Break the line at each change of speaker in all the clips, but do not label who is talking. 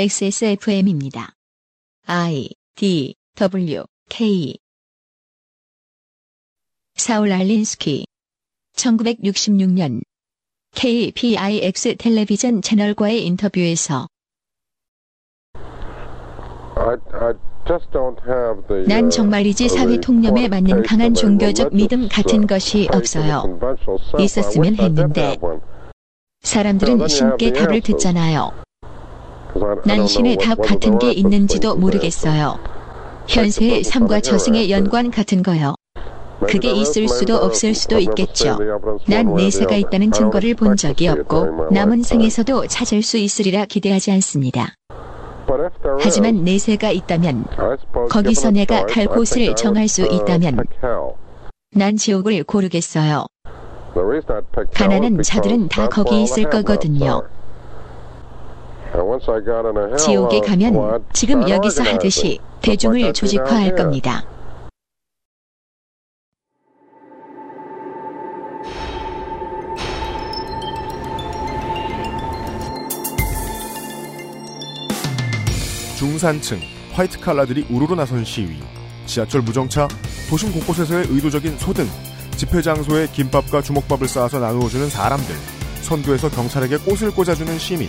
XSFM입니다. I D W K. 사울 알린스키. 1966년 KPIX 텔레비전 채널과의 인터뷰에서 난 정말이지 사회 통념에 맞는 강한 종교적 믿음 같은 것이 없어요. 있었으면 했는데. 사람들은 신께 답을 듣잖아요. 난 신의 답 같은 게 있는지도 모르겠어요. 현세의 삶과 저승의 연관 같은 거요. 그게 있을 수도 없을 수도 있겠죠. 난 내세가 있다는 증거를 본 적이 없고 남은 생에서도 찾을 수 있으리라 기대하지 않습니다. 하지만 내세가 있다면 거기서 내가 갈 곳을 정할 수 있다면 난 지옥을 고르겠어요. 가난한 자들은 다 거기 있을 거거든요. 지옥에 가면 지금 여기서 하듯이 대중을 조직화할 겁니다.
중산층, 화이트 칼라들이 우르르 나선 시위, 지하철 무정차, 도심 곳곳에서의 의도적인 소등, 집회 장소에 김밥과 주먹밥을 쌓아서 나누어주는 사람들, 선두에서 경찰에게 꽃을 꽂아주는 시민,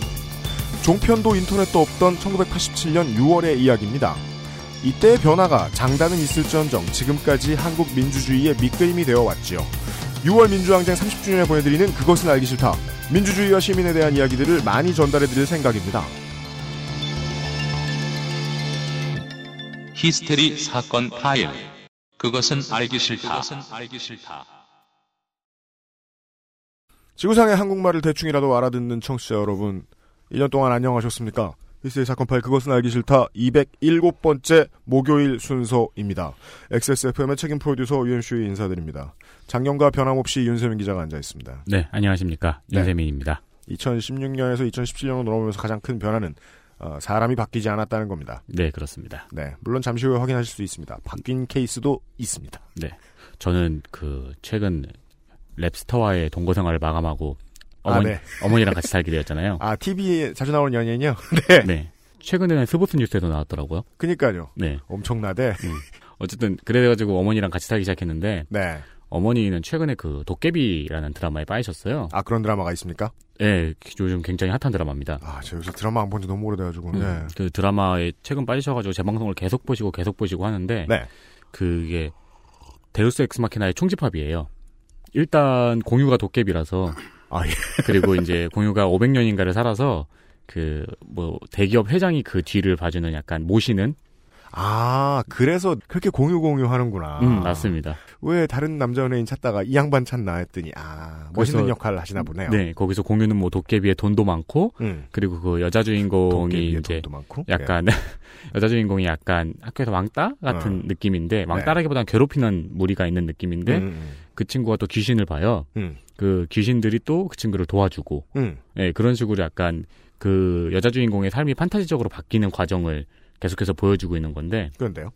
종편도 인터넷도 없던 1987년 6월의 이야기입니다. 이때의 변화가 장단은 있을지언정 지금까지 한국 민주주의의 밑그림이 되어 왔지요. 6월 민주항쟁 30주년에 보내드리는 그것은 알기 싫다. 민주주의와 시민에 대한 이야기들을 많이 전달해드릴 생각입니다.
히스테리 사건 파일. 그것은 알기 싫다.
지구상의 한국말을 대충이라도 알아듣는 청취자 여러분, 1년 동안 안녕하셨습니까? 히스테리 사건 파일 그것은 알기 싫다 207번째 목요일 순서입니다. XSFM의 책임 프로듀서 유현수의 인사드립니다. 작년과 변함없이 윤세민 기자가 앉아 있습니다.
네, 안녕하십니까. 윤세민입니다.
2016년에서 2017년으로 넘어오면서 가장 큰 변화는 어, 사람이 바뀌지 않았다는 겁니다.
네, 그렇습니다.
네, 물론 잠시 후에 확인하실 수 있습니다. 바뀐 케이스도 있습니다.
네, 저는 그 최근 랩스터와의 동거 생활을 마감하고 어머니,
아, 네.
어머니랑 같이 살게 되었잖아요.
아, TV에 자주 나오는 연예인이요? 네.
네. 최근에는 스포츠 뉴스에도 나왔더라고요.
그니까요.
네.
엄청나대.
음. 어쨌든 그래가지고 어머니랑 같이 살기 시작했는데
네.
어머니는 최근에 그 도깨비라는 드라마에 빠지셨어요.
아, 그런 드라마가 있습니까?
네, 요즘 굉장히 핫한 드라마입니다.
아, 저 요새 드라마 안 본 지 너무 오래돼가지고,
음,
네.
그 드라마에 최근 빠지셔가지고 재방송을 계속 보시고 계속 보시고 하는데
네.
그게 데우스 엑스마키나의 총집합이에요. 일단 공유가 도깨비라서
아, 예.
그리고 이제 공유가 500년인가를 살아서 그 뭐 대기업 회장이 그 뒤를 봐주는 약간 모시는
아, 그래서 그렇게 공유 공유 하는구나.
음 맞습니다.
왜 다른 남자 연예인 찾다가 이 양반 찾나 했더니, 아, 멋있는
그래서-
역할을 하시나 보네요.
네 거기서 공유는 뭐 도깨비의 돈도 많고
음.
그리고 그 여자 주인공이 이제
많고.
약간 여자 주인공이 약간 학교에서 왕따 같은
어.
느낌인데 왕따라기보다는 괴롭히는 무리가 있는
네.
느낌인데
음,
그 친구가 또 귀신을 봐요.
음,
그 귀신들이 또 그 친구를 도와주고
음.
예, 그런 식으로 약간 그 여자 주인공의 삶이 판타지적으로 바뀌는 과정을 계속해서 보여주고 있는 건데
그런데요.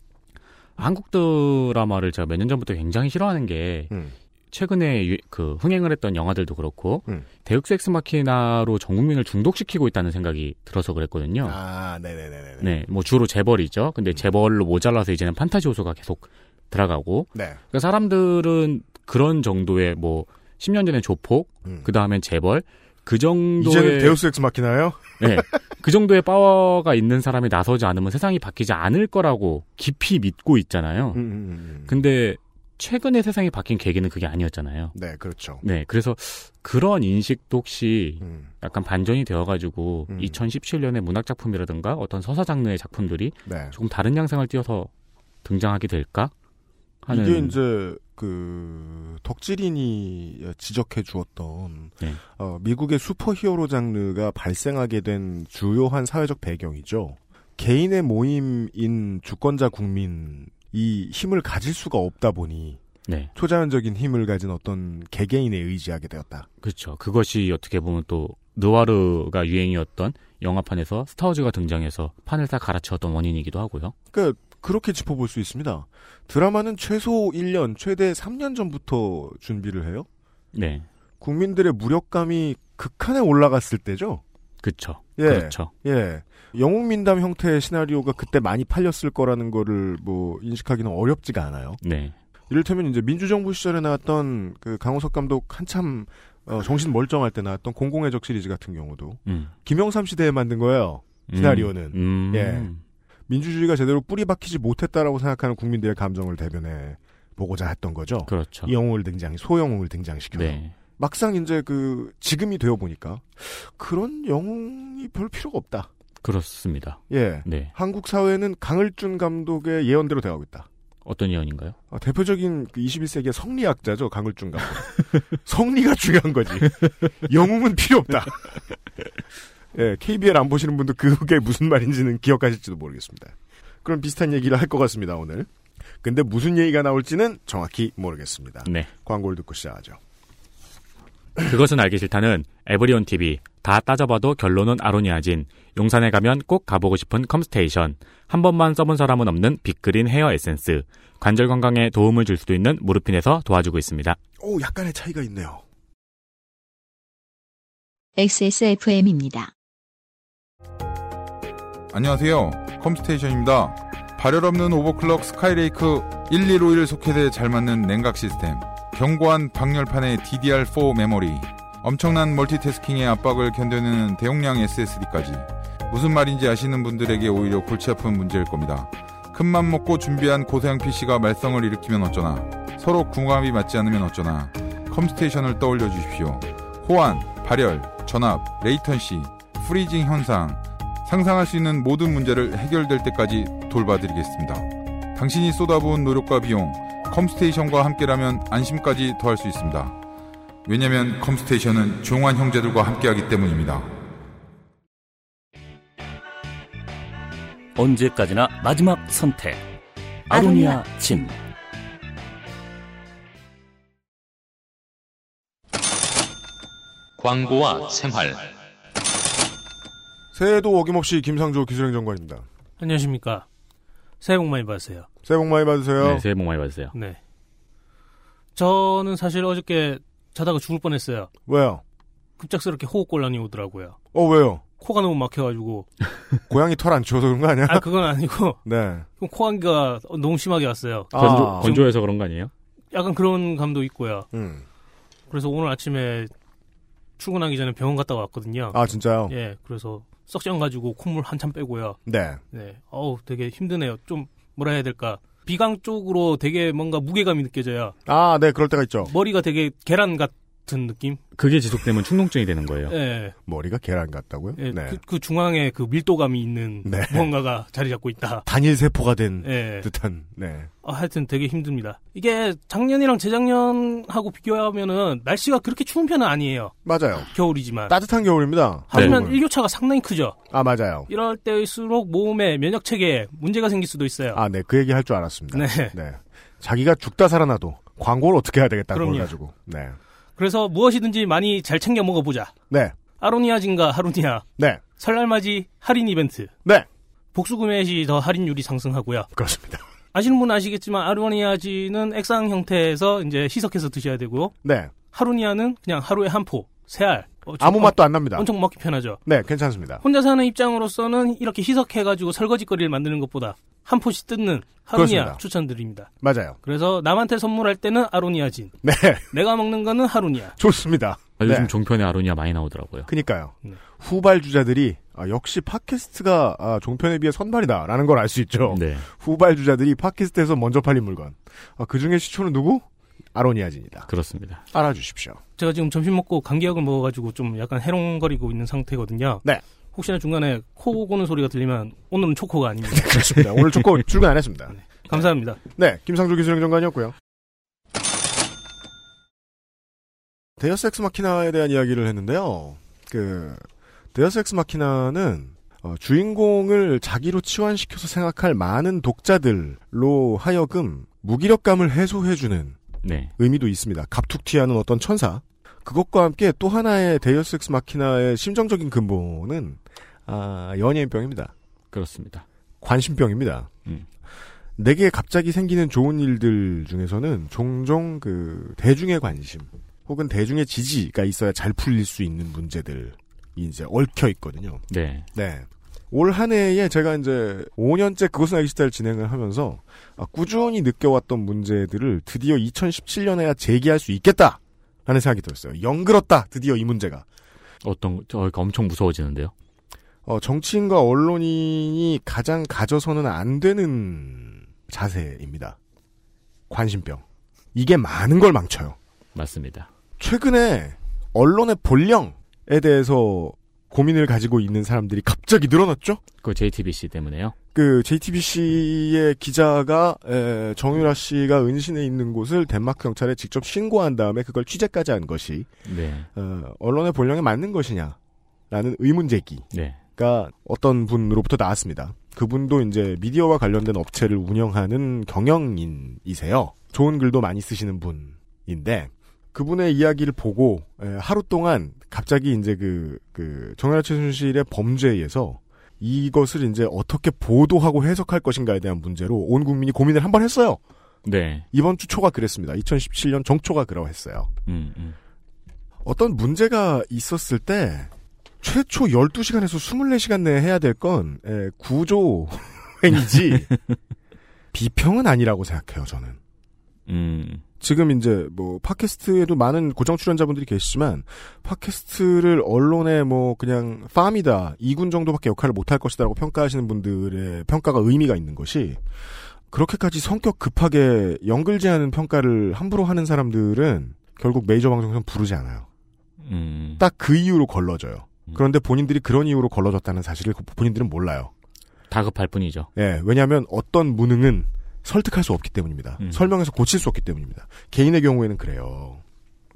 한국 드라마를 제가 몇 년 전부터 굉장히 싫어하는 게
음.
최근에 유- 그 흥행을 했던 영화들도 그렇고
음.
데육스 엑스 마키나로 전 국민을 중독시키고 있다는 생각이 들어서 그랬거든요.
아, 네네네네.
네, 뭐 주로 재벌이죠. 근데 재벌로 모자라서 이제는 판타지 요소가 계속 들어가고
네.
그러니까 사람들은 그런 정도의 뭐 10년 전에 조폭,
음.
그 다음엔 재벌 그 정도의
이제는 데우스 엑스 마키나요?
네. 그 정도의 파워가 있는 사람이 나서지 않으면 세상이 바뀌지 않을 거라고 깊이 믿고 있잖아요.
음, 음, 음.
근데 최근에 세상이 바뀐 계기는 그게 아니었잖아요.
네, 그렇죠.
네. 그래서 그런 인식도 혹시
음,
약간 반전이 되어가지고
음.
2017년의 문학 작품이라든가 어떤 서사 장르의 작품들이
네.
조금 다른 양상을 띄어서 등장하게 될까? 하는
이게 이제 그 덕질인이 지적해 주었던
네.
어, 미국의 슈퍼히어로 장르가 발생하게 된 주요한 사회적 배경이죠. 개인의 모임인 주권자 국민이 힘을 가질 수가 없다 보니
네.
초자연적인 힘을 가진 어떤 개개인에 의지하게 되었다.
그렇죠. 그것이 어떻게 보면 또 느와르가 유행이었던 영화판에서 스타워즈가 등장해서 판을 다 갈아치웠던 원인이기도 하고요.
그러니까 그렇게 짚어볼 수 있습니다. 드라마는 최소 1년, 최대 3년 전부터 준비를 해요.
네.
국민들의 무력감이 극한에 올라갔을 때죠.
그쵸.
예.
그렇죠.
예. 영웅 민담 형태의 시나리오가 그때 많이 팔렸을 거라는 거를 뭐 인식하기는 어렵지가 않아요.
네.
이를테면 이제 민주정부 시절에 나왔던 그 강호석 감독 한참 어, 정신 멀쩡할 때 나왔던 공공의 적 시리즈 같은 경우도
음.
김영삼 시대에 만든 거예요. 시나리오는.
음.
예. 민주주의가 제대로 뿌리 박히지 못했다라고 생각하는 국민들의 감정을 대변해 보고자 했던 거죠.
그렇죠.
이 영웅을 등장, 소영웅을 등장시켜서.
네.
막상 이제 그 지금이 되어 보니까 그런 영웅이 별 필요가 없다.
그렇습니다.
예.
네.
한국 사회는 강을준 감독의 예언대로 되어가고 있다.
어떤 예언인가요?
아, 대표적인 그 21세기의 성리학자죠, 강을준 감독. 성리가 중요한 거지. 영웅은 필요 없다. 예, KBL 안 보시는 분도 그게 무슨 말인지는 기억하실지도 모르겠습니다. 그럼 비슷한 얘기를 할 것 같습니다, 오늘. 근데 무슨 얘기가 나올지는 정확히 모르겠습니다.
네.
광고를 듣고 시작하죠.
그것은 알기 싫다는 에브리온 TV 다 따져봐도 결론은 아로니아진 용산에 가면 꼭 가보고 싶은 컴스테이션 한 번만 써본 사람은 없는 빅그린 헤어 에센스 관절 건강에 도움을 줄 수도 있는 무르핀에서 도와주고 있습니다.
오, 약간의 차이가 있네요.
XSFM입니다.
안녕하세요. 컴스테이션입니다. 발열 없는 overclock Skylake 1151 소켓에 잘 맞는 냉각 시스템. 견고한 방열판의 DDR4 메모리. 엄청난 멀티태스킹의 압박을 견뎌내는 대용량 SSD까지. 무슨 말인지 아시는 분들에게 오히려 골치 아픈 문제일 겁니다. 큰맘 먹고 준비한 고사양 PC가 말썽을 일으키면 어쩌나. 서로 궁합이 맞지 않으면 어쩌나. 컴스테이션을 떠올려 주십시오. 호환, 발열, 전압, latency, freezing 현상, 상상할 수 있는 모든 문제를 해결될 때까지 돌봐드리겠습니다. 당신이 쏟아부은 노력과 비용, 컴스테이션과 함께라면 안심까지 더할 수 있습니다. 왜냐면 컴스테이션은 조용한 형제들과 함께하기 때문입니다.
언제까지나 마지막 선택. 아로니아 진.
광고와 생활.
새해도 어김없이 김상조 기술행정관입니다.
안녕하십니까. 새해 복 많이 받으세요.
새해 복 많이 받으세요.
네, 새해 복 많이 받으세요.
네. 저는 사실 어저께 자다가 죽을 뻔했어요.
왜요?
급작스럽게 호흡곤란이 오더라고요.
어, 왜요?
코가 너무 막혀가지고.
고양이 털 안 치워서 그런 거 아니야?
아, 그건 아니고.
네.
코감기가 너무 심하게 왔어요.
아,
건조, 건조해서 그런 거 아니에요?
약간 그런 감도 있고요.
음.
그래서 오늘 아침에 출근하기 전에 병원 갔다 왔거든요.
아, 진짜요?
예, 그래서 석션 가지고 콧물 한참 빼고요.
네.
네. 어우, 되게 힘드네요. 좀, 뭐라 해야 될까. 비강 쪽으로 되게 뭔가 무게감이 느껴져요.
아, 네, 그럴 때가 있죠.
머리가 되게 계란 같 은 느낌?
그게 지속되면 충농증이 되는 거예요.
예.
머리가 계란 같다고요?
예,
네.
그, 그 중앙에 그 밀도감이 있는
네.
무언가가 자리 잡고 있다.
단일 세포가 된
예.
듯한, 네.
아, 하여튼 되게 힘듭니다. 이게 작년이랑 재작년하고 비교하면은 날씨가 그렇게 추운 편은 아니에요.
맞아요.
겨울이지만.
따뜻한 겨울입니다.
하지만
한국은.
일교차가 상당히 크죠.
아, 맞아요.
이럴 때일수록 몸의 면역 체계에 문제가 생길 수도 있어요.
아, 네, 그 얘기 할 줄 알았습니다.
네.
자기가 죽다 살아나도 광고를 어떻게 해야 되겠다, 그걸. 가지고. 네.
그래서 무엇이든지 많이 잘 챙겨 먹어보자.
네.
아로니아진과 하루니아.
네.
설날맞이 할인 이벤트.
네.
복수 구매 시 더 할인율이 상승하고요.
그렇습니다.
아시는 분은 아시겠지만 아로니아진은 액상 형태에서 이제 희석해서 드셔야 되고
네.
하루니아는 그냥 하루에 한 포, 세 알. 어,
아무
좀-
맛도 안 납니다.
엄청 먹기 편하죠.
네, 괜찮습니다.
혼자 사는 입장으로서는 이렇게 희석해가지고 설거지거리를 만드는 것보다 한 포씩 뜯는 하루니아
그렇습니다.
추천드립니다.
맞아요.
그래서 남한테 선물할 때는 아로니아진.
네.
내가 먹는 거는 하루니아.
좋습니다.
아, 요즘
네.
종편에 아로니아 많이 나오더라고요.
그니까요.
네.
후발 주자들이 아, 역시 팟캐스트가 아, 종편에 비해 선발이다라는 걸 알 수 있죠.
네.
후발 주자들이 팟캐스트에서 먼저 팔린 물건. 아, 그 중에 시초는 누구? 아로니아진이다.
그렇습니다.
알아주십시오.
제가 지금 점심 먹고 감기약을 먹어가지고 좀 약간 해롱거리고 있는 상태거든요.
네.
혹시나 중간에 코 고는 소리가 들리면 오늘은 초코가 아닙니다.
그렇습니다. 오늘 초코 출근 안 했습니다.
감사합니다.
네, 김상조 기술행정관이었고요. 데우스 엑스 마키나에 대한 이야기를 했는데요. 그 데우스 엑스 마키나는 어, 주인공을 자기로 치환시켜서 생각할 많은 독자들로 하여금 무기력감을 해소해주는
네.
의미도 있습니다. 갑툭튀하는 어떤 천사. 그것과 함께 또 하나의 데우스 엑스 마키나의 심정적인 근본은 아, 연예인병입니다.
그렇습니다.
관심병입니다.
음.
내게 갑자기 생기는 좋은 일들 중에서는 종종 그 대중의 관심 혹은 대중의 지지가 있어야 잘 풀릴 수 있는 문제들을 이제 얽혀 있거든요.
네.
네. 올 한 해에 제가 이제 5년째 그것은 알기 싫다를 진행을 하면서 아, 꾸준히 느껴왔던 문제들을 드디어 2017년에야 제기할 수 있겠다! 라는 생각이 들었어요. 영글었다! 드디어 이 문제가.
어떤 저희가 엄청 무서워지는데요.
어, 정치인과 언론인이 가장 가져서는 안 되는 자세입니다. 관심병. 이게 많은 걸 망쳐요.
맞습니다.
최근에 언론의 본령에 대해서 고민을 가지고 있는 사람들이 갑자기 늘어났죠?
그 JTBC 때문에요.
그 JTBC의 기자가 에, 정유라 씨가 은신해 있는 곳을 덴마크 경찰에 직접 신고한 다음에 그걸 취재까지 한 것이
네.
어, 언론의 본령에 맞는 것이냐라는 의문 제기 가
네.
어떤 분으로부터 나왔습니다. 그분도 이제 미디어와 관련된 업체를 운영하는 경영인이세요. 좋은 글도 많이 쓰시는 분인데 그분의 이야기를 보고 에, 하루 동안 갑자기 이제 그, 그 정유라 최순실의 범죄에서 이것을 이제 어떻게 보도하고 해석할 것인가에 대한 문제로 온 국민이 고민을 한 번 했어요.
네.
이번 주 초가 그랬습니다. 2017년 정초가 그러했어요.
음, 음.
어떤 문제가 있었을 때 최초 12시간에서 24시간 내에 해야 될 건 구조 행위지 비평은 아니라고 생각해요, 저는.
음.
지금 이제 뭐 팟캐스트에도 많은 고정 출연자분들이 계시지만 팟캐스트를 언론의 뭐 그냥 팜이다 2군 정도밖에 역할을 못할 것이다라고 평가하시는 분들의 평가가 의미가 있는 것이 그렇게까지 성격 급하게 연글제하는 평가를 함부로 하는 사람들은 결국 메이저 방송에서 부르지 않아요.
음.
딱그 이유로 걸러져요.
음.
그런데 본인들이 그런 이유로 걸러졌다는 사실을 본인들은 몰라요.
다급할 뿐이죠.
예, 왜냐하면 어떤 무능은 설득할 수 없기 때문입니다.
음.
설명해서 고칠 수 없기 때문입니다. 개인의 경우에는 그래요.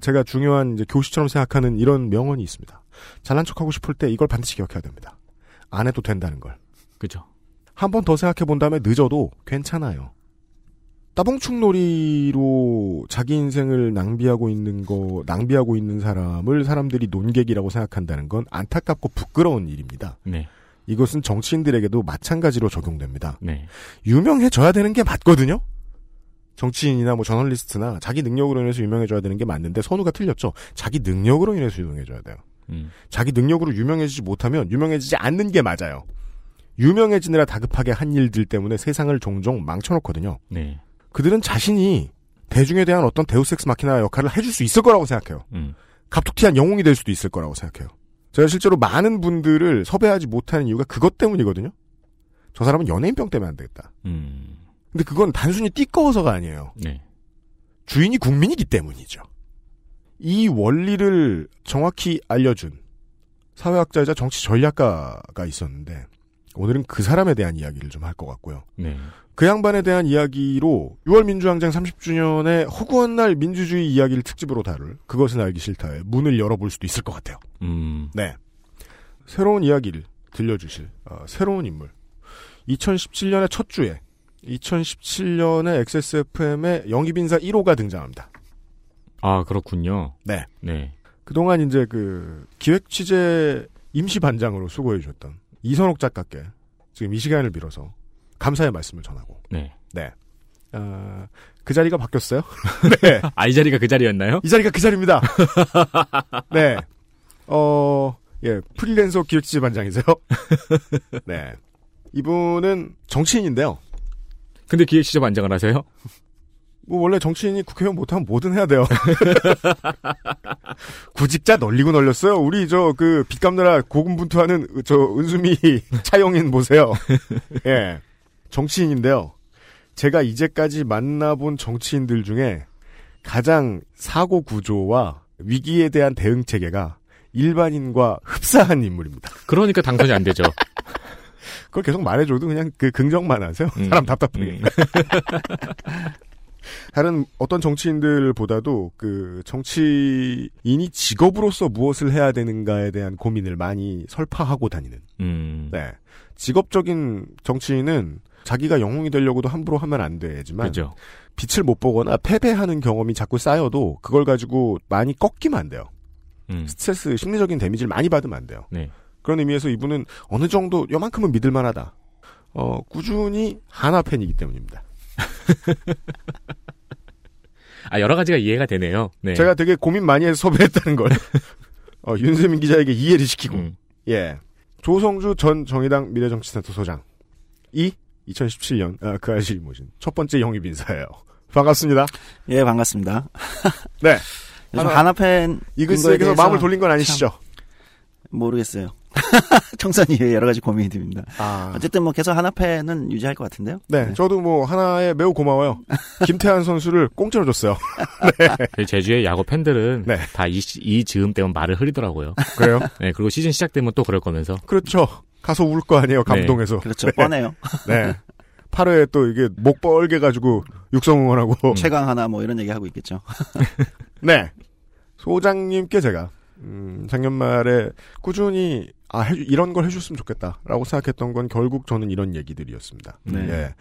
제가 중요한 이제 교시처럼 생각하는 이런 명언이 있습니다. 잘난 척하고 싶을 때 이걸 반드시 기억해야 됩니다. 안 해도 된다는 걸.
그죠.
한 번 더 생각해 본 다음에 늦어도 괜찮아요. 따봉충놀이로 자기 인생을 낭비하고 있는 거, 낭비하고 있는 사람을 사람들이 논객이라고 생각한다는 건 안타깝고 부끄러운 일입니다.
네.
이것은 정치인들에게도 마찬가지로 적용됩니다.
네.
유명해져야 되는 게 맞거든요? 정치인이나 뭐 저널리스트나 자기 능력으로 인해서 유명해져야 되는 게 맞는데 선우가 틀렸죠. 자기 능력으로 인해서 유명해져야 돼요.
음.
자기 능력으로 유명해지지 못하면 유명해지지 않는 게 맞아요. 유명해지느라 다급하게 한 일들 때문에 세상을 종종 망쳐놓거든요.
네.
그들은 자신이 대중에 대한 어떤 데우섹스 마키나 역할을 해줄 수 있을 거라고 생각해요.
음.
갑툭튀한 영웅이 될 수도 있을 거라고 생각해요. 제가 실제로 많은 분들을 섭외하지 못하는 이유가 그것 때문이거든요. 저 사람은 연예인병 때문에 안 되겠다.
음.
근데 그건 단순히 띠꺼워서가 아니에요.
네.
주인이 국민이기 때문이죠. 이 원리를 정확히 알려준 사회학자이자 정치 전략가가 있었는데 오늘은 그 사람에 대한 이야기를 좀 할 것 같고요.
네.
그 양반에 대한 이야기로 6월 민주항쟁 30주년의 허구한 날 민주주의 이야기를 특집으로 다룰 그것은 알기 싫다에 문을 열어볼 수도 있을 것 같아요.
음.
네. 새로운 이야기를 들려주실 어, 새로운 인물. 2017년의 첫 주에 2017년에 XSFM의 영입 인사 1호가 등장합니다.
아, 그렇군요.
네.
네.
그동안 이제 그 기획 취재 임시 반장으로 수고해 주셨던 이선옥 작가께 지금 이 시간을 빌어서 감사의 말씀을 전하고
네.
네. 어, 그 자리가 바뀌었어요. 네.
아, 이 자리가 그 자리였나요?
이 자리가 그 자리입니다. 네. 어, 예, 프리랜서 기획 취재 반장이세요. 네. 이분은 정치인인데요.
근데 기획시저 반장을 하세요?
뭐 원래 정치인이 국회의원 못하면 뭐든 해야 돼요. 구직자 널리고 널렸어요. 우리 저 그 빚 갚느라 고군분투하는 저 은수미 차영인 보세요. 예. 정치인인데요. 제가 이제까지 만나본 정치인들 중에 가장 사고 구조와 위기에 대한 대응 체계가 일반인과 흡사한 인물입니다.
그러니까 당선이 안 되죠.
그걸 계속 말해줘도 그냥 그 긍정만 하세요.
음.
사람 답답하게.
음.
다른 어떤 정치인들보다도 그 정치인이 직업으로서 무엇을 해야 되는가에 대한 고민을 많이 설파하고 다니는.
음.
네. 직업적인 정치인은 자기가 영웅이 되려고도 함부로 하면 안 되지만
그죠.
빛을 못 보거나 패배하는 경험이 자꾸 쌓여도 그걸 가지고 많이 꺾이면 안 돼요.
음.
스트레스, 심리적인 데미지를 많이 받으면 안 돼요.
네.
그런 의미에서 이분은 어느 정도 요만큼은 믿을 만하다. 어, 꾸준히 하나 팬이기 때문입니다.
아, 여러 가지가 이해가 되네요. 네.
제가 되게 고민 많이 해서 섭외했다는 걸. 어, 윤세민 기자에게 이해를 시키고
음.
예 조성주 전 정의당 미래정치센터 소장 이 2017년 아, 그 아저씨 모신 첫 번째 영입 인사예요. 반갑습니다.
예, 반갑습니다.
네.
요즘
하나-
하나팬
이글스에게서 마음을 돌린 건 아니시죠?
모르겠어요. 이후에 여러 가지 고민이 듭니다.
아,
어쨌든 뭐 계속 하나팬은 유지할 것 같은데요.
네, 저도 뭐 하나에 매우 고마워요. 김태환 선수를 공짜로 줬어요.
그 제주의 야구 팬들은
네.
다이 이 즈음 때문에 말을 흐리더라고요.
그래요?
네, 그리고 시즌 시작되면 또 그럴 거면서.
그렇죠. 가서 울 거 아니에요, 감동해서.
그렇죠. 뻔해요.
네. 8회에 또 이게 목 뻘게 가지고 육성 응원하고.
최강 하나 뭐 이런 얘기 하고 있겠죠.
네. 소장님께 제가 음, 작년 말에 꾸준히 아 해주, 이런 걸 해줬으면 좋겠다라고 생각했던 건 결국 저는 이런 얘기들이었습니다.
네.
예.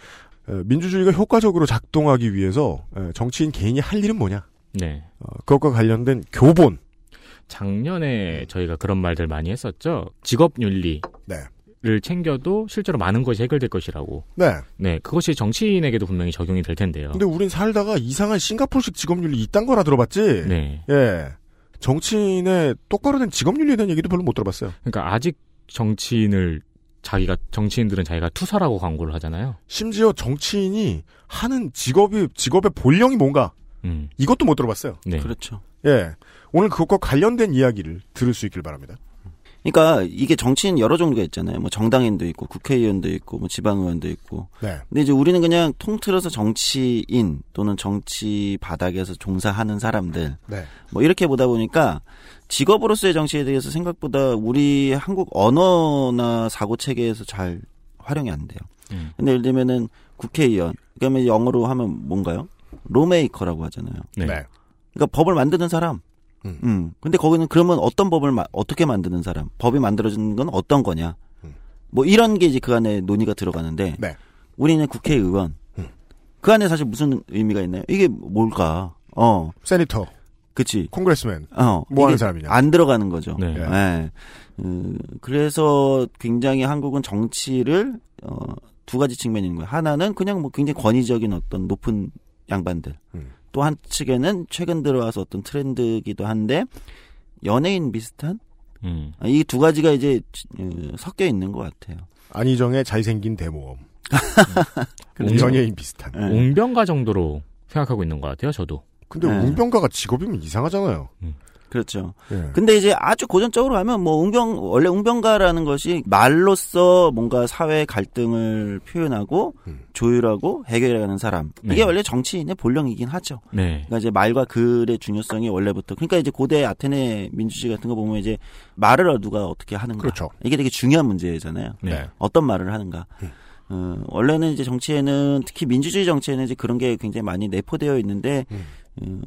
어, 민주주의가 효과적으로 작동하기 위해서 에, 정치인 개인이 할 일은 뭐냐?
네.
어, 그것과 관련된 교본.
작년에 저희가 그런 말들 많이 했었죠. 직업 윤리를
네.
챙겨도 실제로 많은 것이 해결될 것이라고.
네.
네, 그것이 정치인에게도 분명히 적용이 될 텐데요.
근데 우린 살다가 이상한 싱가포르식 직업윤리 이딴 거나 들어봤지.
네.
예. 정치인의 똑바로 된 직업윤리에 대한 얘기도 별로 못 들어봤어요.
그러니까 아직 정치인을 자기가 정치인들은 자기가 투사라고 광고를 하잖아요.
심지어 정치인이 하는 직업이 직업의 본령이 뭔가
음.
이것도 못 들어봤어요.
네.
그렇죠.
예. 오늘 그것과 관련된 이야기를 들을 수 있길 바랍니다.
그러니까 이게 정치인 여러 종류가 있잖아요. 뭐 정당인도 있고 국회의원도 있고 뭐 지방의원도 있고.
네.
근데 이제 우리는 그냥 통틀어서 정치인 또는 정치 바닥에서 종사하는 사람들
네.
뭐 이렇게 보다 보니까 직업으로서의 정치에 대해서 생각보다 우리 한국 언어나 사고 체계에서 잘 활용이 안 돼요.
음.
근데 예를 들면은 국회의원, 그다음에 영어로 하면 뭔가요? 로메이커라고 하잖아요.
네.
네.
그러니까 법을 만드는 사람.
음.
음. 근데 거기는 그러면 어떤 법을 마- 어떻게 만드는 사람? 법이 만들어지는 건 어떤 거냐?
음.
뭐 이런 게 이제 그 안에 논의가 들어가는데
네.
우리는 국회의원.
음.
그 안에 사실 무슨 의미가 있나요? 이게 뭘까? 어,
세니터,
그치.
콩그레스맨
어,
뭐 하는 사람이냐?
안 들어가는 거죠.
네.
예.
네. 음, 그래서 굉장히 한국은 정치를 어, 두 가지 측면이 있는 거예요. 하나는 그냥 뭐 굉장히 권위적인 어떤 높은 양반들.
음.
또 한 측에는 최근 들어와서 어떤 트렌드기도 한데 연예인 비슷한
음.
이두 가지가 이제 어, 섞여 있는 것 같아요.
안희정의 잘생긴 대모험.
그렇죠.
연예인 비슷한.
네.
웅변가 정도로 생각하고 있는 것 같아요. 저도.
근데
네.
웅병가가 직업이면 이상하잖아요.
그렇죠.
예.
근데 이제 아주 고전적으로 하면 뭐 웅병 원래 웅병가라는 것이 말로써 뭔가 사회 갈등을 표현하고
음.
조율하고 해결해가는 사람
네.
이게 원래 정치인의 본령이긴 하죠.
네.
그러니까 이제 말과 글의 중요성이 원래부터 그러니까 이제 고대 아테네 민주주의 같은 거 보면 이제 말을 누가 어떻게 하는가
그렇죠.
이게 되게 중요한 문제잖아요.
네.
어떤 말을 하는가. 어, 원래는 이제 정치에는 특히 민주주의 정치에는 이제 그런 게 굉장히 많이 내포되어 있는데
음.
어,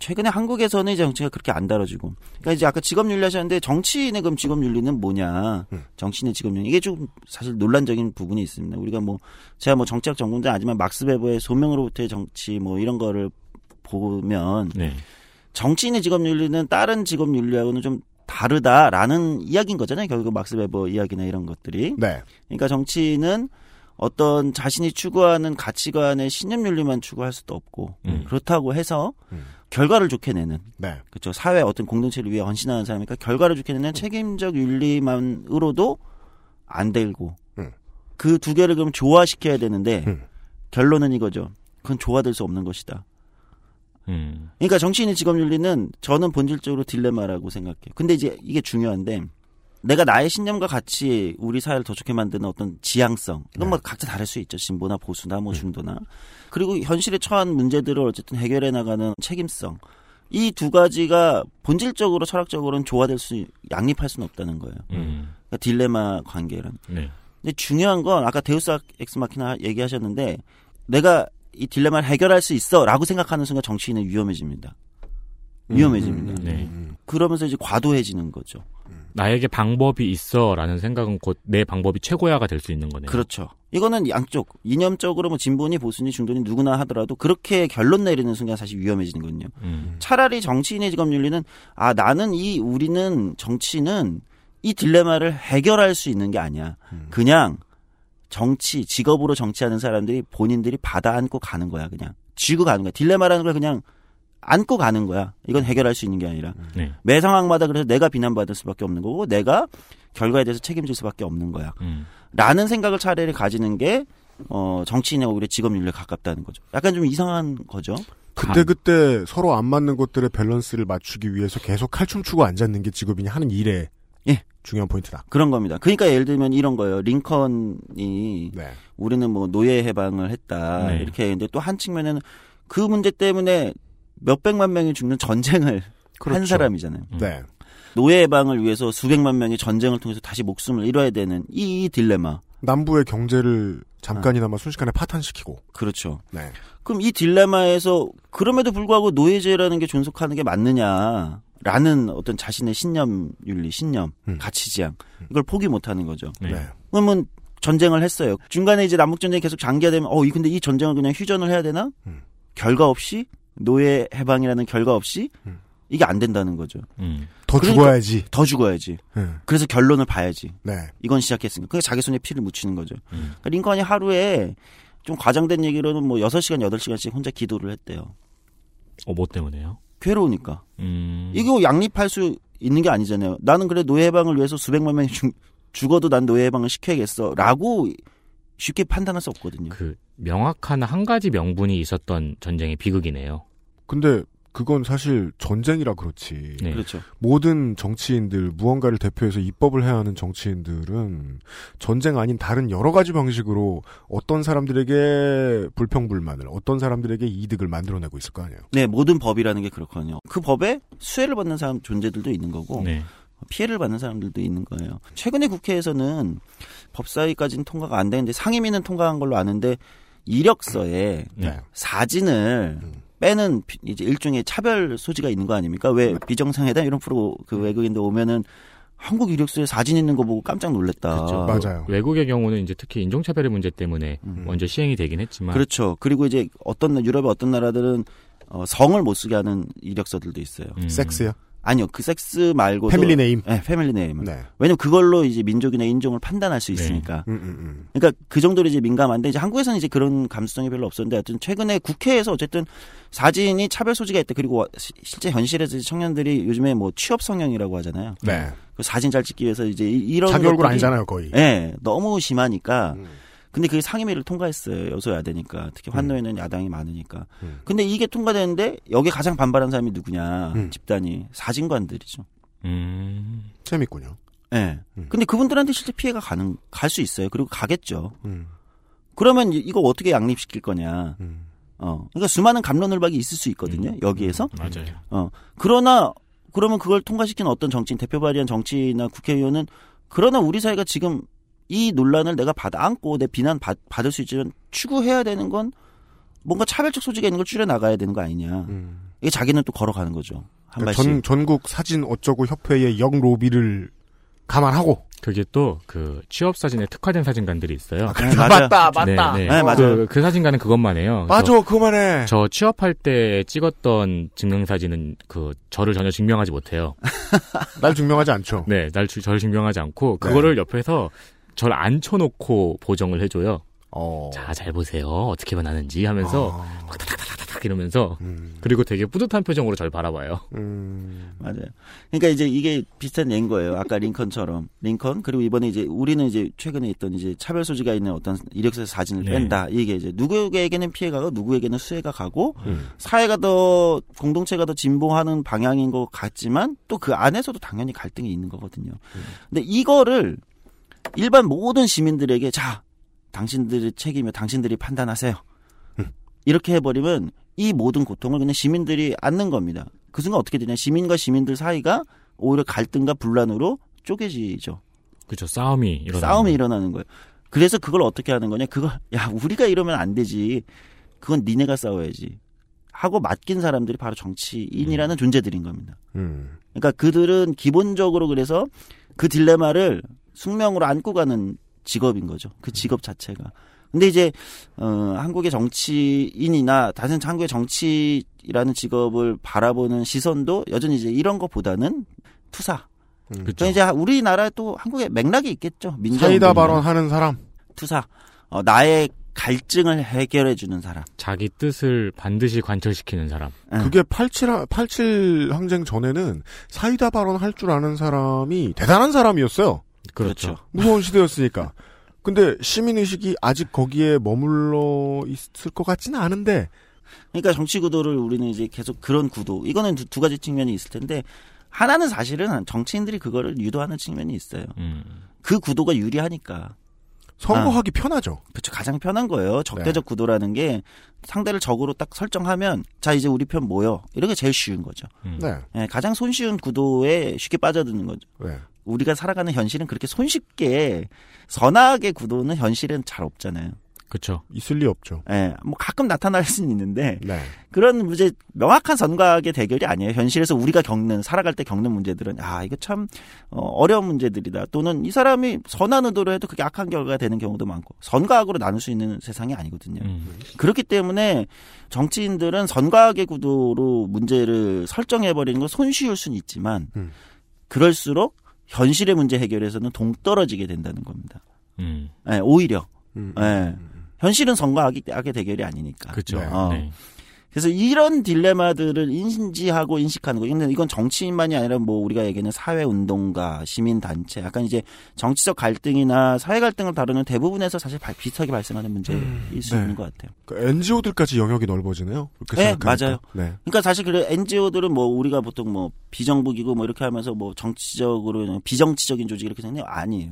최근에 한국에서는 이제 정치가 그렇게 안 다뤄지고. 그러니까 이제 아까 직업 윤리 하셨는데 정치인의 그럼 직업 윤리는 뭐냐?
음.
정치인의 직업 윤리 이게 좀 사실 논란적인 부분이 있습니다. 우리가 뭐 제가 뭐 정치학 전공자 아니지만 막스 베버의 소명으로부터의 정치 뭐 이런 거를 보면
네.
정치인의 직업 윤리는 다른 직업 윤리하고는 좀 다르다라는 이야기인 거잖아요. 결국 막스 베버 이야기나 이런 것들이.
네.
그러니까 정치인은 어떤 자신이 추구하는 가치관의 신념 윤리만 추구할 수도 없고
음.
그렇다고 해서
음.
결과를 좋게 내는
네.
그렇죠 사회 어떤 공동체를 위해 헌신하는 사람이니까 결과를 좋게 내는 책임적 윤리만으로도 안 되고
음.
그두 개를 그럼 조화시켜야 되는데
음.
결론은 이거죠 그건 조화될 수 없는 것이다
음.
그러니까 정치인의 직업 윤리는 저는 본질적으로 딜레마라고 생각해요. 근데 이제 이게 중요한데 내가 나의 신념과 같이 우리 사회를 더 좋게 만드는 어떤 지향성 이건 뭐 각자 다를 수 있죠. 진보나 보수나 뭐 중도나 그리고 현실에 처한 문제들을 어쨌든 해결해 나가는 책임성 이 두 가지가 본질적으로 철학적으로는 조화될 수 양립할 수는 없다는 거예요.
음.
그러니까 딜레마 관계란.
네.
근데 중요한 건 아까 데우스 엑스 마키나 얘기하셨는데 내가 이 딜레마를 해결할 수 있어라고 생각하는 순간 정치인은 위험해집니다. 위험해집니다.
네.
음.
그러면서 이제 과도해지는 거죠.
나에게 방법이 있어라는 생각은 곧 내 방법이 최고야가 될 수 있는 거네요.
그렇죠. 이거는 양쪽 이념적으로 뭐 진보니 보수니 중도니 누구나 하더라도 그렇게 결론 내리는 순간 사실 위험해지는 거든요.
음.
차라리 정치인의 직업 윤리는 아 나는 이 우리는 정치는 이 딜레마를 해결할 수 있는 게 아니야. 그냥 정치 직업으로 정치하는 사람들이 본인들이 받아 안고 가는 거야 그냥 쥐고 가는 거야. 딜레마라는 걸 그냥 안고 가는 거야. 이건 해결할 수 있는 게 아니라
네.
매 상황마다 그래서 내가 비난받을 수밖에 없는 거고 내가 결과에 대해서 책임질 수밖에 없는 거야.
음.
라는 생각을 차라리 가지는 게 어, 정치인의 오히려 직업 윤리에 가깝다는 거죠. 약간 좀 이상한 거죠.
그때 그때 서로 안 맞는 것들의 밸런스를 맞추기 위해서 계속 칼춤 추고 앉았는 게 직업인이 하는 일의
예.
중요한 포인트다.
그런 겁니다. 그러니까 예를 들면 이런 거예요. 링컨이
네.
우리는 뭐 노예 해방을 했다
네.
이렇게 했는데 또 한 측면에는 그 문제 때문에 몇 백만 명이 죽는 전쟁을 한
그렇죠.
사람이잖아요.
음.
네.
노예 해방을 위해서 수백만 명이 전쟁을 통해서 다시 목숨을 잃어야 되는 이, 이 딜레마.
남부의 경제를 잠깐이나마 순식간에 파탄시키고.
그렇죠.
네.
그럼 이 딜레마에서 그럼에도 불구하고 노예제라는 게 존속하는 게 맞느냐 라는 어떤 자신의 신념 윤리, 신념,
음.
가치지향 이걸 포기 못하는 거죠.
네.
네.
그러면 전쟁을 했어요. 중간에 이제 남북 전쟁이 계속 장기화되면 어, 이 근데 이 전쟁을 그냥 휴전을 해야 되나?
음.
결과 없이 노예 해방이라는 결과 없이
음.
이게 안 된다는 거죠.
음.
더
그러니까-
죽어야지.
더 죽어야지.
네.
그래서 결론을 봐야지.
네.
이건 시작했으니까. 그게 자기 손에 피를 묻히는 거죠.
음.
그러니까 링컨이 하루에 좀 과장된 얘기로는 뭐 6시간, 8시간씩 혼자 기도를 했대요.
어, 뭐 때문에요?
괴로우니까.
음.
이거 양립할 수 있는 게 아니잖아요. 나는 그래 노예 해방을 위해서 수백만 명이 죽, 죽어도 난 노예 해방을 시켜야겠어. 라고 쉽게 판단할 수 없거든요.
그 명확한 한 가지 명분이 있었던 전쟁의 비극이네요.
근데 그건 사실 전쟁이라 그렇지.
네.
그렇죠.
모든 정치인들, 무언가를 대표해서 입법을 해야 하는 정치인들은 전쟁 아닌 다른 여러 가지 방식으로 어떤 사람들에게 불평불만을, 어떤 사람들에게 이득을 만들어내고 있을 거 아니에요.
네, 모든 법이라는 게 그렇거든요. 그 법에 수혜를 받는 사람 존재들도 있는 거고
네.
피해를 받는 사람들도 있는 거예요. 최근에 국회에서는 법사위까지는 통과가 안 되는데 상임위는 통과한 걸로 아는데 이력서에
네.
사진을
음.
빼는 비- 이제 일종의 차별 소지가 있는 거 아닙니까? 왜 비정상회담 이런 프로 그 외국인들 오면은 한국 이력서에 사진 있는 거 보고 깜짝 놀랐다.
그렇죠.
맞아요.
외국의 경우는 이제 특히 인종차별의 문제 때문에
음.
먼저 시행이 되긴 했지만
그렇죠. 그리고 이제 어떤 나- 유럽의 어떤 나라들은 어, 성을 못 쓰게 하는 이력서들도 있어요.
음.
섹스요?
아니요, 그 섹스 말고도
family name? 네,
family name. 네. 왜냐면 그걸로 이제 민족이나 인종을 판단할 수
네.
있으니까.
음, 음, 음.
그러니까 그 정도로 이제 민감한데 이제 한국에서는 이제 그런 감수성이 별로 없었는데 하여튼 최근에 국회에서 어쨌든 사진이 차별 소지가 있다. 그리고 시- 실제 현실에서 청년들이 요즘에 뭐 취업 성형이라고 하잖아요.
네.
그 사진 잘 찍기 위해서 이제 이- 이런
자기 얼굴 아니잖아요, 거의.
예, 너무 심하니까.
음.
근데 그게 상임위를 통과했어요. 여소야대니까. 특히 환노위에는 야당이 많으니까.
음.
근데 이게 통과되는데 여기 가장 반발한 사람이 누구냐?
음.
집단이 사진관들이죠.
음.
재밌군요.
예.
음.
근데 그분들한테 실제 피해가 가는 갈 수 있어요. 그리고 가겠죠.
음,
그러면 이- 이거 어떻게 양립시킬 거냐?
음.
어. 그러니까 수많은 감론을박이 있을 수 있거든요. 여기에서.
맞아요.
어. 그러나 그러면 그걸 통과시키는 어떤 정치인 대표 발의한 정치나 국회의원은 그러나 우리 사회가 지금 이 논란을 내가 받아 안고 내 비난 받, 받을 수 있지만 추구해야 되는 건 뭔가 차별적 소지가 있는 걸 줄여 나가야 되는 거 아니냐.
음.
이게 자기는 또 걸어가는 거죠. 한
그러니까
발씩.
전, 전국 사진 어쩌고 협회의 영 로비를 감안하고.
그게 또 그 취업 사진에 특화된 사진관들이 있어요.
네, 맞아요.
맞다,
네, 네.
네, 맞아요.
그, 그 사진관은 그것만 해요.
맞아, 그만 해.
저 취업할 때 찍었던 증명 사진은 그 저를 전혀 증명하지 못해요.
날 증명하지 않죠.
네, 날 주- 저를 증명하지 않고
네.
그거를 옆에서 저를 앉혀놓고 보정을 해줘요.
어.
자, 잘 보세요. 어떻게 변하는지 하면서
어.
막 타닥타닥타닥 이러면서
음.
그리고 되게 뿌듯한 표정으로 저를 바라봐요.
음.
맞아요. 그러니까 이제 이게 비슷한 예인 거예요. 아까 링컨처럼 링컨 그리고 이번에 이제 우리는 이제 최근에 있던 이제 차별 소지가 있는 어떤 이력서 사진을
네.
뺀다. 이게 이제 누구에게는 피해가 가고 누구에게는 수혜가 가고
음.
사회가 더 공동체가 더 진보하는 방향인 것 같지만 또 그 안에서도 당연히 갈등이 있는 거거든요. 근데 이거를 일반 모든 시민들에게 자 당신들의 책임이요 당신들이 판단하세요. 이렇게 해버리면 이 모든 고통을 그냥 시민들이 안는 겁니다. 그 순간 어떻게 되냐 시민과 시민들 사이가 오히려 갈등과 분란으로 쪼개지죠.
그죠 싸움이 일어나.
싸움이 일어나는 거예요. 그래서 그걸 어떻게 하는 거냐? 그걸 야 우리가 이러면 안 되지. 그건 니네가 싸워야지. 하고 맡긴 사람들이 바로 정치인이라는 존재들인 겁니다.
음.
그러니까 그들은 기본적으로 그래서 그 딜레마를 숙명으로 안고 가는 직업인 거죠. 그 직업 자체가. 근데 이제 어 한국의 정치인이나 다른 한국의 정치라는 직업을 바라보는 시선도 여전히 이제 이런 것보다는 투사.
음.
그죠.
그 이제 우리나라에 또 한국에 맥락이 있겠죠. 민정
사이다. 발언하는 사람.
투사. 어, 나의 갈증을 해결해 주는 사람.
자기 뜻을 반드시 관철시키는 사람.
응.
그게 87, 87 항쟁 전에는 사이다 발언 할 줄 아는 사람이 대단한 사람이었어요.
그렇죠.
무서운 시대였으니까. 근데 시민의식이 아직 거기에 머물러 있을 것 같지는 않은데,
그러니까 정치 구도를 우리는 이제 계속 그런 구도. 이거는 두, 두 가지 측면이 있을 텐데 하나는 사실은 정치인들이 그거를 유도하는 측면이 있어요.
음.
그 구도가 유리하니까.
선거하기 편하죠.
그렇죠. 가장 편한 거예요. 적대적 구도라는 게 상대를 적으로 딱 설정하면 자 이제 우리 편 모여 이런 게 제일 쉬운 거죠.
음.
네.
예, 가장 손쉬운 구도에 쉽게 빠져드는 거죠.
네.
우리가 살아가는 현실은 그렇게 손쉽게 선악의 구도는 현실은 잘 없잖아요.
그렇죠.
있을 리 없죠.
예, 뭐 가끔 나타날 수는 있는데
네.
그런 이제 명확한 선각의 대결이 아니에요. 현실에서 우리가 겪는 살아갈 때 겪는 문제들은 아 이거 참 어, 어려운 문제들이다. 또는 이 사람이 선한 의도로 해도 그게 악한 결과가 되는 경우도 많고 선과악으로 나눌 수 있는 세상이 아니거든요.
음.
그렇기 때문에 정치인들은 선과악의 구도로 문제를 설정해 버리는 건 손쉬울 수는 있지만
음.
그럴수록 현실의 문제 해결에서는 동떨어지게 된다는 겁니다.
음.
예, 오히려
음.
예. 현실은 선과 악의, 악의 대결이 아니니까.
그렇죠.
네.
어.
네.
그래서 이런 딜레마들을 인지하고 인식하는 거. 이건 이건 정치인만이 아니라 뭐 우리가 얘기하는 사회 운동가, 시민 단체, 약간 이제 정치적 갈등이나 사회 갈등을 다루는 대부분에서 사실 발- 비슷하게 발생하는 문제일 수
네.
있는 것 같아요.
그 NGO들까지 영역이 넓어지네요.
네,
생각하니까.
맞아요.
네.
그러니까 사실 그래 NGO들은 뭐 우리가 보통 뭐 비정부기구 뭐 이렇게 하면서 뭐 정치적으로 비정치적인 조직 이렇게 생각해요. 아니에요.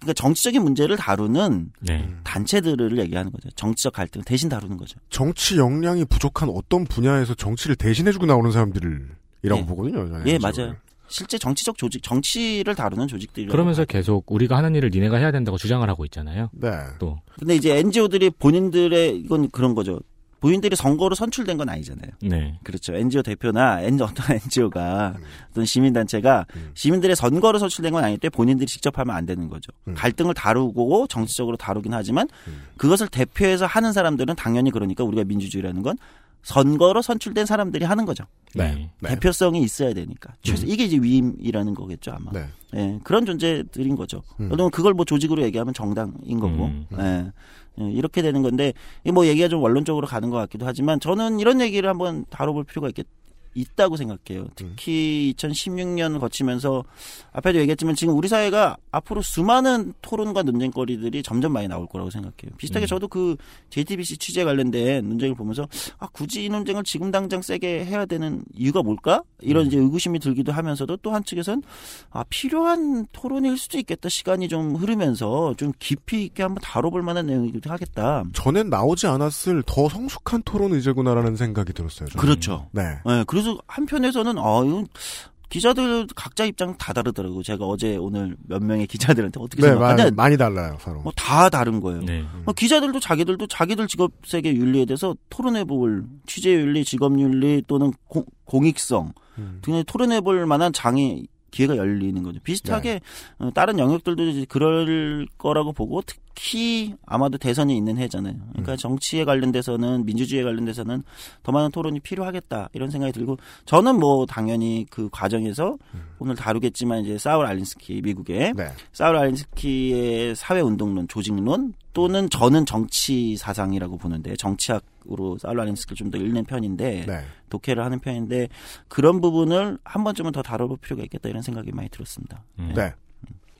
그러니까 정치적인 문제를 다루는
네.
단체들을 얘기하는 거죠. 정치적 갈등을 대신 다루는 거죠.
정치 역량이 부족한 어떤 분야에서 정치를 대신해주고 나오는 사람들이라고
예.
보거든요.
예,
를.
맞아요. 실제 정치적 조직, 정치를 다루는 조직들이라고.
그러면서 계속 우리가 하는 일을 니네가 해야 된다고 주장을 하고 있잖아요.
네.
또
근데 이제 NGO들이 본인들의 이건 그런 거죠. 본인들이 선거로 선출된 건 아니잖아요.
네.
그렇죠. NGO 대표나 어떤 NGO가
음.
어떤 시민단체가 시민들의 선거로 선출된 건 때문에 본인들이 직접 하면 안 되는 거죠.
음.
갈등을 다루고 정치적으로 다루긴 하지만 그것을 대표해서 하는 사람들은 당연히 그러니까 우리가 민주주의라는 건 선거로 선출된 사람들이 하는 거죠.
네.
네.
대표성이 있어야 되니까. 최소 이게 이제 위임이라는 거겠죠 아마.
네.
예, 그런 존재들인 거죠.
음.
물론 그걸 뭐 조직으로 얘기하면 정당인 거고.
음.
예. 예, 이렇게 되는 건데 이뭐 얘기가 좀 원론적으로 가는 것 같기도 하지만 저는 이런 얘기를 한번 다뤄볼 필요가 있겠. 있다고 생각해요. 특히 2016년 거치면서 앞에도 얘기했지만 지금 우리 사회가 앞으로 수많은 토론과 논쟁거리들이 점점 많이 나올 거라고 생각해요. 비슷하게
음.
저도 그 JTBC 취재 관련된 논쟁을 보면서 아 굳이 이 논쟁을 지금 당장 세게 해야 되는 이유가 뭘까? 이런 이제 의구심이 들기도 하면서도 또 한측에선 아 필요한 토론일 수도 있겠다. 시간이 좀 흐르면서 좀 깊이 있게 한번 다뤄볼 만한 내용이기도 하겠다.
전엔 나오지 않았을 더 성숙한 토론 의제구나라는 생각이 들었어요. 저는.
그렇죠.
네.
네, 그래서 한편에서는 아 이건 기자들 각자 입장 다 다르더라고요. 제가 어제 오늘 몇 명의 기자들한테 어떻게
네,
생각하냐
많이, 많이 달라요, 서로.
뭐 다 다른 거예요.
네.
뭐 기자들도 자기들도 자기들 직업 세계 윤리에 대해서 토론해볼 취재 윤리, 직업 윤리 또는 공, 공익성
음.
등의 토론해볼 만한 장이 기회가 열리는 거죠. 비슷하게 어, 다른 영역들도 그럴 거라고 보고 특히 아마도 대선이 있는 해잖아요. 그러니까 정치에 관련돼서는 민주주의에 관련돼서는 더 많은 토론이 필요하겠다 이런 생각이 들고 저는 뭐 당연히 그 과정에서 오늘 다루겠지만 이제 사울 알린스키 미국의
네.
사울 알린스키의 사회 운동론, 조직론 또는 저는 정치 사상이라고 보는데 정치학으로 사울 알린스키를 좀 더 읽는 편인데
네.
독해를 하는 편인데 그런 부분을 한 번쯤은 더 다뤄볼 필요가 있겠다 이런 생각이 많이 들었습니다.
음.
네.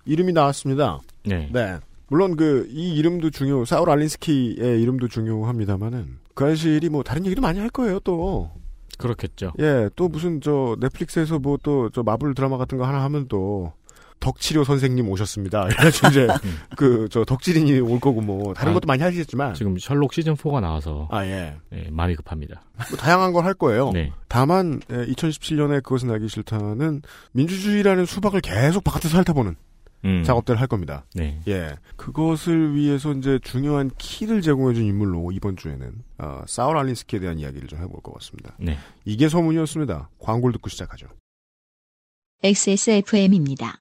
이름이 나왔습니다.
네.
네. 물론 그, 이 이름도 중요, 사울 알린스키의 이름도 중요합니다만은, 그 아실이 뭐 다른 얘기도 많이 할 거예요, 또.
그렇겠죠.
예, 또 무슨 저 넷플릭스에서 뭐 또 저 마블 드라마 같은 거 하나 하면 또 덕치료 선생님 오셨습니다. 이래가지고 이제 그 저 덕질인이 올 거고 뭐 다른
아,
것도 많이 하시겠지만
지금 셜록 시즌 4가 나와서
아 예,
네, 마음이 급합니다.
뭐 다양한 걸 할 거예요.
네.
다만 2017년에 그것은 알기 싫다는 민주주의라는 수박을 계속 바깥에서 핥아보는
음.
작업들을 할 겁니다.
네.
예, 그것을 위해서 이제 중요한 키를 제공해준 인물로 이번 주에는 어, 사울 알린스키에 대한 이야기를 좀 해볼 것 같습니다.
네.
이게 소문이었습니다. 광고를 듣고 시작하죠.
XSFM입니다.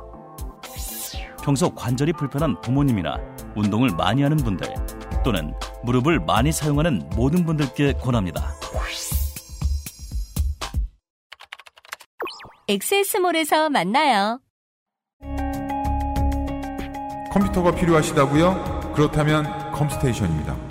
평소 관절이 불편한 부모님이나 운동을 많이 하는 분들 또는 무릎을 많이 사용하는 모든 분들께 권합니다.
엑세스몰에서 만나요.
컴퓨터가 필요하시다고요? 그렇다면 컴스테이션입니다.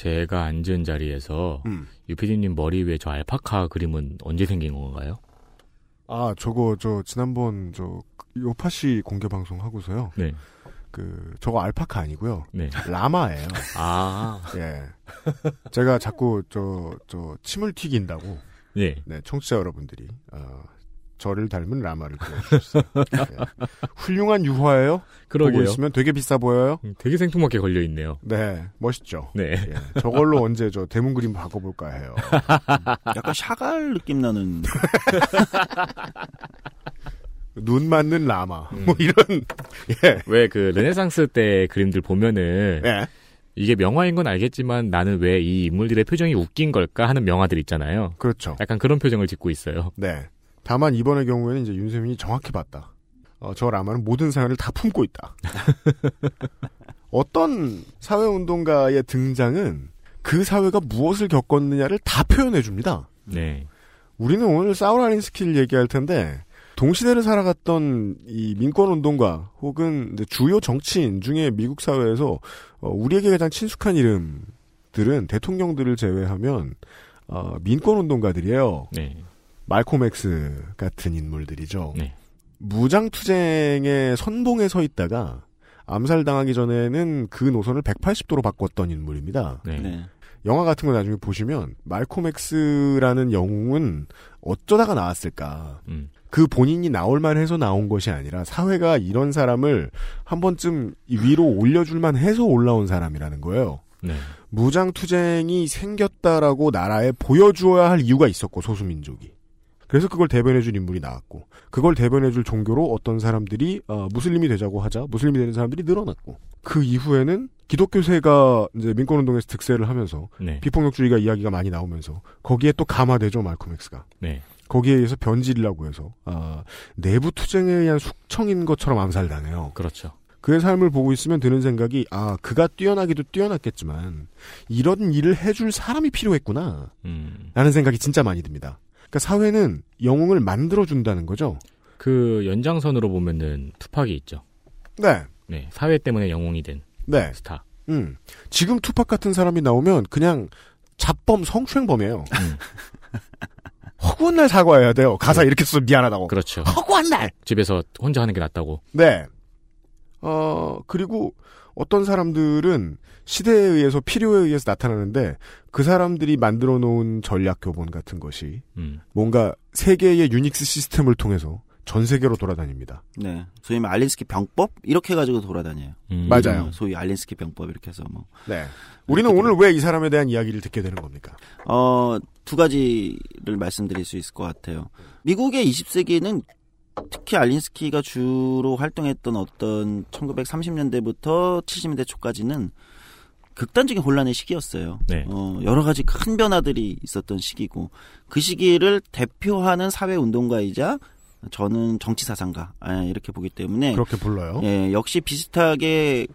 제가 앉은 자리에서
음.
유피디님 머리 위에 저 알파카 그림은 언제 생긴 건가요?
아, 저거, 저, 지난번, 저, 요파시 공개 방송 하고서요.
네.
그, 저거 알파카 아니고요.
네.
라마예요.
아,
예. 제가 자꾸, 저, 저, 침을 튀긴다고.
네.
네, 청취자 여러분들이, 어, 저를 닮은 라마를 그려주셨어요. 예. 훌륭한 유화예요? 보고
그러게요.
있으면 되게 비싸 보여요?
음, 되게 생뚱맞게 걸려 있네요.
네, 멋있죠?
네.
예, 저걸로 언제 저 대문 그림 바꿔볼까 해요.
약간 샤갈 느낌 나는
눈 맞는 라마.
음.
뭐 이런, 예.
왜 그 르네상스 때 그림들 보면은
예.
이게 명화인 건 알겠지만 나는 왜 이 인물들의 표정이 웃긴 걸까 하는 명화들 있잖아요.
그렇죠.
약간 그런 표정을 짓고 있어요.
네. 다만 이번의 경우에는 이제 윤세민이 정확히 봤다. 어, 저 라마는 모든 사연을 다 품고 있다. 어떤 사회운동가의 등장은 그 사회가 무엇을 겪었느냐를 다 표현해 줍니다.
네.
우리는 오늘 사우라린스키를 얘기할 텐데 동시대를 살아갔던 이 민권운동가 혹은 이제 주요 정치인 중에 미국 사회에서 어, 우리에게 가장 친숙한 이름들은 대통령들을 제외하면 어, 민권운동가들이에요.
네.
말콤 엑스 같은 인물들이죠.
네.
무장투쟁의 선봉에 서 있다가 암살당하기 전에는 그 노선을 180도로 바꿨던 인물입니다.
네.
네.
영화 같은 거 나중에 보시면 말콤 엑스라는 영웅은 어쩌다가 나왔을까.
음.
그 본인이 나올 만해서 나온 것이 아니라 사회가 이런 사람을 한 번쯤 위로 올려줄 만 해서 올라온 사람이라는 거예요.
네.
무장투쟁이 생겼다라고 나라에 보여주어야 할 이유가 있었고 소수민족이. 그래서 그걸 대변해줄 인물이 나왔고 그걸 대변해줄 종교로 어떤 사람들이 어, 무슬림이 되자고 하자 무슬림이 되는 사람들이 늘어났고 그 이후에는 기독교세가 이제 민권운동에서 득세를 하면서
네.
비폭력주의가 이야기가 많이 나오면서 거기에 또 감화되죠 말콤 엑스가
네.
거기에 의해서 변질이라고 해서 아, 내부 투쟁에 의한 숙청인 것처럼 암살당해요.
그렇죠.
그의 삶을 보고 있으면 드는 생각이 아 그가 뛰어나기도 뛰어났겠지만 이런 일을 해줄 사람이 필요했구나
음.
라는 생각이 진짜 많이 듭니다. 그러니까 사회는 영웅을 만들어 준다는 거죠.
그 연장선으로 보면은 투팍이 있죠.
네,
네. 사회 때문에 영웅이 된
네.
스타.
음 지금 투팍 같은 사람이 나오면 그냥 잡범 성추행범이에요.
음.
허구한 날 사과해야 돼요. 가사 이렇게 써서 미안하다고.
그렇죠.
허구한 날.
집에서 혼자 하는 게 낫다고.
네. 어, 그리고 어떤 사람들은 시대에 의해서 필요에 의해서 나타나는데 그 사람들이 만들어 놓은 전략 교본 같은 것이
음.
뭔가 세계의 유닉스 시스템을 통해서 전 세계로 돌아다닙니다.
네. 소위 말 알린스키 병법 이렇게 해가지고 돌아다녀요.
음.
맞아요.
어, 소위 알린스키 병법 이렇게 해서 뭐
네. 우리는 오늘 왜 이 사람에 대한 이야기를 듣게 되는 겁니까?
어, 두 가지를 말씀드릴 수 있을 것 같아요. 미국의 20세기는 특히 알린스키가 주로 활동했던 어떤 1930년대부터 70년대 초까지는 극단적인 혼란의 시기였어요.
네.
어, 여러 가지 큰 변화들이 있었던 시기고 그 시기를 대표하는 사회 운동가이자 저는 정치 사상가 아, 이렇게 보기 때문에
그렇게 불러요.
예, 역시 비슷하게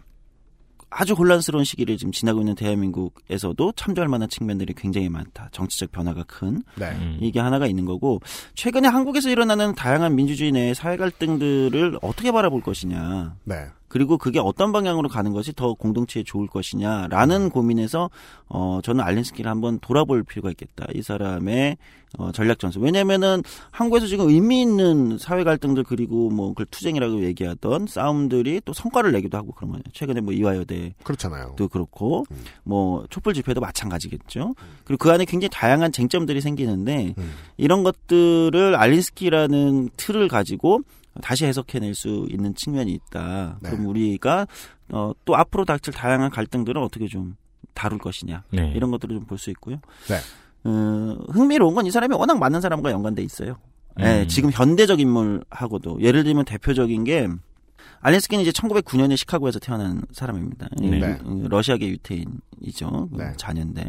아주 혼란스러운 시기를 지금 지나고 있는 대한민국에서도 참조할 만한 측면들이 굉장히 많다. 정치적 변화가 큰
네.
음.
이게 하나가 있는 거고 최근에 한국에서 일어나는 다양한 민주주의 내 사회 갈등들을 어떻게 바라볼 것이냐.
네.
그리고 그게 어떤 방향으로 가는 것이 더 공동체에 좋을 것이냐라는 고민에서 어 저는 알린스키를 한번 돌아볼 필요가 있겠다. 이 사람의 어 전략 전술. 왜냐면은 한국에서 지금 의미 있는 사회 갈등들 그리고 뭐 그걸 투쟁이라고 얘기하던 싸움들이 또 성과를 내기도 하고 그런 거예요. 최근에 뭐 이화여대
그렇잖아요.
도 그렇고 뭐 촛불 집회도 마찬가지겠죠. 그리고 그 안에 굉장히 다양한 쟁점들이 생기는데
음.
이런 것들을 알린스키라는 틀을 가지고 다시 해석해낼 수 있는 측면이 있다.
네.
그럼 우리가 어, 또 앞으로 닥칠 다양한 갈등들을 어떻게 좀 다룰 것이냐
네.
이런 것들을 좀 볼 수 있고요.
네.
어, 흥미로운 건 이 사람이 워낙 많은 사람과 연관돼 있어요. 예,
음.
지금 현대적 인물하고도 예를 들면 대표적인 게 알린스키는 이제 1909년에 시카고에서 태어난 사람입니다. 이
네.
유- 러시아계 유태인이죠. 그
네.
자녀인데.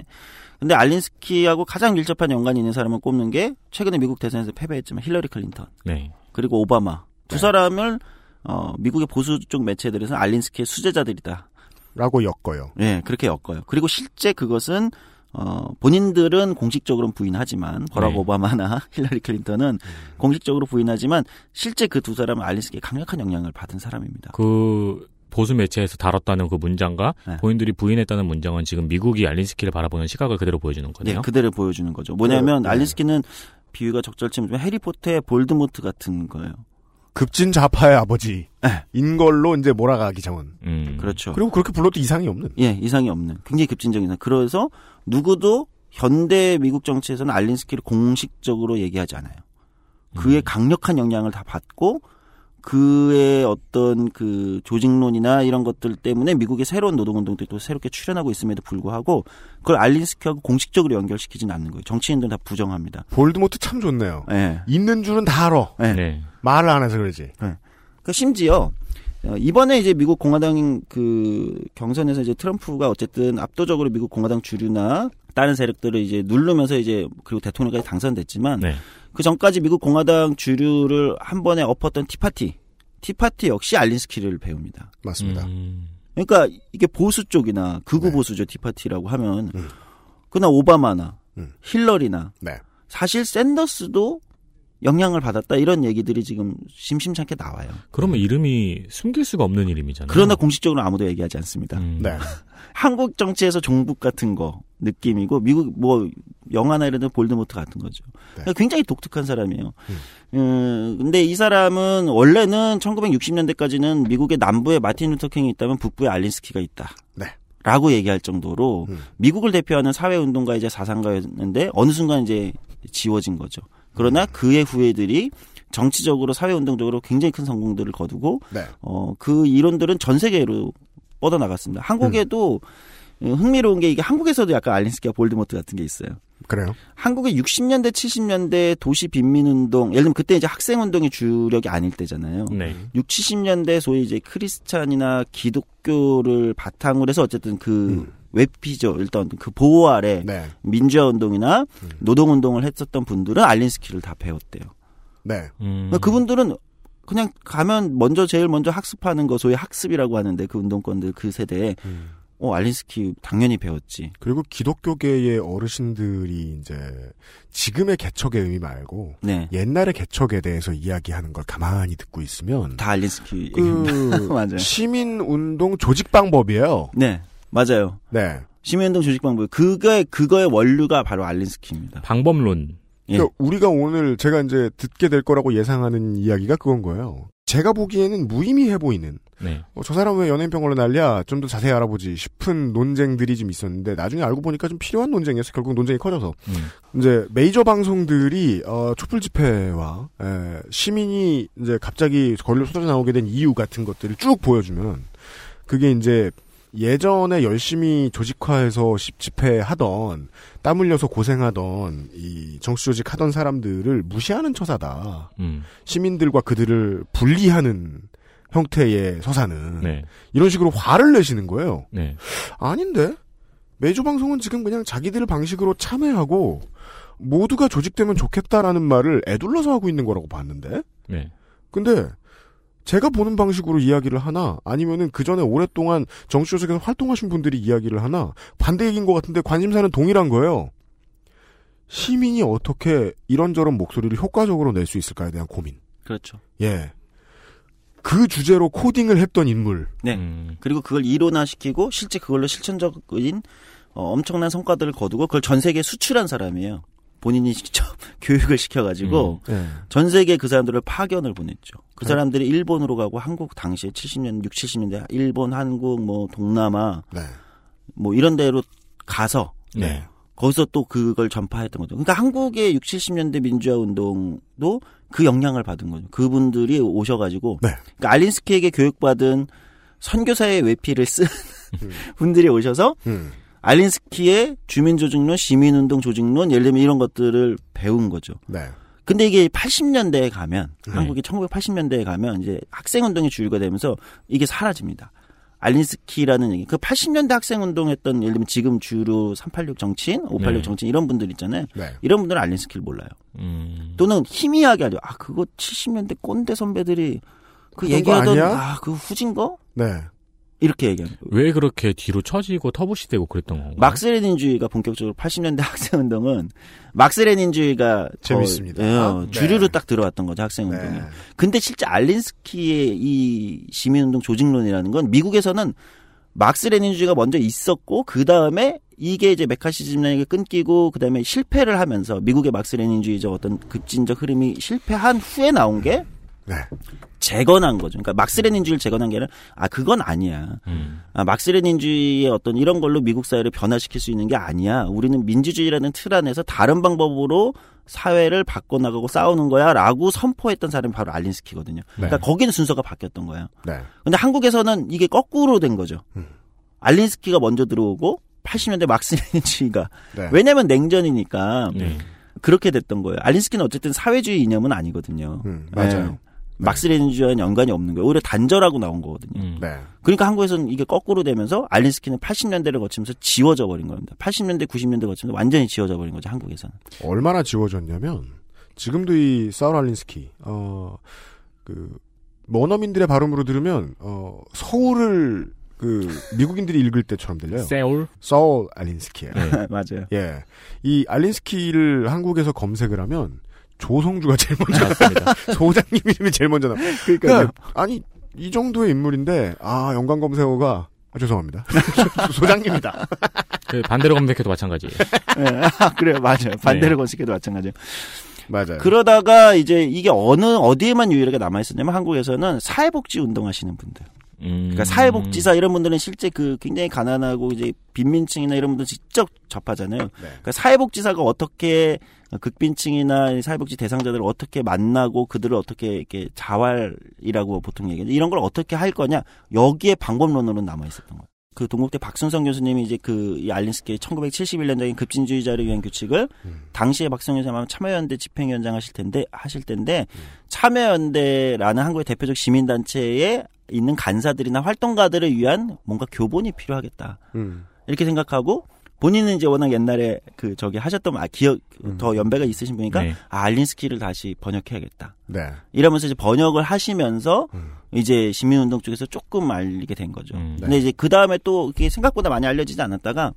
근데 알린스키하고 가장 밀접한 연관이 있는 사람을 꼽는 게 최근에 미국 대선에서 패배했지만 힐러리 클린턴
네.
그리고 오바마 두
네.
사람을 어, 미국의 보수 쪽 매체들에서는 알린스키의 수제자들이다.
라고 엮어요.
예, 그렇게 엮어요. 그리고 실제 그것은 어, 본인들은 공식적으로는 부인하지만 버락
네.
오바마나 힐러리 클린턴은
음.
공식적으로 부인하지만 실제 그 두 사람은 알린스키에 강력한 영향을 받은 사람입니다.
그 보수 매체에서 다뤘다는 그 문장과
네.
본인들이 부인했다는 문장은 지금 미국이 알린스키를 바라보는 시각을 그대로 보여주는 거네요.
예, 그대로 보여주는 거죠. 뭐냐면
네.
알린스키는 비유가 적절치면 해리포터의 볼드모트 같은 거예요.
급진 좌파의 아버지인
네.
걸로 이제 몰아가기 전은.
음.
그렇죠.
그리고 그렇게 불러도 이상이 없는.
예, 이상이 없는 굉장히 급진적인 사- 그래서 누구도 현대 미국 정치에서는 알린스키를 공식적으로 얘기하지 않아요. 그의 강력한 영향을 다 받고 그의 어떤 그 조직론이나 이런 것들 때문에 미국의 새로운 노동운동들이 또 새롭게 출현하고 있음에도 불구하고 그걸 알린스키하고 공식적으로 연결시키지는 않는 거예요. 정치인들은 다 부정합니다.
볼드모트 참 좋네요.
예.
있는 줄은 다 알아.
예.
네.
말을 안 해서 그러지.
그 심지어 어, 이번에 이제 미국 공화당 그 경선에서 이제 트럼프가 어쨌든 압도적으로 미국 공화당 주류나 다른 세력들을 이제 누르면서 이제 그리고 대통령까지 당선됐지만
네.
그 전까지 미국 공화당 주류를 한 번에 엎었던 티파티 티파티 역시 알린스키를 배웁니다.
맞습니다.
음.
그러니까 이게 보수 쪽이나 극우
네.
보수죠 티파티라고 하면
음.
그나 오바마나
음.
힐러리나
네.
사실 샌더스도 영향을 받았다 이런 얘기들이 지금 심심찮게 나와요.
그러면 이름이 숨길 수가 없는 이름이잖아요.
그러나 공식적으로 아무도 얘기하지 않습니다.
음.
네.
한국 정치에서 종북 같은 거 느낌이고 미국 뭐 영화나 이런 데 볼드모트 같은 거죠. 그러니까 굉장히 독특한 사람이에요. 음, 근데 이 사람은 원래는 1960년대까지는 미국의 남부에 마틴 루터 킹이 있다면 북부에 알린스키가 있다.
네.
라고 얘기할 정도로
음.
미국을 대표하는 사회운동가이자 사상가였는데 어느 순간 이제 지워진 거죠. 그러나 그의 후예들이 정치적으로 사회운동적으로 굉장히 큰 성공들을 거두고
네.
어, 그 이론들은 전 세계로 뻗어나갔습니다. 한국에도 어, 흥미로운 게 이게 한국에서도 약간 알린스키와 볼드모트 같은 게 있어요.
그래요.
한국의 60년대, 70년대 도시 빈민운동, 예를 들면 그때 이제 학생운동이 주력이 아닐 때잖아요.
네.
6, 70년대 소위 이제 크리스찬이나 기독교를 바탕으로 해서 어쨌든 그 외피죠. 일단 그 보호 아래
네.
민주화 운동이나 노동 운동을 했었던 분들은 알린스키를 다 배웠대요.
네.
음.
그러니까 그분들은 그냥 가면 먼저 제일 먼저 학습하는 거 소위 학습이라고 하는데 그 운동권들 그 세대에
음.
어 알린스키 당연히 배웠지.
그리고 기독교계의 어르신들이 이제 지금의 개척의 의미 말고
네.
옛날의 개척에 대해서 이야기하는 걸 가만히 듣고 있으면
다 알린스키.
그
맞아요.
시민 운동 조직 방법이에요.
네. 맞아요.
네.
시민운동 조직 방법. 그거의 그거의 원류가 바로 알린스키입니다.
방법론.
예.
그러니까 우리가 오늘 제가 이제 듣게 될 거라고 예상하는 이야기가 그건 거예요. 제가 보기에는 무의미해 보이는
네.
어, 저 사람 왜 연예인병원로 난리야 좀더 자세히 알아보지 싶은 논쟁들이 좀 있었는데 나중에 알고 보니까 좀 필요한 논쟁이었어요. 결국 논쟁이 커져서
음.
이제 메이저 방송들이 어, 촛불 집회와 에, 시민이 이제 갑자기 거리로 쏟아져 나오게 된 이유 같은 것들을 쭉 보여주면 그게 이제 예전에 열심히 조직화해서 시- 집회하던 땀 흘려서 고생하던 이 정치 조직 하던 사람들을 무시하는 처사다.
음.
시민들과 그들을 분리하는 형태의 서사는
네.
이런 식으로 화를 내시는 거예요.
네.
아닌데 메이저 방송은 지금 그냥 자기들 방식으로 참여하고 모두가 조직되면 좋겠다라는 말을 애둘러서 하고 있는 거라고 봤는데
네.
근데 제가 보는 방식으로 이야기를 하나 아니면은 그 전에 오랫동안 정치 조직에서 활동하신 분들이 이야기를 하나 반대 얘기인 것 같은데 관심사는 동일한 거예요. 시민이 어떻게 이런저런 목소리를 효과적으로 낼 수 있을까에 대한 고민.
그렇죠.
예. 그그 주제로 코딩을 했던 인물.
네.
음.
그리고 그걸 이론화시키고 실제 그걸로 실천적인 어, 엄청난 성과들을 거두고 그걸 전 세계에 수출한 사람이에요. 본인이 직접 교육을 시켜가지고
예.
전 세계 그 사람들을 파견을 보냈죠. 그
네.
사람들이 일본으로 가고 한국 당시에 70년, 6, 70년대 일본, 한국, 뭐 동남아
네.
뭐 이런 데로 가서
네.
거기서 또 그걸 전파했던 거죠. 그러니까 한국의 6, 70년대 민주화 운동도 그 영향을 받은 거죠. 그분들이 오셔가지고
네.
그러니까 알린스키에게 교육받은 선교사의 외피를 쓴
음.
분들이 오셔서
음.
알린스키의 주민조직론, 시민운동 조직론, 예를 들면 이런 것들을 배운 거죠.
네.
근데 이게 80년대에 가면
네.
한국이 1980년대에 가면 이제 학생 운동이 주류가 되면서 이게 사라집니다. 알린스키라는 얘기. 그 80년대 학생 운동했던 예를 들면 지금 주류 386 정치인, 586
네.
정치인 이런 분들 있잖아요.
네.
이런 분들은 알린스키를 몰라요.
음.
또는 희미하게 알죠. 아 그거 70년대 꼰대 선배들이 그 얘기하던
아니야?
아그 후진 거
네.
이렇게 얘기합니다.
왜 그렇게 뒤로 처지고 터부시되고 그랬던 건가요?
막스레닌주의가 본격적으로 80년대 학생 운동은 막스레닌주의가 더,
재밌습니다.
예,
네.
주류로 딱 들어왔던 거죠 학생 운동이.
네.
근데 실제 알린스키의 이 시민운동 조직론이라는 건 미국에서는 막스레닌주의가 먼저 있었고 그 다음에 이게 이제 메카시즘에게 끊기고 그 다음에 실패를 하면서 미국의 막스레닌주의적 어떤 급진적 흐름이 실패한 후에 나온 게
네.
재건한 거죠. 그러니까 막스레닌주의를 재건한 게 아니라 아 그건 아니야.
음.
아, 막스레닌주의의 어떤 이런 걸로 미국 사회를 변화시킬 수 있는 게 아니야. 우리는 민주주의라는 틀 안에서 다른 방법으로 사회를 바꿔나가고 싸우는 거야. 라고 선포했던 사람이 바로 알린스키거든요. 그러니까 거기는 순서가 바뀌었던 거예요.
네.
근데 한국에서는 이게 거꾸로 된 거죠.
음.
알린스키가 먼저 들어오고 80년대 막스레닌주의가
네.
왜냐면 냉전이니까
네.
그렇게 됐던 거예요. 알린스키는 어쨌든 사회주의 이념은 아니거든요.
음, 맞아요.
네. 막스레닌주의와는 연관이 없는 거예요. 오히려 단절하고 나온 거거든요.
음.
네.
그러니까 한국에서는 이게 거꾸로 되면서 알린스키는 80년대를 거치면서 지워져 버린 겁니다. 80년대, 90년대 거치면서 완전히 지워져 버린 거죠, 한국에서는.
얼마나 지워졌냐면 지금도 이 사울 알린스키 어그 원어민들의 발음으로 들으면 어 서울을 그 미국인들이 읽을 때처럼 들려요.
세울?
서울 알린스키예요.
네.
맞아요.
예. 이 알린스키를 한국에서 검색을 하면 조성주가 제일 먼저 나옵니다. 소장님 이름이 제일 먼저 나와요. 그러니까 아니 이 정도의 인물인데 아 연관 검색어가 아, 죄송합니다. 소장님이다.
그 반대로 검색해도 마찬가지예요.
네, 그래요, 맞아요. 반대로 검색해도 마찬가지예요.
맞아요.
그러다가 이제 이게 어느 어디에만 유일하게 남아 있었냐면 한국에서는 사회복지 운동하시는 분들.
음.
그러니까 사회복지사 이런 분들은 실제 그 굉장히 가난하고 이제 빈민층이나 이런 분들 직접 접하잖아요.
네.
그러니까 사회복지사가 어떻게 극빈층이나 사회복지 대상자들을 어떻게 만나고 그들을 어떻게 이렇게 자활이라고 보통 얘기하죠. 이런 걸 어떻게 할 거냐 여기에 방법론으로는 남아 있었던 거예요. 그 동국대 박순성 교수님이 이제 그이 알린스키의 1971년적인 급진주의자를 위한 규칙을
음.
당시에 선생님 아마 참여연대 집행위원장 하실 텐데 하실 텐데 참여연대라는 한국의 대표적 시민단체에 있는 간사들이나 활동가들을 위한 뭔가 교본이 필요하겠다.
음.
이렇게 생각하고 본인은 이제 워낙 옛날에 그 저기 하셨던 아, 기억
음.
더 연배가 있으신 분이니까
네.
아, 알린스키를 다시 번역해야겠다.
네.
이러면서 이제 번역을 하시면서
음.
이제 시민운동 쪽에서 조금 알리게 된 거죠.
음.
근데 이제 그 다음에 또 이게 생각보다 많이 알려지지 않았다가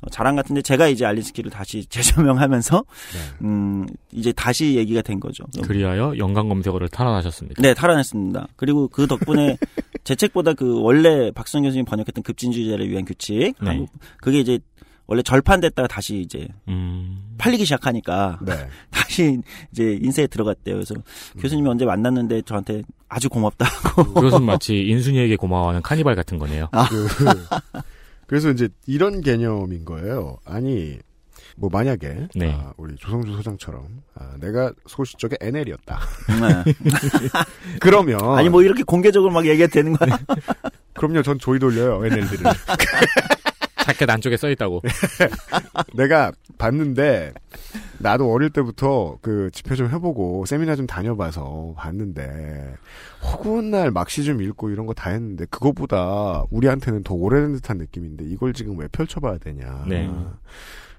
어, 자랑 같은데 제가 이제 알린스키를 다시 재조명하면서
네.
음 이제 다시 얘기가 된 거죠.
그리하여 연관 검색어를 탈환하셨습니다.
네, 탈환했습니다. 그리고 그 덕분에 제 책보다 그 원래 박성 교수님 번역했던 급진주의자를 위한 규칙,
네.
그게 이제 원래 절판됐다가 다시 이제
음.
팔리기 시작하니까
네.
다시 이제 인쇄에 들어갔대요. 그래서 교수님이 언제 만났는데 저한테 아주 고맙다고.
그것은 마치 인순이에게 고마워하는 카니발 같은 거네요.
그, 그래서 이제 이런 개념인 거예요. 아니 뭐 만약에
네.
아, 우리 조성주 소장처럼 아, 내가 소시적의 NL이었다.
네.
그러면
아니 뭐 이렇게 공개적으로 막 얘기해도 되는 거야?
그럼요. 전 조이 돌려요 NL들을.
자켓 안쪽에 써 있다고.
내가 봤는데 나도 어릴 때부터 그 집회 좀 해보고 세미나 좀 다녀봐서 봤는데 허구한 날 막시 좀 읽고 이런 거 다 했는데 그것보다 우리한테는 더 오래된 듯한 느낌인데 이걸 지금 왜 펼쳐봐야 되냐.
네.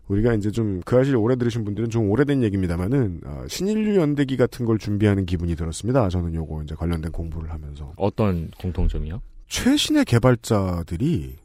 우리가 이제 좀 그 아실 오래 들으신 분들은 좀 오래된 얘기입니다만은 어, 신인류 연대기 같은 걸 준비하는 기분이 들었습니다. 저는 요거 이제 관련된 공부를 하면서
어떤 공통점이요?
최신의 개발자들이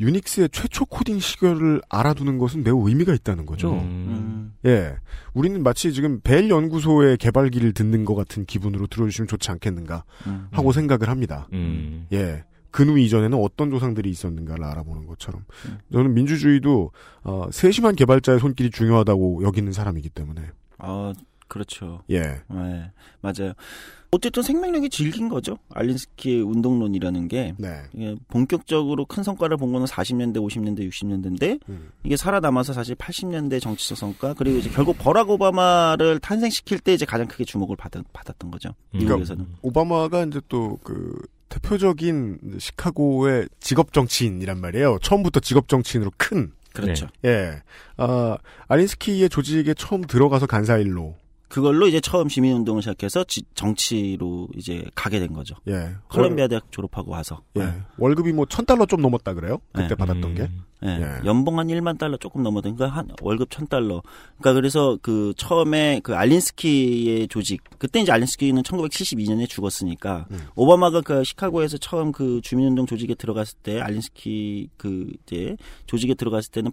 유닉스의 최초 코딩 시결을 알아두는 것은 매우 의미가 있다는 거죠.
음.
예. 우리는 마치 지금 벨 연구소의 개발기를 듣는 것 같은 기분으로 들어주시면 좋지 않겠는가
음.
하고 생각을 합니다.
음.
예. 근우 이전에는 어떤 조상들이 있었는가를 알아보는 것처럼.
음.
저는 민주주의도, 어, 세심한 개발자의 손길이 중요하다고 여기는 사람이기 때문에.
아, 그렇죠.
예.
네, 맞아요. 어쨌든 생명력이 질긴 거죠. 알린스키의 운동론이라는 게
네.
이게 본격적으로 큰 성과를 본 거는 40년대, 50년대, 60년대인데
음.
이게 살아남아서 사실 80년대 정치적 성과 그리고 이제 결국 버락 오바마를 탄생시킬 때 이제 가장 크게 주목을 받았, 받았던 거죠.
음.
미국에서는.
오바마가 이제 또 그 대표적인 시카고의 직업 정치인이란 말이에요. 처음부터 직업 정치인으로 큰.
그렇죠.
예. 아, 알린스키의 조직에 처음 들어가서 간사일로.
그걸로 이제 처음 시민운동을 시작해서 지- 정치로 이제 가게 된 거죠.
예.
컬럼비아 대학 졸업하고 와서.
월, 예. 월급이 뭐 천 달러 좀 넘었다 그래요? 그때
네.
받았던 게.
음.
예,
예.
연봉 한 1만 달러 조금 넘어드니까 한 월급 1000달러. 그러니까 그래서 그 처음에 그 알린스키의 조직 그때 이제 알린스키는 1972년에 죽었으니까
음.
오바마가 그 시카고에서 처음 그 주민운동 조직에 들어갔을 때 알린스키 그 이제 조직에 들어갔을 때는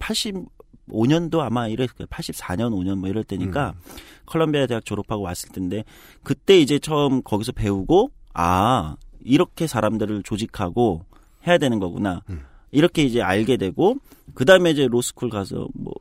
85년도 아마 이럴 거예요. 84년 5년 뭐 이럴 때니까 컬럼비아 대학 졸업하고 왔을 텐데 그때 이제 처음 거기서 배우고 아 이렇게 사람들을 조직하고 해야 되는 거구나.
음.
이렇게 이제 알게 되고 그 다음에 이제 로스쿨 가서 뭐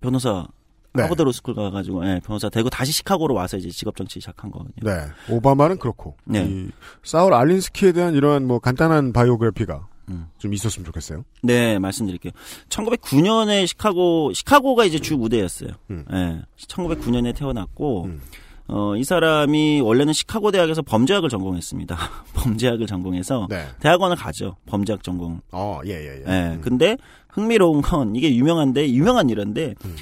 변호사
네.
하버드 로스쿨 가가지고 예, 변호사 되고 다시 시카고로 와서 이제 직업 정치 시작한 거거든요.
네. 오바마는 그렇고.
네.
이 사울 알린스키에 대한 이러한 뭐 간단한 바이오그래피가
음.
좀 있었으면 좋겠어요.
네, 말씀드릴게요. 1909년에 시카고 시카고가 이제 주 무대였어요.
음.
예. 1909년에 태어났고
음.
어, 이 사람이 원래는 시카고 대학에서 범죄학을 전공했습니다. 범죄학을 전공해서
네.
대학원을 가죠. 범죄학 전공.
어, 예, 예, 예.
예.
음.
근데 흥미로운 건 이게 유명한데 유명한 일인데
음.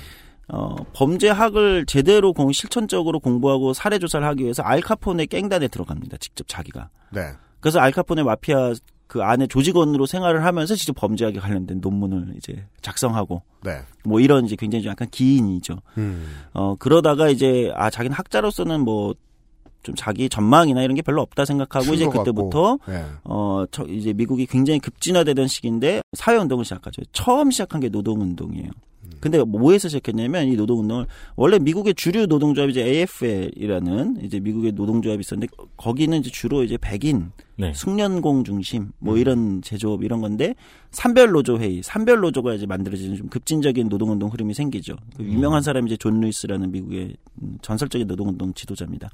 어, 범죄학을 제대로 공 실천적으로 공부하고 살해 조사를 하기 위해서 알카포네 깽단에 들어갑니다. 직접 자기가.
네.
그래서 알카포네 마피아 그 안에 조직원으로 생활을 하면서 직접 범죄학에 관련된 논문을 이제 작성하고
네.
뭐 이런 이제 굉장히 좀 약간 기인이죠.
음.
어 그러다가 이제 아 자기는 학자로서는 뭐 좀 자기 전망이나 이런 게 별로 없다 생각하고 이제. 그때부터
네.
어, 저 이제 미국이 굉장히 급진화되던 시기인데 사회 운동을 시작하죠. 처음 시작한 게 노동 운동이에요. 근데 뭐에서 시작했냐면 이 노동운동을 원래 미국의 주류 노동조합이 이제 AFL이라는 이제 미국의 노동조합이 있었는데 거기는 이제 주로 이제 백인
네.
숙련공 중심 뭐 이런 제조업 이런 건데 산별 노조 회의, 산별 노조가 이제 만들어지는 좀 급진적인 노동운동 흐름이 생기죠. 그 유명한 사람이 이제 존 루이스라는 미국의 음, 전설적인 노동운동 지도자입니다.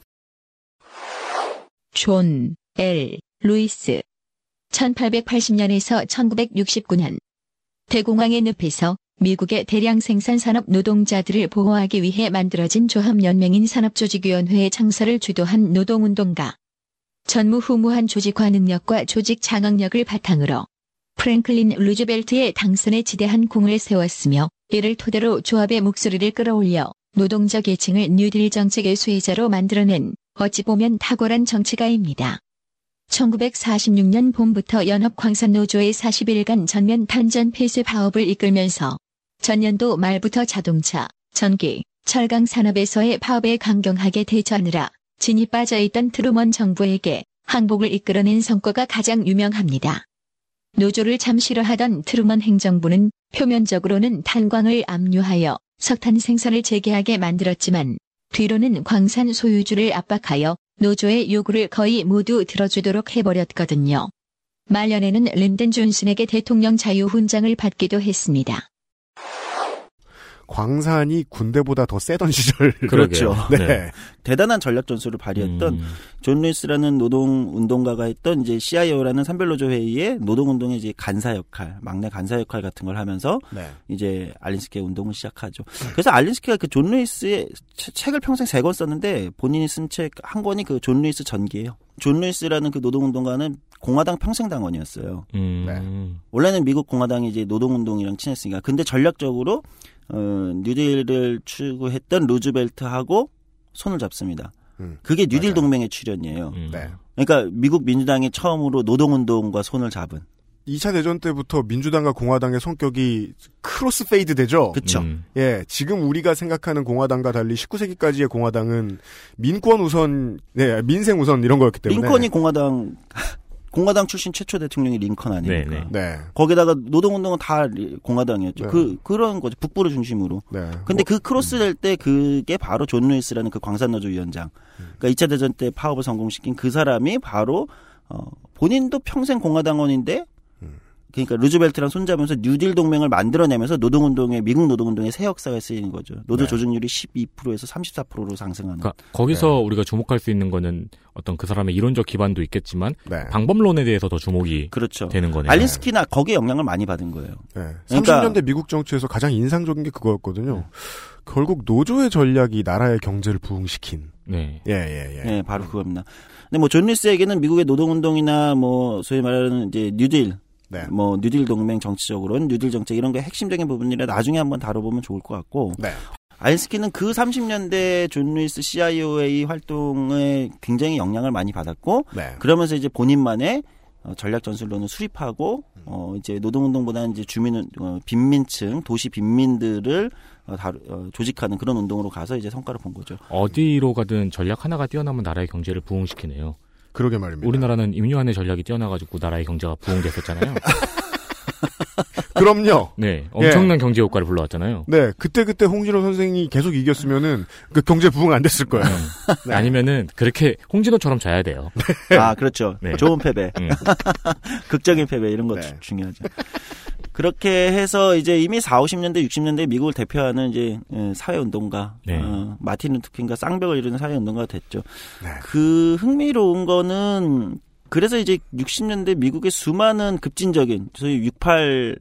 존, 엘, 루이스. 1880년에서 1969년. 대공황의 늪에서 미국의 대량 생산 산업 노동자들을 보호하기 위해 만들어진 조합연맹인 산업조직위원회의 창설을 주도한 노동운동가. 전무후무한 조직화 능력과 조직 장악력을 바탕으로 프랭클린 루즈벨트의 당선에 지대한 공을 세웠으며 이를 토대로 조합의 목소리를 끌어올려 노동자 계층을 뉴딜 정책의 수혜자로 만들어낸 어찌 보면 탁월한 정치가입니다. 1946년 봄부터 연합광산노조의 40일간 전면 탄전 폐쇄 파업을 이끌면서 전년도 말부터 자동차, 전기, 철강 산업에서의 파업에 강경하게 대처하느라 진이 빠져있던 트루먼 정부에게 항복을 이끌어낸 성과가 가장 유명합니다. 노조를 참 싫어하던 트루먼 행정부는 표면적으로는 탄광을 압류하여 석탄 생산을 재개하게 만들었지만 뒤로는 광산 소유주를 압박하여 노조의 요구를 거의 모두 들어주도록 해버렸거든요. 말년에는 린든 존슨에게 대통령 자유훈장을 받기도 했습니다.
광산이 군대보다 더 세던 시절.
그렇죠.
네.
네.
대단한 전략 전술을 발휘했던
음.
존 루이스라는 노동 운동가가 했던 이제 CIO라는 산별노조 회의에 노동 운동의 이제 간사 역할, 막내 간사 역할 같은 걸 하면서
네.
이제 알린스키의 운동을 시작하죠. 그래서 알린스키가 그 존 루이스의 채- 책을 평생 세 권 썼는데 본인이 쓴 책 한 권이 그 존 루이스 전기예요. 존 루이스라는 그 노동 운동가는 공화당 평생당원이었어요.
음.
원래는 미국 공화당이 이제 노동운동이랑 친했으니까. 근데 전략적으로, 어, 뉴딜을 추구했던 루즈벨트하고 손을 잡습니다.
음.
그게 뉴딜
맞아요.
동맹의 출현이에요.
음.
네.
그러니까 미국 민주당이 처음으로 노동운동과 손을 잡은.
2차 대전 때부터 민주당과 공화당의 성격이 cross fade 되죠.
그쵸.
음.
예, 지금 우리가 생각하는 공화당과 달리 19세기까지의 공화당은 민권 우선, 네, 민생 우선 이런 거였기 때문에.
링컨이 공화당, 공화당 출신 최초 대통령이 링컨 아닙니까?
네, 네.
네.
거기다가 노동운동은 다 리- 공화당이었죠.
네.
그 그런 거죠. 북부를 중심으로.
네.
근데 그 cross 될 때 그게 바로 존 루이스라는 그 광산노조 위원장. 그러니까 2차 대전 때 파업을 성공시킨 그 사람이 바로 어 본인도 평생 공화당원인데 그러니까 루즈벨트랑 손잡으면서 뉴딜 동맹을 만들어내면서 노동운동의 미국 노동운동의 새 역사가 쓰이는 거죠. 노조
네.
조직률이 12%에서 34%로 상승하는.
그러니까 거기서 우리가 주목할 수 있는 거는 어떤 그 사람의 이론적 기반도 있겠지만
네.
방법론에 대해서 더 주목이
그렇죠.
되는 거네요.
알린스키나 거기에 영향을 많이 받은 거예요.
네.
그러니까-
30년대 미국 정치에서 가장 인상적인 게 그거였거든요. 결국 노조의 전략이 나라의 경제를 부흥시킨.
네.
예, 예, 예.
네, 바로 그겁니다. 근데 뭐 존 루이스에게는 미국의 노동운동이나 뭐 소위 말하는 이제 뉴딜,
네.
뭐 뉴딜 동맹 정치적으로는 뉴딜 정책 이런 게 핵심적인 부분이라 나중에 한번 다뤄보면 좋을 것 같고
네.
알린스키는 그 30년대 존 루이스 CIO의 활동에 굉장히 영향을 많이 받았고
네.
그러면서 이제 본인만의 어, 전략 전술론을 수립하고 어 이제 노동운동보다는 이제 주민은 어, 빈민층 도시 빈민들을 어, 다루, 어, 조직하는 그런 운동으로 가서 이제 성과를 본 거죠.
어디로 가든 전략 하나가 뛰어나면 나라의 경제를 부흥시키네요.
그러게 말입니다.
우리나라는 임요한의 전략이 뛰어나가지고 나라의 경제가 부흥됐었잖아요.
그럼요.
네, 엄청난 경제 효과를 불러왔잖아요.
네, 그때 그때 홍진호 선생이 계속 이겼으면은 그 경제 부흥 안 됐을 거예요. 네.
아니면은 그렇게 홍진호처럼 져야 돼요.
아, 그렇죠.
네.
좋은 패배.
음.
극적인 패배 이런 거
네.
주- 중요하죠. 그렇게 해서 이제 이미 4, 50년대, 60년대 미국을 대표하는 이제 예, 사회운동가,
네.
어, 마틴 루터킹과 쌍벽을 이루는 사회운동가가 됐죠.
네.
그 흥미로운 거는 그래서 이제 60년대 미국의 수많은 급진적인 소위 68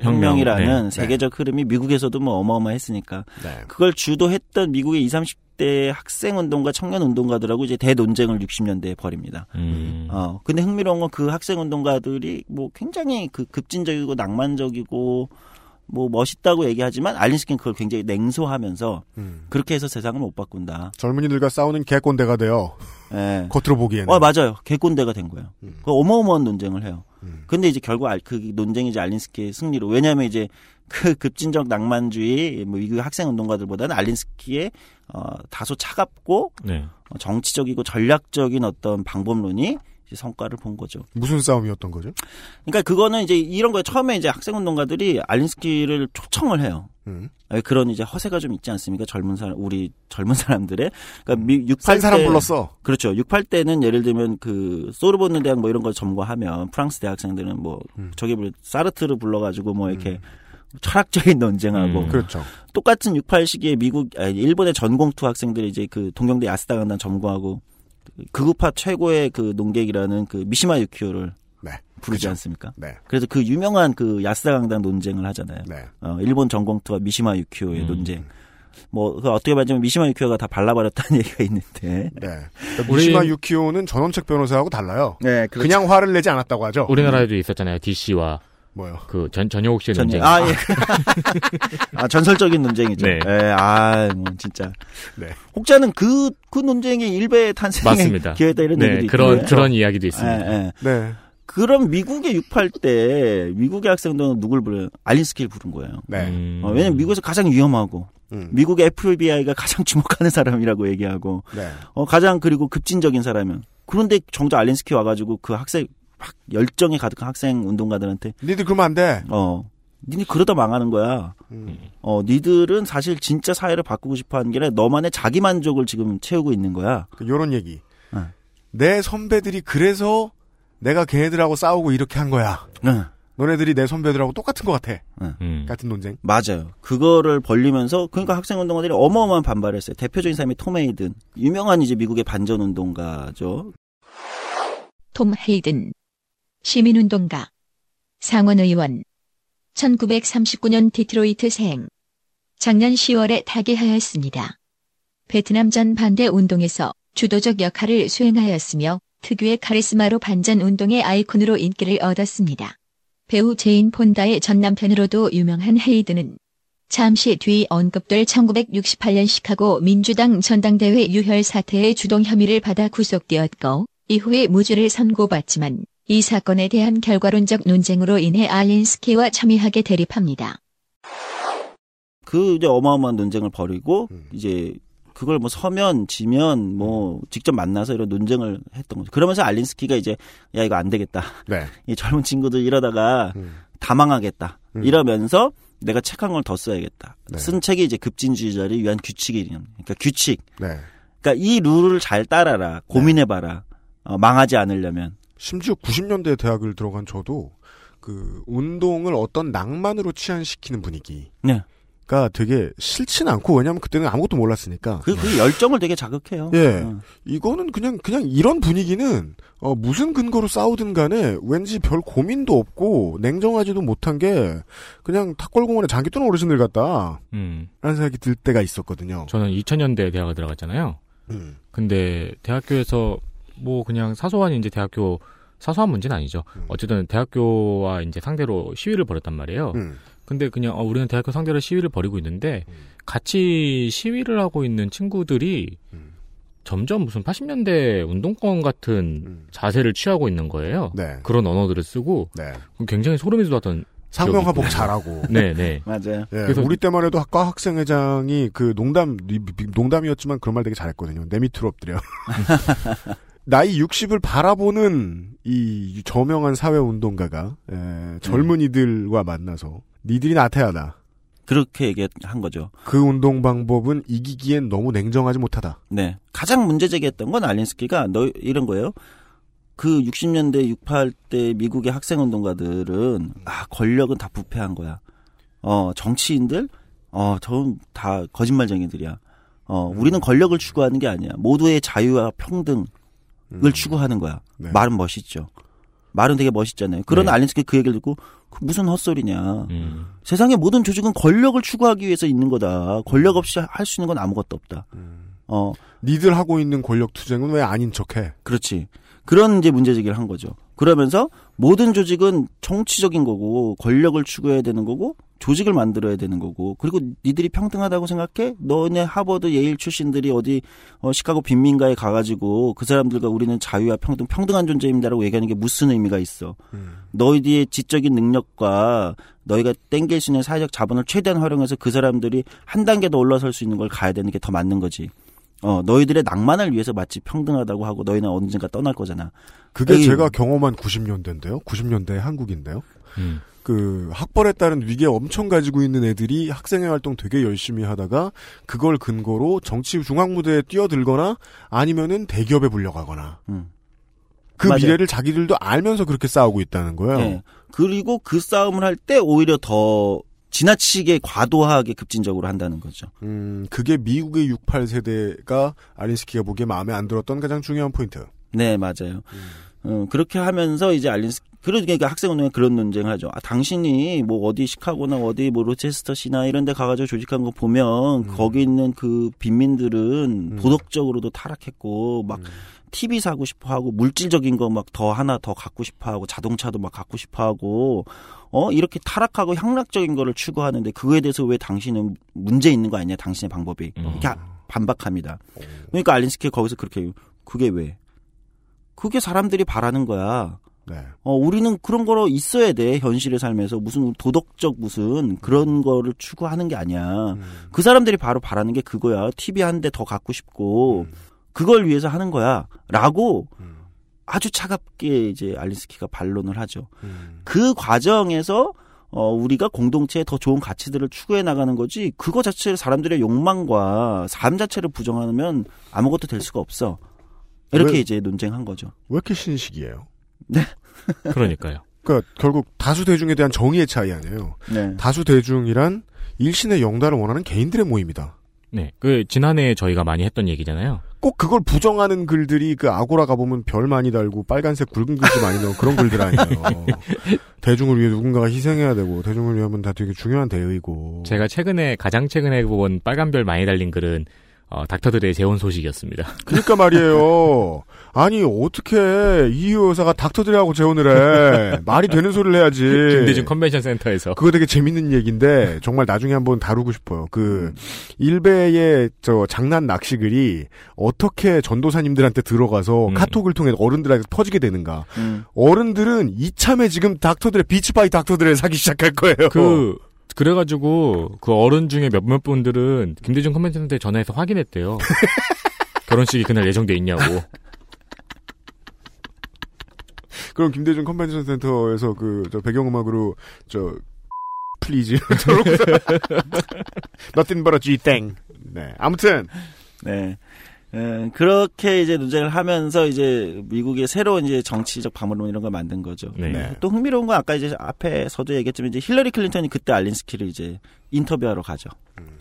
혁명이라는
네.
세계적 흐름이 미국에서도 뭐 어마어마했으니까
네.
그걸 주도했던 미국의 20, 30대 학생 운동가 청년 운동가들하고 이제 대논쟁을 60년대에 벌입니다.
음.
어, 근데 흥미로운 건 그 학생 운동가들이 뭐 굉장히 그 급진적이고 낭만적이고 뭐 멋있다고 얘기하지만 알린스키는 그걸 굉장히 냉소하면서
음.
그렇게 해서 세상을 못 바꾼다.
젊은이들과 싸우는 개꼰대가 돼요.
예.
겉으로 보기에는.
어, 맞아요. 개꼰대가 된 거예요.
음.
그 어마어마한 논쟁을 해요.
음.
근데 이제 결국 알- 그 논쟁이 이제 알린스키의 승리로. 왜냐하면 이제 그 급진적 낭만주의 뭐 미국 학생 운동가들보다는 알린스키의 어, 다소 차갑고
네.
어, 정치적이고 전략적인 어떤 방법론이 성과를 본 거죠.
무슨 싸움이었던 거죠?
그러니까 그거는 이제 이런 거에 처음에 이제 학생 운동가들이 알린스키를 초청을 해요.
음.
예, 그런 이제 허세가 좀 있지 않습니까? 젊은 사람, 우리 젊은 사람들의. 그러니까 미,
68센 사람
때-
불렀어.
그렇죠. 68 때는 예를 들면 그 소르본느 대학 뭐 이런 걸 점거하면 프랑스 대학생들은 뭐
음.
저기 뭐 사르트르 불러가지고 뭐 이렇게 철학적인 논쟁하고
음.
그렇죠.
똑같은 68 시기에 미국 아니, 일본의 전공투 학생들이 이제 그 동경대 야스다 강단 점거하고 극우파 최고의 그 농객이라는 그 미시마 유키오를
네.
부르지
그죠.
않습니까?
네.
그래서 그 유명한 그 야스다 강단 논쟁을 하잖아요.
네.
어, 일본 전공투와 미시마 유키오의
음.
논쟁. 뭐, 그 어떻게 말하자면 미시마 유키오가 다 발라버렸다는 얘기가 있는데.
네. 그러니까
우리-
미시마 유키오는 전원책 변호사하고 달라요.
네,
그냥 화를 내지 않았다고 하죠.
우리나라에도 있었잖아요. DC와
뭐요?
그 전, 전효옥 씨의
전,
논쟁.
아, 예. 아, 전설적인 논쟁이죠.
네.
예, 아, 뭐, 진짜.
네.
혹자는 그, 그 논쟁이 일베 탄생에
맞습니다.
기여했다 이런
네,
얘기도
그런
있고요.
그런 이야기도 있습니다.
예, 예.
네.
그럼 미국의 68 때, 미국의 학생들은 누굴 부르요? 알린스키를 부른 거예요.
네.
음.
어, 왜냐면 미국에서 가장 위험하고,
음.
미국의 FBI가 가장 주목하는 사람이라고 얘기하고,
네.
어, 가장 그리고 급진적인 사람이면. 그런데 정작 알린스키 와가지고 그 학생, 막 열정이 가득한 학생 운동가들한테,
니들 그러면 안 돼.
어, 니네 그러다 망하는 거야.
음.
어, 니들은 사실 진짜 사회를 바꾸고 싶어 하는 게 아니라 너만의 자기 만족을 지금 채우고 있는 거야.
그 요런 얘기.
네.
내 선배들이 그래서 내가 걔네들하고 싸우고 이렇게 한 거야.
응.
너네들이 내 선배들하고 똑같은 것 같아.
음.
같은 논쟁.
맞아요. 그거를 벌리면서 그러니까 학생 운동가들이 어마어마한 반발을 했어요. 대표적인 사람이 톰 헤이든. 유명한 이제 미국의 반전 운동가죠.
톰 헤이든. 시민운동가. 상원의원. 1939년 디트로이트 생. 작년 10월에 타계하였습니다. 베트남 전 반대 운동에서 주도적 역할을 수행하였으며 특유의 카리스마로 반전 운동의 아이콘으로 인기를 얻었습니다. 배우 제인 폰다의 전 남편으로도 유명한 헤이든은 잠시 뒤 언급될 1968년 시카고 민주당 전당대회 유혈 사태의 주동 혐의를 받아 구속되었고 이후에 무죄를 선고받지만 이 사건에 대한 결과론적 논쟁으로 인해 알린스키와 첨예하게 대립합니다.
그 이제 어마어마한 논쟁을 벌이고
음.
이제 그걸 뭐 서면 지면 뭐 직접 만나서 이런 논쟁을 했던 거죠. 그러면서 알린스키가 이제 야 이거 안 되겠다.
네.
이 젊은 친구들 이러다가
음.
다 망하겠다.
음.
이러면서 내가 책한걸더 써야겠다.
네.
쓴 책이 이제 급진주의자를 위한 규칙이에요. 그러니까 규칙.
네.
그러니까 이 룰을 잘 따라라. 고민해봐라. 어, 망하지 않으려면.
심지어 90년대 대학을 들어간 저도 그 운동을 어떤 낭만으로 치환시키는 분위기.
네.
가 되게 싫진 않고 왜냐면 그때는 아무것도 몰랐으니까.
그, 그 열정을 되게 자극해요.
예.
어.
이거는 그냥 그냥 이런 분위기는 어, 무슨 근거로 싸우든 간에 왠지 별 고민도 없고 냉정하지도 못한 게 그냥 탁골공원에 장기 뜨는 어르신들 같다.
음.
라는 생각이 들 때가 있었거든요.
저는 2000년대 대학을 들어갔잖아요.
음.
근데 대학교에서 뭐 그냥 사소한 이제 대학교 사소한 문제는 아니죠.
음.
어쨌든 대학교와 이제 상대로 시위를 벌였단 말이에요.
음.
근데 그냥 어, 우리는 대학교 상대로 시위를 벌이고 있는데
음.
같이 시위를 하고 있는 친구들이
음.
점점 무슨 80년대 운동권 같은
음.
자세를 취하고 있는 거예요.
네.
그런 언어들을 쓰고
네.
굉장히 소름이 돋았던
상명하복 잘하고.
네, 네.
맞아요.
예,
그래서-
우리 때만 해도 학과 학생회장이 그 농담 농담이었지만 그런 말 되게 잘했거든요. 내 밑으로 엎드려. 나이 60을 바라보는 이 저명한 사회 운동가가 예, 젊은이들과 만나서 니들이 나태하다.
그렇게 얘기한 거죠.
그 운동 방법은 이기기엔 너무 냉정하지 못하다.
네. 가장 문제 제기했던 건 알린스키가 너 이런 거예요. 그 60년대 68대 미국의 학생 운동가들은 아 권력은 다 부패한 거야. 어 정치인들 어 저는 다 거짓말쟁이들이야. 어 우리는 권력을 추구하는 게 아니야. 모두의 자유와 평등을
음.
추구하는 거야.
네.
말은 멋있죠. 말은 되게 멋있잖아요. 그런
네.
알린스키 그 얘기를 듣고 그 무슨 헛소리냐.
음.
세상의 모든 조직은 권력을 추구하기 위해서 있는 거다. 권력 없이 할 수 있는 건 아무것도 없다.
음.
어,
니들 하고 있는 권력 투쟁은 왜 아닌 척해?
그렇지. 그런 이제 문제 제기를 한 거죠. 그러면서 모든 조직은 정치적인 거고 권력을 추구해야 되는 거고 조직을 만들어야 되는 거고 그리고 니들이 평등하다고 생각해? 너네 하버드 예일 출신들이 어디 어, 시카고 빈민가에 가가지고 그 사람들과 우리는 자유와 평등 평등한 존재입니다라고 얘기하는 게 무슨 의미가 있어?
음.
너희들의 지적인 능력과 너희가 땡길 수 있는 사회적 자본을 최대한 활용해서 그 사람들이 한 단계 더 올라설 수 있는 걸 가야 되는 게 더 맞는 거지. 어, 너희들의 낭만을 위해서 마치 평등하다고 하고 너희는 언젠가 떠날 거잖아.
그게
에이.
제가 경험한 90년대인데요. 90년대 한국인데요.
음.
그 학벌에 따른 위계 엄청 가지고 있는 애들이 학생회 활동 되게 열심히 하다가 그걸 근거로 정치 중앙 무대에 뛰어들거나 아니면은 대기업에 불려가거나
음.
그
맞아요.
미래를 자기들도 알면서 그렇게 싸우고 있다는 거예요.
예. 그리고 그 싸움을 할 때 오히려 더 지나치게 과도하게 급진적으로 한다는 거죠.
음, 그게 미국의 68 세대가 알린스키가 보기에 마음에 안 들었던 가장 중요한 포인트.
네, 맞아요. 어, 그렇게 하면서 이제 알린스 그러니까 학생운동에 그런 논쟁을 하죠. 아, 당신이 뭐 어디 시카고나 어디 뭐 로체스터시나 이런 데 가가지고 조직한 거 보면 거기 있는 그 빈민들은
음.
도덕적으로도 타락했고 막 TV 사고 싶어 하고 물질적인 거 막 더 하나 더 갖고 싶어 하고 자동차도 막 갖고 싶어 하고 어 이렇게 타락하고 향락적인 거를 추구하는데 그거에 대해서 왜 당신은 문제 있는 거 아니냐 당신의 방법이
음.
이렇게 반박합니다. 그러니까 알린스키 거기서 그렇게 그게 왜 그게 사람들이 바라는 거야.
네.
어, 우리는 그런 거로 있어야 돼, 현실의 삶에서. 무슨 도덕적 무슨 그런 거를 추구하는 게 아니야.
음.
그 사람들이 바로 바라는 게 그거야. TV 한 대 더 갖고 싶고, 그걸 위해서 하는 거야. 라고
음.
아주 차갑게 이제 알린스키가 반론을 하죠.
음.
그 과정에서 어, 우리가 공동체에 더 좋은 가치들을 추구해 나가는 거지, 그거 자체를 사람들의 욕망과 삶 자체를 부정하면 아무것도 될 수가 없어. 이렇게
왜-
이제 논쟁한 거죠.
왜 이렇게 신식이에요?
그러니까요.
그러니까 결국 다수 대중에 대한 정의의 차이 아니에요.
네.
다수 대중이란 일신의 영달을 원하는 개인들의 모임이다.
네. 그 지난해 저희가 많이 했던 얘기잖아요.
꼭 그걸 부정하는 글들이 그 아고라 가보면 별 많이 달고 빨간색 굵은 글씨 많이 넣은 그런 글들 아니에요. 대중을 위해 누군가가 희생해야 되고 대중을 위하면 다 되게 중요한 대의고.
제가 최근에 가장 최근에 본 빨간 별 많이 달린 글은 어, 닥터 드레의 재혼 소식이었습니다.
그러니까 말이에요. 아니 어떻게 이희호 여사가 닥터 드레하고 재혼을 해? 말이 되는 소리를 해야지.
김대중 컨벤션 센터에서
그거 되게 재밌는 얘기인데 정말 나중에 한번 다루고 싶어요. 그 일베의 저 장난 낚시글이 어떻게 전도사님들한테 들어가서
음.
카톡을 통해 어른들한테 퍼지게 되는가.
음.
어른들은 이참에 지금 닥터들의 비치바이 닥터들을 사기 시작할 거예요.
그 그래가지고 그 어른 중에 몇몇 분들은 김대중 컨벤션 센터에 전화해서 확인했대요. 결혼식이 그날 예정돼 있냐고.
그럼 김대중 컨벤션 센터에서 그 저 배경음악으로 저 please Nothing but a G Thang. 네. 아무튼
네. 에, 그렇게 이제 논쟁을 하면서 이제 미국의 새로운 이제 정치적 방법론 이런 걸 만든 거죠.
네.
네.
또 흥미로운 건 아까 이제 앞에서도 얘기했지만 이제 힐러리 클린턴이 그때 알린스키를 이제 인터뷰하러 가죠.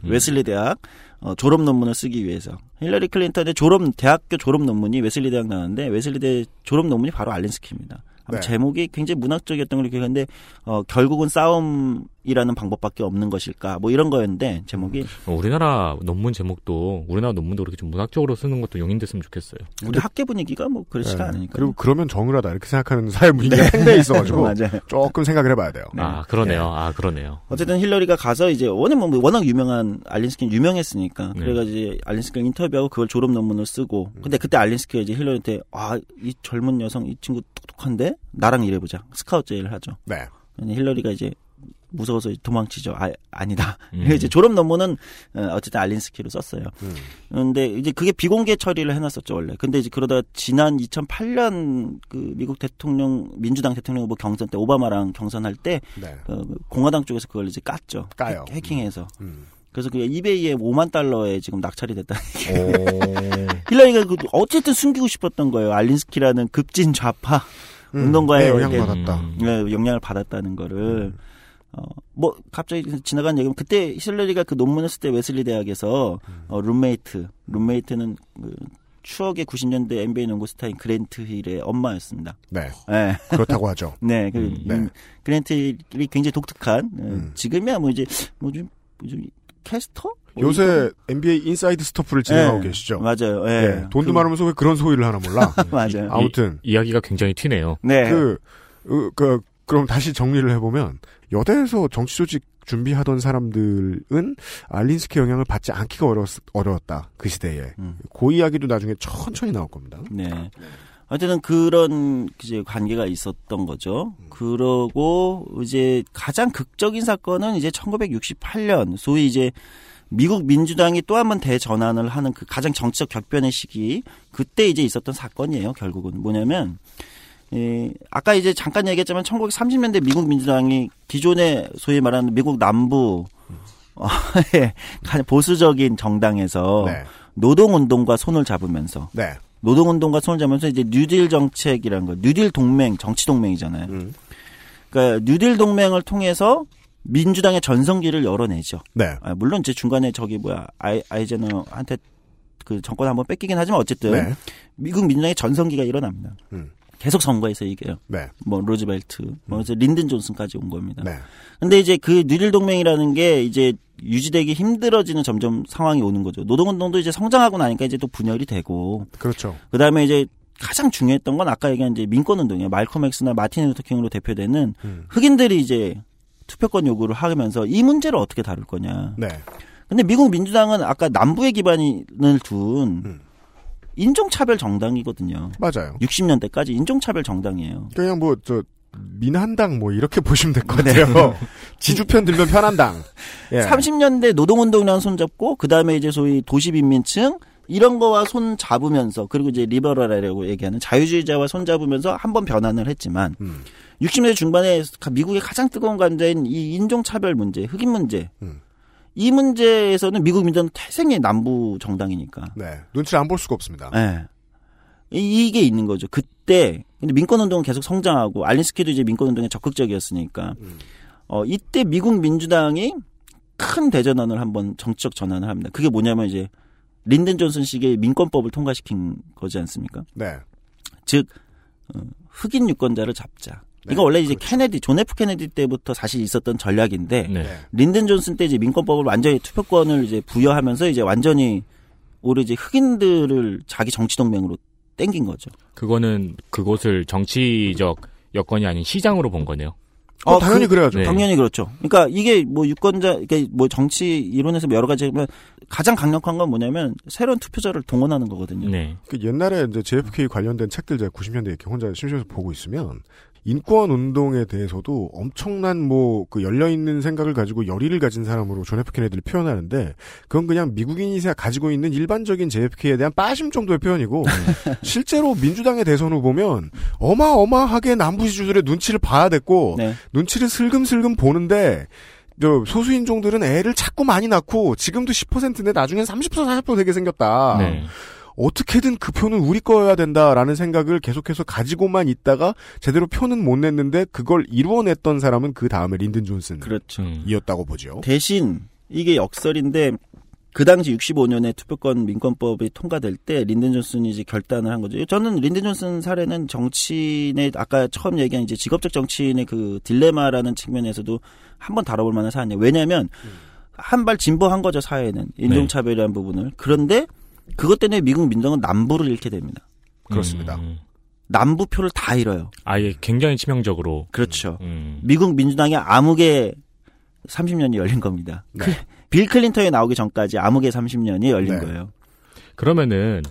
웨슬리 대학 어, 졸업 논문을 쓰기 위해서 힐러리 클린턴의 졸업 대학교 졸업 논문이 웨슬리 대학 나왔는데 웨슬리 대 졸업 논문이 바로 알린스키입니다.
네.
제목이 굉장히 문학적이었던 걸 기억하는데 어, 결국은 싸움 이라는 방법밖에 없는 것일까 뭐 이런 거였는데 제목이
우리나라 논문 제목도 우리나라 논문도 그렇게 좀 문학적으로 쓰는 것도 용인됐으면 좋겠어요.
우리 학계 분위기가 뭐 그렇지가
네.
않으니까
그리고 그러면 정의라다 이렇게 생각하는 사회 분위기가 팽배해 있어가지고
맞아요.
조금 생각을 해봐야 돼요.
네.
아 그러네요. 아 그러네요.
어쨌든 힐러리가 가서 이제 워낙 뭐 워낙 유명한 알린스키는 유명했으니까
네.
그래가지고 알린스키를 인터뷰하고 그걸 졸업 논문을 쓰고 근데 그때 알린스키가 이제 힐러리한테 아 이 젊은 여성 이 친구 똑똑한데 나랑 일해보자 스카우트 제의를 하죠.
네.
힐러리가 이제 무서워서 도망치죠. 아 아니다.
음.
이제 졸업 논문은 어, 어쨌든 알린스키로 썼어요.
음.
근데 이제 그게 비공개 처리를 해놨었죠 원래. 근데 이제 그러다 지난 2008년 그 미국 대통령 민주당 대통령 후보 경선 때 오바마랑 경선할 때
네.
어, 공화당 쪽에서 그걸 이제 깠죠.
까요.
해킹해서
음.
그래서 그 이베이에 5만 달러에 지금 낙찰이 됐다.
오.
힐러리가 그 어쨌든 숨기고 싶었던 거예요. 알린스키라는 급진 좌파
음,
운동가에
네, 영향 받았다.
음.
네, 영향을 받았다는 거를 어, 뭐 갑자기 지나간 얘기면 그때 힐러리가 그 논문을 쓸 때 웨슬리 대학에서 어, 룸메이트 룸메이트는 그 추억의 90년대 NBA 농구 스타인 그랜트 힐의 엄마였습니다.
네.
네.
그렇다고 하죠.
네, 그
음,
네.
음, 그랜트 힐이 굉장히 독특한 어,
음.
지금이야 뭐 이제 뭐좀 좀 캐스터? 뭐
요새 NBA Inside Stuff를 진행하고
네.
계시죠.
맞아요. 예.
네, 돈도
그-
많으면서 왜 그런 소리를 하나 몰라.
맞아요.
아무튼
이, 이야기가 굉장히 튀네요.
네.
그, 그, 그, 그럼 다시 정리를 해보면 여대에서 정치 조직 준비하던 사람들은 알린스키 영향을 받지 않기가 어려웠, 어려웠다 그 시대에
음.
그 이야기도 나중에 천천히 나올 겁니다.
네. 어쨌든 그런 이제 관계가 있었던 거죠. 그러고 이제 가장 극적인 사건은 이제 1968년 소위 이제 미국 민주당이 또 한 번 대전환을 하는 그 가장 정치적 격변의 시기 그때 이제 있었던 사건이에요. 결국은 뭐냐면 예, 아까 이제 잠깐 얘기했지만 1930년대 미국 민주당이 기존의 소위 말하는 미국 남부 어, 예, 보수적인 정당에서
네,
노동운동과 손을 잡으면서
네,
노동운동과 손을 잡으면서 이제 뉴딜 정책이라는 거, 뉴딜 동맹, 정치 동맹이잖아요.
음,
그러니까 뉴딜 동맹을 통해서 민주당의 전성기를 열어내죠.
네,
아, 물론 이제 중간에 저기 뭐야 아이, 아이젠하워한테 그 정권 한번 뺏기긴 하지만 어쨌든
네,
미국 민주당의 전성기가 일어납니다.
음.
계속 선거에서 이겨요.
네,
뭐 로즈벨트, 뭐 그래서 린든 존슨까지 온 겁니다.
네,
근데 이제 그 뉴딜 동맹이라는 게 이제 유지되기 힘들어지는 점점 상황이 오는 거죠. 노동운동도 이제 성장하고 나니까 이제 또 분열이 되고
그렇죠.
그 다음에 이제 가장 중요했던 건 아까 얘기한 이제 민권운동이에요. 말콤 엑스나 마틴 루터킹으로 대표되는
음.
흑인들이 이제 투표권 요구를 하면서 이 문제를 어떻게 다룰 거냐.
네,
근데 미국 민주당은 아까 남부에 기반을 둔
음.
인종차별 정당이거든요.
맞아요.
60년대까지 인종차별 정당이에요.
그냥 뭐 저 민한당 뭐 이렇게 보시면 될 것 같아요. 지주편 들면 편한 당. 예.
30년대 노동운동이랑 손잡고 그 다음에 이제 소위 도시빈민층 이런 거와 손 잡으면서 그리고 이제 리버럴이라고 얘기하는 자유주의자와 손 잡으면서 한 번 변환을 했지만
음.
60년대 중반에 가- 미국의 가장 뜨거운 감자인 이 인종차별 문제, 흑인 문제
음.
이 문제에서는 미국 민주당은 태생의 남부 정당이니까
네, 눈치를 안 볼 수가 없습니다.
예. 이- 이게 있는 거죠. 그때 근데 민권 운동은 계속 성장하고 알린스키도 이제 민권 운동에 적극적이었으니까
음.
어 이때 미국 민주당이 큰 대전환을 한번 정치적 전환을 합니다. 그게 뭐냐면 이제 린든 존슨식의 민권법을 통과시킨 거지 않습니까?
네,
즉 어, 흑인 유권자를 잡자.
네,
이거 원래 이제
그렇죠.
케네디, 존 F 케네디 때부터 사실 있었던 전략인데
네.
네.
린든 존슨 때 이제 민권법을 완전히 투표권을 이제 부여하면서 이제 완전히 오히려 이제 흑인들을 자기 정치 동맹으로 땡긴 거죠.
그거는 그곳을 정치적 여건이 아닌 시장으로 본 거네요.
어, 당연히 그래야죠
네.
당연히 그렇죠. 그러니까 이게 뭐 유권자, 이게 뭐 정치 이론에서 여러 가지지만 가장 강력한 건 뭐냐면 새로운 투표자를 동원하는 거거든요.
네.
그 옛날에 이제 JFK 관련된 책들 제가 90년대 이렇게 혼자 심심해서 보고 있으면 인권 운동에 대해서도 엄청난 뭐 그 열려 있는 생각을 가지고 열의를 가진 사람으로 존 F 케네디를 표현하는데 그건 그냥 미국인이 가지고 있는 일반적인 JFK에 대한 빠심 정도의 표현이고 실제로 민주당의 대선 후보면 어마어마하게 남부 지주들의 눈치를 봐야 됐고
네.
눈치를 슬금슬금 보는데 저 소수인종들은 애를 자꾸 많이 낳고 지금도 10%인데 나중엔 30% 40% 되게 생겼다.
네.
어떻게든 그 표는 우리 거여야 된다라는 생각을 계속해서 가지고만 있다가 제대로 표는 못 냈는데 그걸 이루어냈던 사람은 그 다음에 린든 존슨이었다고
그렇죠.
음.
보죠.
대신 이게 역설인데 그 당시 65년에 투표권 민권법이 통과될 때 린든 존슨이 이제 결단을 한 거죠. 저는 린든 존슨 사례는 정치인의 아까 처음 얘기한 이제 직업적 정치인의 그 딜레마라는 측면에서도 한번 다뤄볼 만한 사안이에요. 왜냐하면 한 발 진보한 거죠 사회는 인종차별이라는 부분을. 그런데 그것 때문에 미국 민정은 남부를 잃게 됩니다.
그렇습니다.
음.
남부 표를 다 잃어요.
아예 굉장히 치명적으로.
그렇죠.
음.
미국 민주당의 암흑의 30년이 열린 겁니다.
네.
클- 빌 클린턴이 나오기 전까지 암흑의 30년이 열린
네.
거예요.
그러면은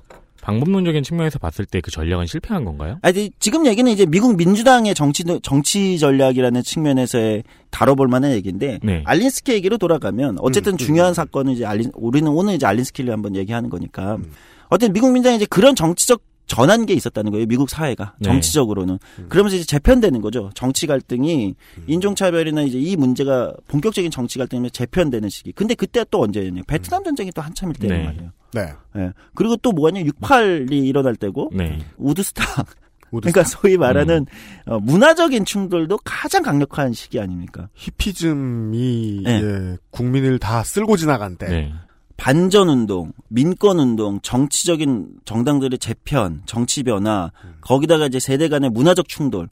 방법론적인 측면에서 봤을 때 그 전략은 실패한 건가요?
아, 이제 지금 얘기는 이제 미국 민주당의 정치 정치 전략이라는 측면에서의 다뤄볼 만한 얘기인데
네.
알린스키 얘기로 돌아가면 어쨌든
음,
중요한
음.
사건은 이제 알린 우리는 오늘 이제 알린스키를 한번 얘기하는 거니까
음.
어쨌든 미국 민주당이 이제 그런 정치적 전환 게 있었다는 거예요. 미국 사회가
네.
정치적으로는 그러면서 이제 재편되는 거죠. 정치 갈등이
음.
인종차별이나 이제 이 문제가 본격적인 정치 갈등이 재편되는 시기. 근데 그때 또 언제였냐? 베트남 전쟁이 또 한참일 때란
네.
말이에요.
네.
예. 그리고 또 뭐냐? 68이 일어날 때고
네.
우드스탁
우드
그러니까 소위 말하는
음.
어, 문화적인 충돌도 가장 강력한 시기 아닙니까?
히피즘이
네.
예, 국민을 다 쓸고 지나간 때.
네.
반전 운동, 민권 운동, 정치적인 정당들의 재편, 정치 변화, 거기다가 이제 세대 간의 문화적 충돌.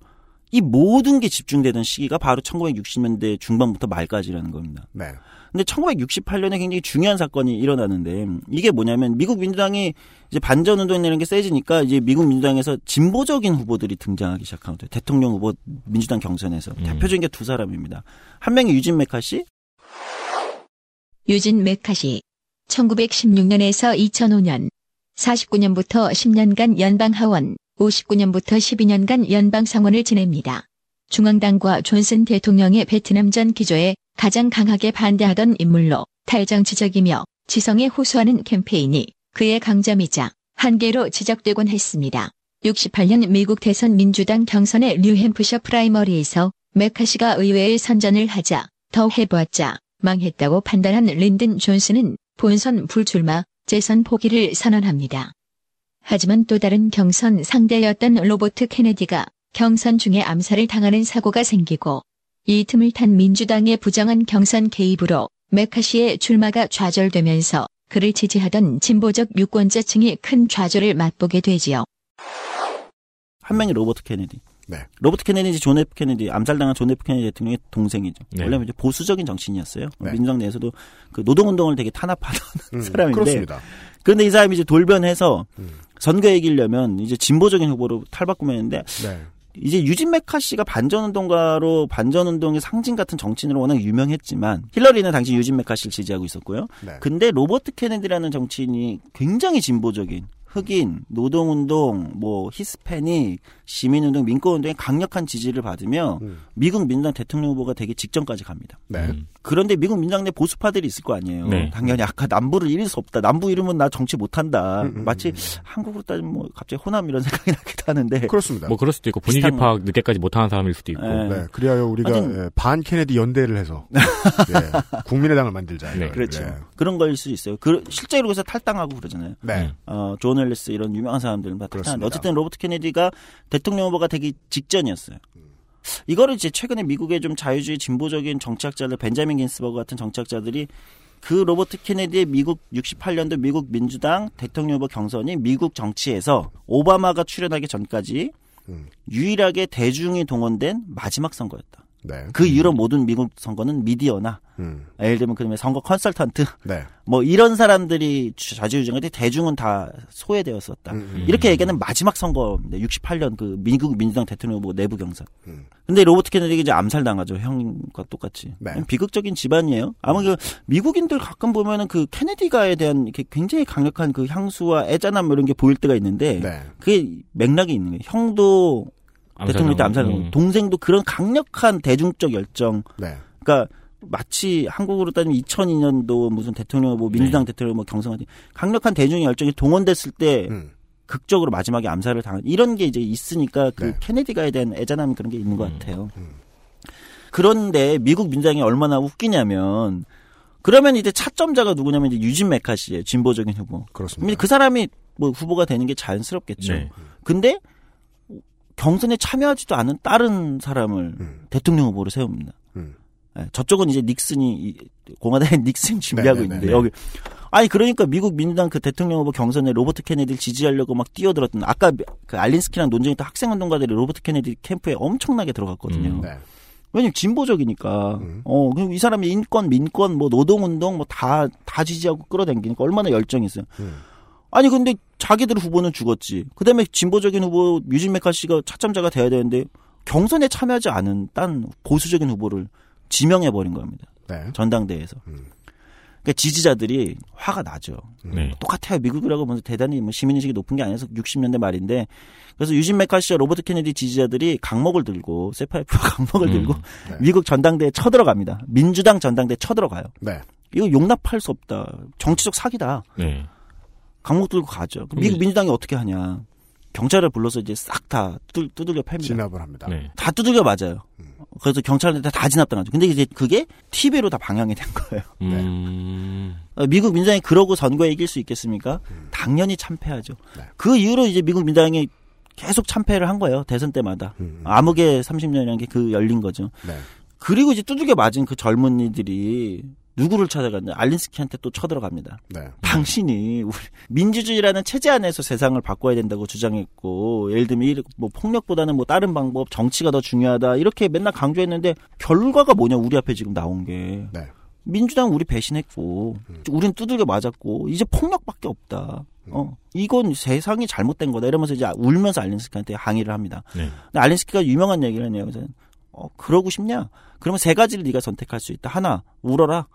이 모든 게 집중되던 시기가 바로 1960년대 중반부터 말까지라는 겁니다.
네.
근데 1968년에 굉장히 중요한 사건이 일어나는데 이게 뭐냐면 미국 민주당이 이제 반전 운동이라는 게 세지니까 이제 미국 민주당에서 진보적인 후보들이 등장하기 시작한 거예요. 대통령 후보 민주당 경선에서
음.
대표적인 게 두 사람입니다. 한 명이 유진 메카시,
유진 메카시 1916년에서 2005년 49년부터 10년간 연방 하원 59년부터 12년간 연방 상원을 지냅니다. 중앙당과 존슨 대통령의 베트남 전 기조에 가장 강하게 반대하던 인물로 탈정치적이며 지성에 호소하는 캠페인이 그의 강점이자 한계로 지적되곤 했습니다. 68년 미국 대선 민주당 경선의 뉴햄프셔 프라이머리에서 메카시가 의외의 선전을 하자 더 해보았자 망했다고 판단한 린든 존슨은 본선 불출마, 재선 포기를 선언합니다. 하지만 또 다른 경선 상대였던 로버트 케네디가 경선 중에 암살을 당하는 사고가 생기고 이 틈을 탄 민주당의 부정한 경선 개입으로 메카시의 출마가 좌절되면서 그를 지지하던 진보적 유권자층이 큰 좌절을 맛보게 되지요.
한 명이 로버트 케네디.
네.
로버트 케네디, 존 F 케네디, 암살당한 존 F 케네디 대통령의 동생이죠.
네.
원래 이제 보수적인 정치인이었어요.
네.
민주당 내에서도 그 노동운동을 되게 탄압하던
음,
사람인데
그렇습니다.
그런데 이 사람이 이제 돌변해서
음.
선거에 이기려면 이제 진보적인 후보로 탈바꿈했는데
네.
이제 유진 메카시가 반전운동가로 반전운동의 상징 같은 정치인으로 워낙 유명했지만 힐러리는 당시 유진 메카시를 지지하고 있었고요.
네.
근데 로버트 케네디라는 정치인이 굉장히 진보적인 흑인, 노동운동, 뭐 히스패닉, 시민운동, 민권운동에 강력한 지지를 받으며
음.
미국 민주당 대통령 후보가 되기 직전까지 갑니다.
네.
음.
그런데 미국 민주당 내 보수파들이 있을 거 아니에요.
네.
당연히 아까 남부를 잃을 수 없다. 남부 잃으면 나 정치 못한다.
음, 음,
마치
음.
한국으로 따지면 뭐 갑자기 호남 이런 생각이 나기도 하는데
그렇습니다.
뭐 그럴 수도 있고 분위기
비슷한
파악 늦게까지 못하는 사람일 수도 있고.
네.
네, 그리하여 우리가
하여튼-
예, 반 케네디 연대를 해서 예, 국민의당을 만들자.
네.
그렇죠.
예.
그런 거일 수 있어요. 그, 실제로 그래서 탈당하고 그러잖아요.
네.
음.
어, 존 앨리스 이런 유명한 사람들은 다
그렇습니다.
어쨌든 로버트 케네디가 대통령 후보가 되기 직전이었어요. 이거를 이제 최근에 미국의 좀 자유주의 진보적인 정치학자들 벤자민 긴스버그 같은 정치학자들이 그 로버트 케네디의 미국 68년도 미국 민주당 대통령 후보 경선이 미국 정치에서 오바마가 출연하기 전까지
음.
유일하게 대중이 동원된 마지막 선거였다.
네.
그 이후로 모든 미국 선거는 미디어나
음.
예를 들면 그러면 선거 컨설턴트
네.
뭐 이런 사람들이 좌지우지인데 대중은 다 소외되었었다.
음.
이렇게 얘기하는 마지막 선거입니다. 68년 그 미국 민주당 대통령 후보 내부 경선.
음.
근데 로버트 케네디가 이제 암살당하죠. 형과 똑같이.
네.
비극적인 집안이에요. 아마 그 미국인들 가끔 보면은 그 케네디가에 대한 이렇게 굉장히 강력한 그 향수와 애잔함 뭐 이런 게 보일 때가 있는데
네.
그게 맥락이 있는 거예요. 형도 대통령 때 암살
음.
동생도 그런 강력한 대중적 열정.
네.
그러니까 마치 한국으로 따지면 2002년도 무슨 대통령 뭐 민주당
네.
대통령 뭐 경선하지 강력한 대중 열정이 동원됐을 때
음.
극적으로 마지막에 암살을 당한 이런 게 이제 있으니까 그
네.
케네디가에 대한 애잔함 그런 게 있는 것
음.
같아요. 그런데 미국 민주당이 얼마나 웃기냐면 그러면 이제 차점자가 누구냐면 이제 유진 메카시예요. 진보적인 후보.
그렇습니다.
그 사람이 뭐 후보가 되는 게 자연스럽겠죠.
네.
근데 경선에 참여하지도 않은 다른 사람을
음.
대통령 후보로 세웁니다.
음.
예, 저쪽은 이제 닉슨이 이- 공화당의 닉슨 준비하고
네네네.
있는데 여기 아니 그러니까 미국 민주당 그 대통령 후보 경선에 로버트 케네디를 지지하려고 막 뛰어들었던 아까 그 알린스키랑 논쟁했던 학생 운동가들이 로버트 케네디 캠프에 엄청나게 들어갔거든요.
음.
네.
왜냐면 진보적이니까
음.
어 그리고 이 사람이 인권 민권 뭐 노동운동 뭐 다 다 지지하고 끌어당기니까 얼마나 열정이 있어요.
음.
아니 근데 자기들 후보는 죽었지. 그다음에 진보적인 후보 뮤진 메카시가 차점자가 돼야 되는데 경선에 참여하지 않은 딴 보수적인 후보를 지명해 버린 겁니다.
네.
전당대회에서.
음.
그러니까 지지자들이 화가 나죠.
네.
똑같아요. 미국이라고 뭐 대단히 뭐 시민의식이 높은 게 아니어서 60년대 말인데 그래서 유진 메카시와 로버트 케네디 지지자들이 강목을 들고 세파이프와 강목을
음.
들고
네.
미국 전당대에 쳐들어갑니다. 민주당 전당대에 쳐들어가요.
네.
이거 용납할 수 없다. 정치적 사기다.
네.
강목 들고 가죠. 그럼 미국
음.
민주당이 어떻게 하냐. 경찰을 불러서 이제 싹 다 두들겨 팹니다.
진압을 합니다.
네.
다 두들겨 맞아요. 그래서 경찰한테 다 진압당하죠. 근데 이제 그게 TV로 다 방영이 된 거예요.
음.
어, 미국 민주당이 그러고 선거에 이길 수 있겠습니까? 당연히 참패하죠.
네.
그 이후로 이제 미국 민주당이 계속 참패를 한 거예요. 대선 때마다.
음.
암흑의 30년이라는 게 그 열린 거죠.
네.
그리고 이제 두들겨 맞은 그 젊은이들이 누구를 찾아갔냐? 알린스키한테 또 쳐들어갑니다.
네.
당신이 우리 민주주의라는 체제 안에서 세상을 바꿔야 된다고 주장했고 예를 들면 이- 뭐 폭력보다는 뭐 다른 방법 정치가 더 중요하다 이렇게 맨날 강조했는데 결과가 뭐냐 우리 앞에 지금 나온 게
네.
민주당 우리 배신했고 우린 두들겨 맞았고 이제 폭력밖에 없다. 어 이건 세상이 잘못된 거다 이러면서 이제 울면서 알린스키한테 항의를 합니다.
네.
근데 알린스키가 유명한 얘기를 하네요. 어 그러고 싶냐? 그러면 세 가지를 네가 선택할 수 있다. 하나 울어라.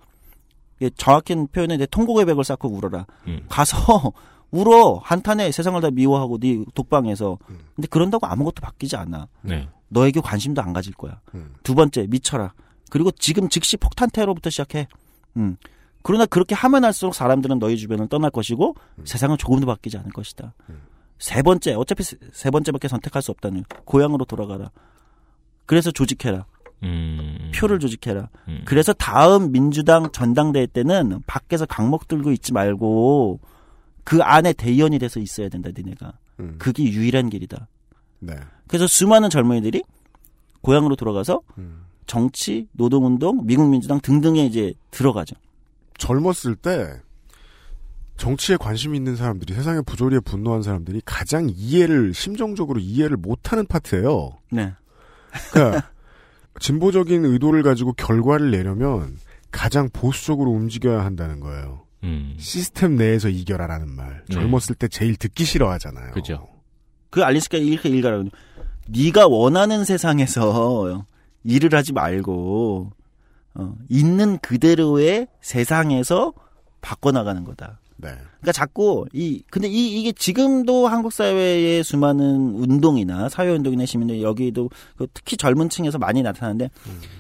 예, 정확한 표현은 내 통곡의 벽을 쌓고 울어라.
음.
가서 울어 한탄에 세상을 다 미워하고 네 독방에서. 근데 그런다고 아무것도 바뀌지 않아.
네.
너에게 관심도 안 가질 거야.
음.
두 번째 미쳐라. 그리고 지금 즉시 폭탄 테러부터 시작해. 음. 그러나 그렇게 하면 할수록 사람들은 너희 주변을 떠날 것이고 세상은 조금도 바뀌지 않을 것이다. 세 번째 어차피 세, 세 번째밖에 선택할 수 없다는 고향으로 돌아가라. 그래서 조직해라.
음.
표를 조직해라.
음.
그래서 다음 민주당 전당대회 때는 밖에서 강목 들고 있지 말고 그 안에 대의원이 돼서 있어야 된다, 니네가.
음.
그게 유일한 길이다.
네.
그래서 수많은 젊은이들이 고향으로 돌아가서
음.
정치, 노동운동, 미국 민주당 등등에 이제 들어가죠.
젊었을 때 정치에 관심 있는 사람들이 세상의 부조리에 분노한 사람들이 가장 이해를 심정적으로 이해를 못하는 파트예요.
네.
그러니까 진보적인 의도를 가지고 결과를 내려면 가장 보수적으로 움직여야 한다는 거예요.
음.
시스템 내에서 이겨라라는 말.
네.
젊었을 때 제일 듣기 싫어하잖아요.
그죠.
그 알리스가 이렇게 일가라고. 네가 원하는 세상에서 일을 하지 말고 어, 있는 그대로의 세상에서 바꿔나가는 거다.
네.
그러니까 자꾸 이 근데 이 이게 지금도 한국 사회의 수많은 운동이나 사회 운동이나 시민들 여기도 그 특히 젊은 층에서 많이 나타나는데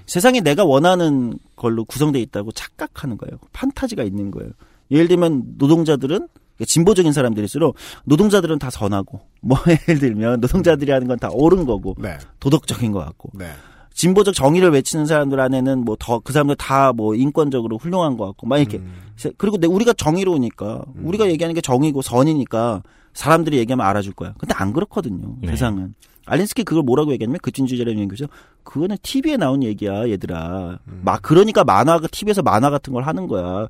세상이 내가 원하는 걸로 구성돼 있다고 착각하는 거예요. 판타지가 있는 거예요. 예를 들면 노동자들은 진보적인 사람들일수록 노동자들은 다 선하고 뭐 예를 들면 노동자들이 하는 건 다 옳은 거고
네.
도덕적인 것 같고
네.
진보적 정의를 외치는 사람들 안에는 뭐 더 그 사람들 다 뭐 인권적으로 훌륭한 것 같고 막 이렇게
음.
세- 그리고 내 우리가 정의로우니까 우리가 얘기하는 게 정의고 선이니까 사람들이 얘기하면 알아줄 거야. 근데 안 그렇거든요.
네.
세상은. 알린스키 그걸 뭐라고 얘기하냐면 그진주의자라는 얘기죠. 그거는 TV에 나온 얘기야, 얘들아. 막 그러니까 만화가 TV에서 만화 같은 걸 하는 거야.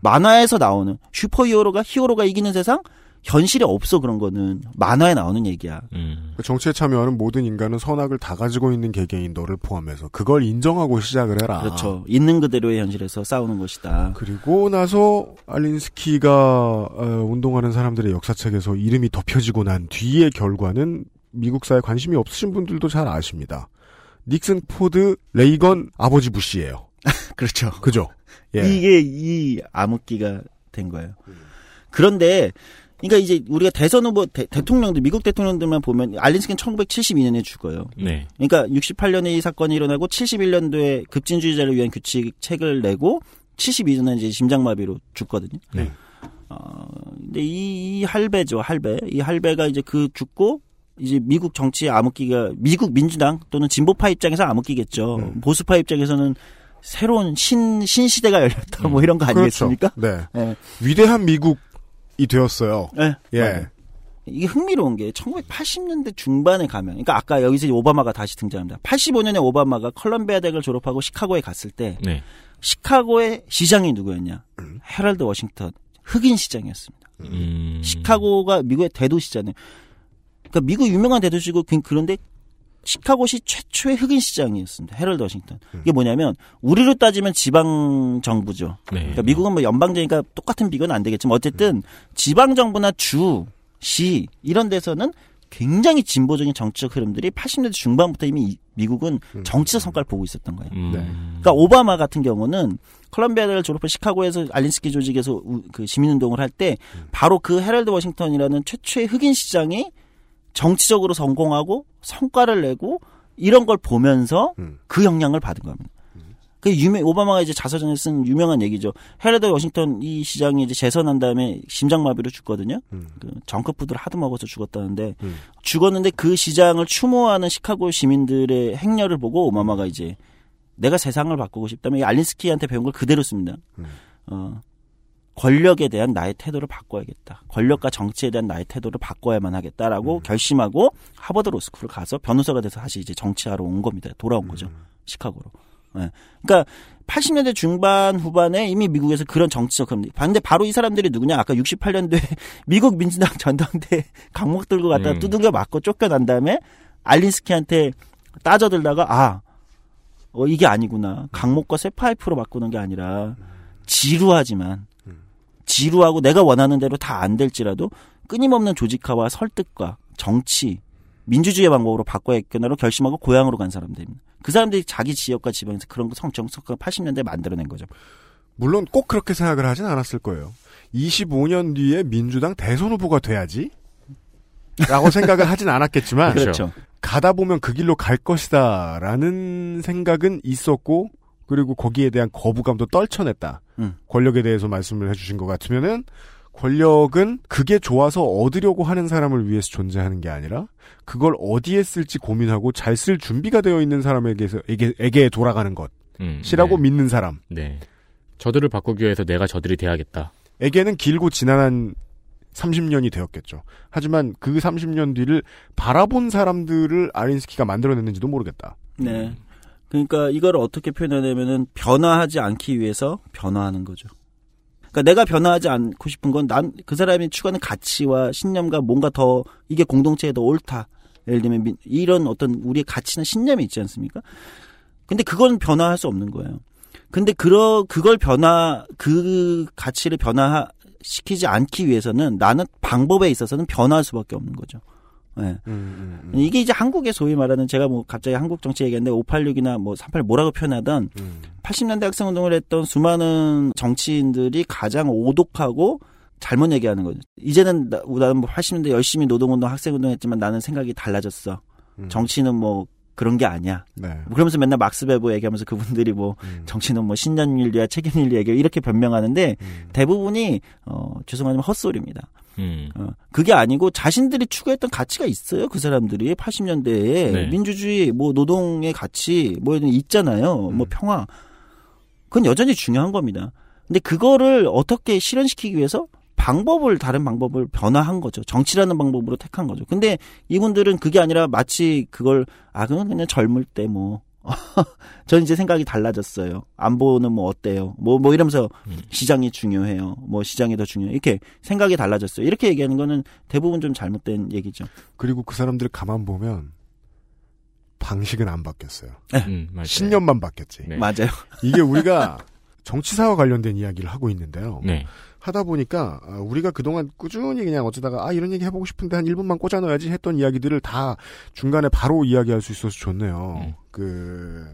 만화에서 나오는 슈퍼히어로가 히어로가 이기는 세상 현실에 없어 그런 거는 만화에 나오는 얘기야.
음.
정치에 참여하는 모든 인간은 선악을 다 가지고 있는 개개인 너를 포함해서 그걸 인정하고 시작을 해라.
그렇죠. 있는 그대로의 현실에서 싸우는 것이다.
그리고 나서 알린스키가 어, 운동하는 사람들의 역사책에서 이름이 덮여지고 난 뒤의 결과는 미국 사회 관심이 없으신 분들도 잘 아십니다. 닉슨, 포드, 레이건, 아버지 부시예요.
그렇죠.
그죠? 예.
이게 이 암흑기가 된 거예요. 그런데 그러니까 이제 우리가 대선 후보 대, 통령들 미국 대통령들만 보면 알린스키는 1972년에 죽어요.
네.
그러니까 68년에 이 사건이 일어나고 71년도에 급진주의자를 위한 규칙 책을 내고 72년에 이제 심장마비로 죽거든요.
네.
어, 근데 이, 이 할배죠, 할배. 이 할배가 이제 그 죽고 이제 미국 정치의 암흑기가 미국 민주당 또는 진보파 입장에서 암흑기겠죠.
음.
보수파 입장에서는 새로운 신 신시대가 열렸다 뭐 이런 거 아니겠습니까?
그렇죠. 네.
네.
위대한 미국 이 되었어요.
네.
예.
맞아요. 이게 흥미로운 게 1980년대 중반에 가면 그러니까 아까 여기서 이제 오바마가 다시 등장합니다. 85년에 오바마가 컬럼비아 대학을 졸업하고 시카고에 갔을 때
네.
시카고의 시장이 누구였냐? 헤럴드 워싱턴 흑인 시장이었습니다.
음.
시카고가 미국의 대도시잖아요. 그러니까 미국 유명한 대도시고 그- 그런데 시카고시 최초의 흑인 시장이었습니다. 헤럴드 워싱턴. 이게 뭐냐면 우리로 따지면 지방 정부죠.
네.
그러니까 미국은 뭐 연방제니까 똑같은 비교는 안 되겠지만 어쨌든 지방 정부나 주, 시 이런 데서는 굉장히 진보적인 정치적 흐름들이 80년대 중반부터 이미 이- 미국은 정치적 성과를 보고 있었던 거예요.
음.
네.
그러니까 오바마 같은 경우는 컬럼비아대를 졸업해 시카고에서 알린스키 조직에서 우- 그 시민운동을 할 때 바로 그 헤럴드 워싱턴이라는 최초의 흑인 시장이 정치적으로 성공하고 성과를 내고 이런 걸 보면서
음.
그 영향을 받은 겁니다. 그 유명 오바마가 이제 자서전에 쓴 유명한 얘기죠. 헤럴드 워싱턴 이 시장이 이제 재선한 다음에 심장마비로 죽거든요.
음.
그 정크푸드를 하도 먹어서 죽었다는데
음.
죽었는데 그 시장을 추모하는 시카고 시민들의 행렬을 보고 오바마가 이제 내가 세상을 바꾸고 싶다면 이 알린스키한테 배운 걸 그대로 씁니다.
음.
어, 권력에 대한 나의 태도를 바꿔야겠다. 권력과 정치에 대한 나의 태도를 바꿔야만 하겠다라고
음.
결심하고 하버드 로스쿨을 가서 변호사가 돼서 다시 이제 정치하러 온 겁니다. 돌아온
음.
거죠. 시카고로. 예. 그러니까 80년대 중반 후반에 이미 미국에서 그런 정치적 흐름. 반대 바로 이 사람들이 누구냐? 아까 68년도에 미국 민주당 전당대 강목 들고 갔다가
음.
두들겨 맞고 쫓겨난 다음에 알린스키한테 따져들다가 아, 어 이게 아니구나. 강목과 쇠파이프로 바꾸는 게 아니라 지루하지만 지루하고 내가 원하는 대로 다 안 될지라도 끊임없는 조직화와 설득과 정치, 민주주의 방법으로 바꿔야겠구나로 결심하고 고향으로 간 사람들입니다. 그 사람들이 자기 지역과 지방에서 그런 거 성정석을 80년대에 만들어낸 거죠.
물론 꼭 그렇게 생각을 하진 않았을 거예요. 25년 뒤에 민주당 대선 후보가 돼야지. 라고 생각을 하진 않았겠지만
그렇죠.
가다 보면 그 길로 갈 것이다 라는 생각은 있었고 그리고 거기에 대한 거부감도 떨쳐냈다.
음.
권력에 대해서 말씀을 해주신 것 같으면은 권력은 그게 좋아서 얻으려고 하는 사람을 위해서 존재하는 게 아니라 그걸 어디에 쓸지 고민하고 잘 쓸 준비가 되어 있는 사람에게서 에게, 에게 돌아가는
음,
것이라고
네.
믿는 사람.
네. 저들을 바꾸기 위해서 내가 저들이 돼야겠다.
에게는 길고 지난한 30년이 되었겠죠. 하지만 그 30년 뒤를 바라본 사람들을 아린스키가 만들어냈는지도 모르겠다.
네. 그러니까 이걸 어떻게 표현하냐면은 변화하지 않기 위해서 변화하는 거죠. 그러니까 내가 변화하지 않고 싶은 건 난 그 사람이 추구하는 가치와 신념과 뭔가 더 이게 공동체에 더 옳다. 예를 들면 민- 이런 어떤 우리의 가치나 신념이 있지 않습니까? 근데 그건 변화할 수 없는 거예요. 근데 그러 그걸 변화 그 가치를 변화시키지 않기 위해서는 나는 방법에 있어서는 변화할 수밖에 없는 거죠. 예.
음,
이게 이제 한국의 소위 말하는 제가 뭐 갑자기 한국 정치 얘기했는데 586이나 뭐 38 뭐라고 표현하던
음.
80년대 학생 운동을 했던 수많은 정치인들이 가장 오독하고 잘못 얘기하는 거죠. 이제는 나, 나는 뭐 80년대 열심히 노동운동, 학생운동 했지만 나는 생각이 달라졌어.
음.
정치는 뭐 그런 게 아니야.
네.
뭐 그러면서 맨날 막스 베버 얘기하면서 그분들이 뭐
음.
정치는 뭐 신념 윤리야 책임 윤리 얘기 이렇게 변명하는데
음.
대부분이 어 죄송하지만 헛소리입니다.
음.
어, 그게 아니고 자신들이 추구했던 가치가 있어요. 그 사람들이 80년대에
네.
민주주의, 뭐 노동의 가치, 뭐 있잖아요.
음.
뭐 평화. 그건 여전히 중요한 겁니다. 근데 그거를 어떻게 실현시키기 위해서 방법을 다른 방법을 변화한 거죠. 정치라는 방법으로 택한 거죠. 근데 이분들은 그게 아니라 마치 그걸 아 그건 그냥 젊을 때 뭐. 전 이제 생각이 달라졌어요. 안보는 뭐 어때요? 뭐, 뭐 이러면서
음.
시장이 중요해요. 뭐 시장이 더 중요해요. 이렇게 생각이 달라졌어요. 이렇게 얘기하는 거는 대부분 좀 잘못된 얘기죠.
그리고 그 사람들 가만 보면 방식은 안 바뀌었어요.
음, 맞아요.
신념만 바뀌었지.
네.
맞아요.
이게 우리가 정치사와 관련된 이야기를 하고 있는데요.
네.
하다 보니까 아, 우리가 그동안 꾸준히 그냥 어쩌다가 아 이런 얘기 해보고 싶은데 한 1분만 꽂아 넣어야지 했던 이야기들을 다 중간에 바로 이야기할 수 있어서 좋네요.
음.
그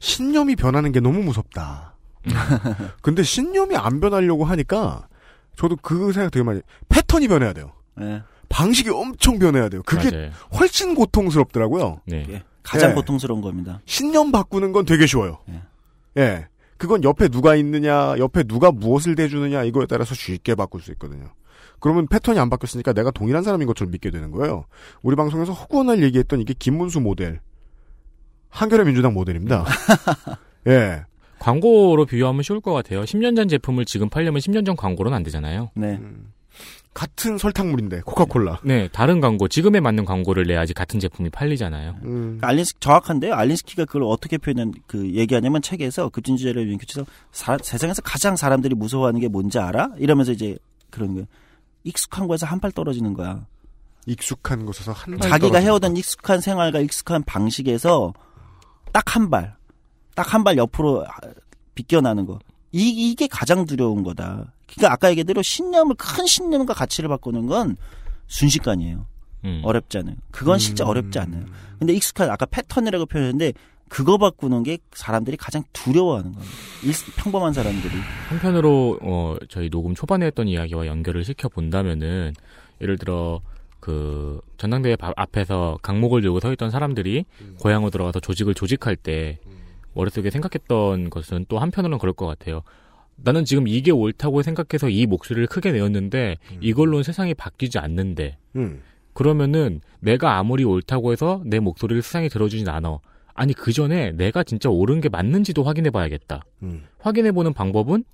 신념이 변하는 게 너무 무섭다.
음.
근데 신념이 안 변하려고 하니까 저도 그 생각 되게 많이 패턴이 변해야 돼요.
예.
방식이 엄청 변해야 돼요. 그게
맞아요.
훨씬 고통스럽더라고요.
네.
예. 가장
예.
고통스러운 겁니다.
신념 바꾸는 건 되게 쉬워요.
예.
예. 그건 옆에 누가 있느냐, 옆에 누가 무엇을 대주느냐 이거에 따라서 쉽게 바꿀 수 있거든요. 그러면 패턴이 안 바뀌었으니까 내가 동일한 사람인 것처럼 믿게 되는 거예요. 우리 방송에서 허구한 얘기했던 이게 김문수 모델, 한겨레 민주당 모델입니다. 예.
광고로 비유하면 쉬울 것 같아요. 10년 전 제품을 지금 팔려면 10년 전 광고로는 안 되잖아요.
네.
음. 같은 설탕물인데 코카콜라.
네, 다른 광고, 지금에 맞는 광고를 내야지 같은 제품이 팔리잖아요.
음.
알린스 정확한데요. 알린스키가 그걸 어떻게 표현한 그 얘기하냐면 책에서 급진주의를 위한 교체에서 사- 세상에서 가장 사람들이 무서워하는 게 뭔지 알아? 이러면서 이제 그런 거예요. 익숙한 거에서 한 발 떨어지는 거야.
익숙한 곳에서 한 발
자기가. 해오던 익숙한 생활과 익숙한 방식에서 딱 한 발, 딱 한 발 옆으로 비껴나는 거. 이, 이게 가장 두려운 거다. 그러니까 아까 얘기대로 신념을 큰 신념과 가치를 바꾸는 건 순식간이에요.
음.
어렵지 않아요. 그건 진짜
음.
어렵지 않아요. 근데 익숙한 아까 패턴이라고 표현했는데 그거 바꾸는 게 사람들이 가장 두려워하는 겁니다. 일- 평범한 사람들이.
한편으로 어 저희 녹음 초반에 했던 이야기와 연결을 시켜 본다면은 예를 들어 그 전당대회 바- 앞에서 강목을 들고 서 있던 사람들이 고향으로 들어가서 조직을 조직할 때 머릿속에 생각했던 것은 또 한편으로는 그럴 것 같아요. 나는 지금 이게 옳다고 생각해서 이 목소리를 크게 내었는데 이걸로는 세상이 바뀌지 않는데
음.
그러면은 내가 아무리 옳다고 해서 내 목소리를 세상에 들어주진 않아. 아니 그 전에 내가 진짜 옳은 게 맞는지도 확인해 봐야겠다.
음.
확인해 보는 방법은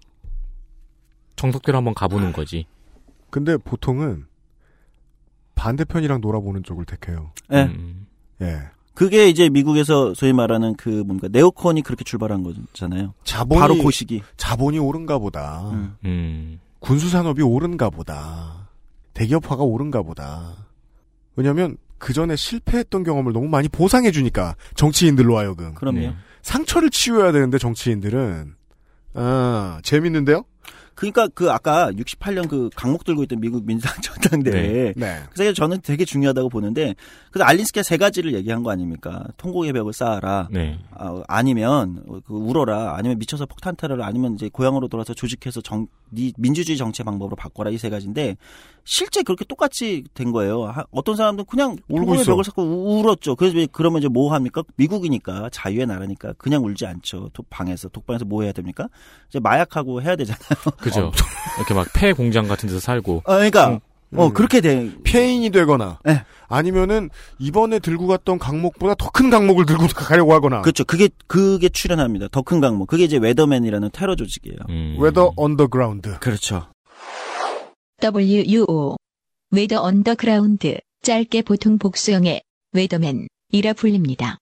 정석대로 한번 가보는 거지.
근데 보통은 반대편이랑 놀아보는 쪽을 택해요.
예.
음.
예.
그게 이제 미국에서 소위 말하는 그 뭔가 네오콘이 그렇게 출발한 거잖아요.
자본이
바로 그 시기.
자본이 오른가 보다.
음.
음.
군수 산업이 오른가 보다. 대기업화가 오른가 보다. 왜냐면 그 전에 실패했던 경험을 너무 많이 보상해 주니까 정치인들로 하여금
그럼요.
네.
상처를 치유해야 되는데 정치인들은 아 재밌는데요?
그러니까 그 아까 68년 그 강목 들고 있던 미국 민주당 전당대회.
네.
그래서 저는 되게 중요하다고 보는데 그래서 알린스키가 세 가지를 얘기한 거 아닙니까? 통곡의 벽을 쌓아라.
네.
아, 아니면 그 울어라. 아니면 미쳐서 폭탄 테러를 아니면 이제 고향으로 돌아서 조직해서 정, 네 민주주의 정치 방법으로 바꿔라 이 세 가지인데 실제 그렇게 똑같이 된 거예요. 하- 어떤 사람들은 그냥
울고.
벽을 쌓고 우- 울었죠. 그래서 왜- 그러면 이제 뭐 합니까? 미국이니까 자유의 나라니까 그냥 울지 않죠. 독- 방에서 독방에서 뭐 해야 됩니까? 이제 마약하고 해야 되잖아요.
그죠. 이렇게 막 폐 공장 같은 데서 살고.
어, 그러니까
음.
어 그렇게 돼.
폐인이 되거나
네.
아니면은 이번에 들고 갔던 각목보다 더 큰 각목을 들고 가려고 하거나
그렇죠. 그게 그게 출현합니다. 더 큰 각목. 그게 이제 웨더맨이라는 테러 조직이에요.
음.
웨더 언더그라운드
그렇죠.
WUO 웨더 언더그라운드 짧게 보통 복수형의 웨더맨이라 불립니다.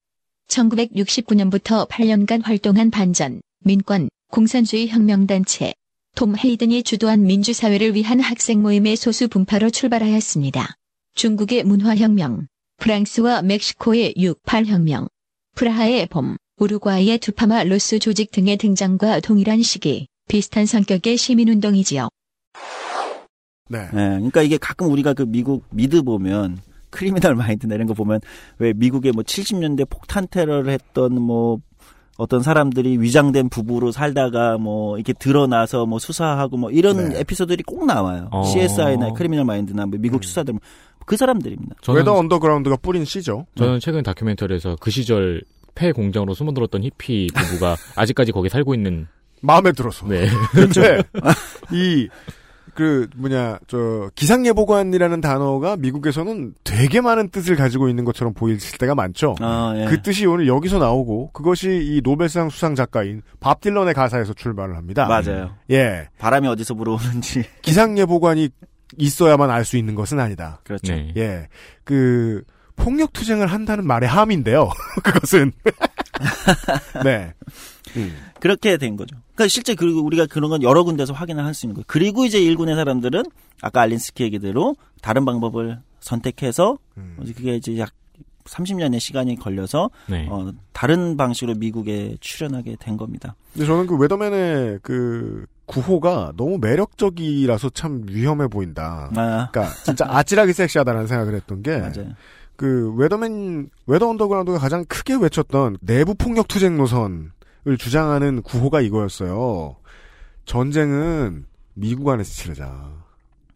1969년부터 8년간 활동한 반전, 민권, 공산주의 혁명단체 톰 헤이든이 주도한 민주사회를 위한 학생 모임의 소수 분파로 출발하였습니다. 중국의 문화혁명, 프랑스와 멕시코의 6.8혁명, 프라하의 봄, 우루과이의 투파마로스 조직 등의 등장과 동일한 시기, 비슷한 성격의 시민운동이지요.
네.
예, 그러니까 이게 가끔 우리가 그 미국 미드 보면 크리미널 마인드 이런 거 보면 왜 미국의 뭐 70년대 폭탄 테러를 했던 뭐 어떤 사람들이 위장된 부부로 살다가 뭐 이렇게 드러나서 뭐 수사하고 뭐 이런
네.
에피소드들이 꼭 나와요.
어.
CSI나 크리미널 마인드나 뭐 미국
음.
수사들 그 사람들입니다.
웨더 언더그라운드가 뿌린 씨죠.
저는 최근 다큐멘터리에서 그 시절 폐 공장으로 숨어들었던 히피 부부가 아직까지 거기 살고 있는
마음에 들어서.
네.
근데 이 그 뭐냐 저 기상예보관이라는 단어가 미국에서는 되게 많은 뜻을 가지고 있는 것처럼 보일 때가 많죠.
아, 예.
그 뜻이 오늘 여기서 나오고 그것이 이 노벨상 수상 작가인 밥 딜런의 가사에서 출발을 합니다.
맞아요.
예,
바람이 어디서 불어오는지
기상예보관이 있어야만 알 수 있는 것은 아니다.
그렇죠.
네.
예, 그 폭력 투쟁을 한다는 말의 함인데요. 그것은 네. 음.
그렇게 된 거죠. 그러니까 실제 그리고 우리가 그런 건 여러 군데서 확인을 할 수 있는 거예요. 그리고 이제 일군의 사람들은 아까 알린스키 얘기대로 다른 방법을 선택해서
음.
그게 이제 약 30년의 시간이 걸려서
네.
어, 다른 방식으로 미국에 출연하게 된 겁니다.
근데 저는 그 웨더맨의 그 구호가 너무 매력적이라서 참 위험해 보인다.
아,
그러니까 진짜 아찔하게 섹시하다는 생각을 했던 게
맞아요.
그 웨더맨 웨더 언더그라운드가 가장 크게 외쳤던 내부 폭력 투쟁 노선을 주장하는 구호가 이거였어요. 전쟁은 미국 안에서 치르자.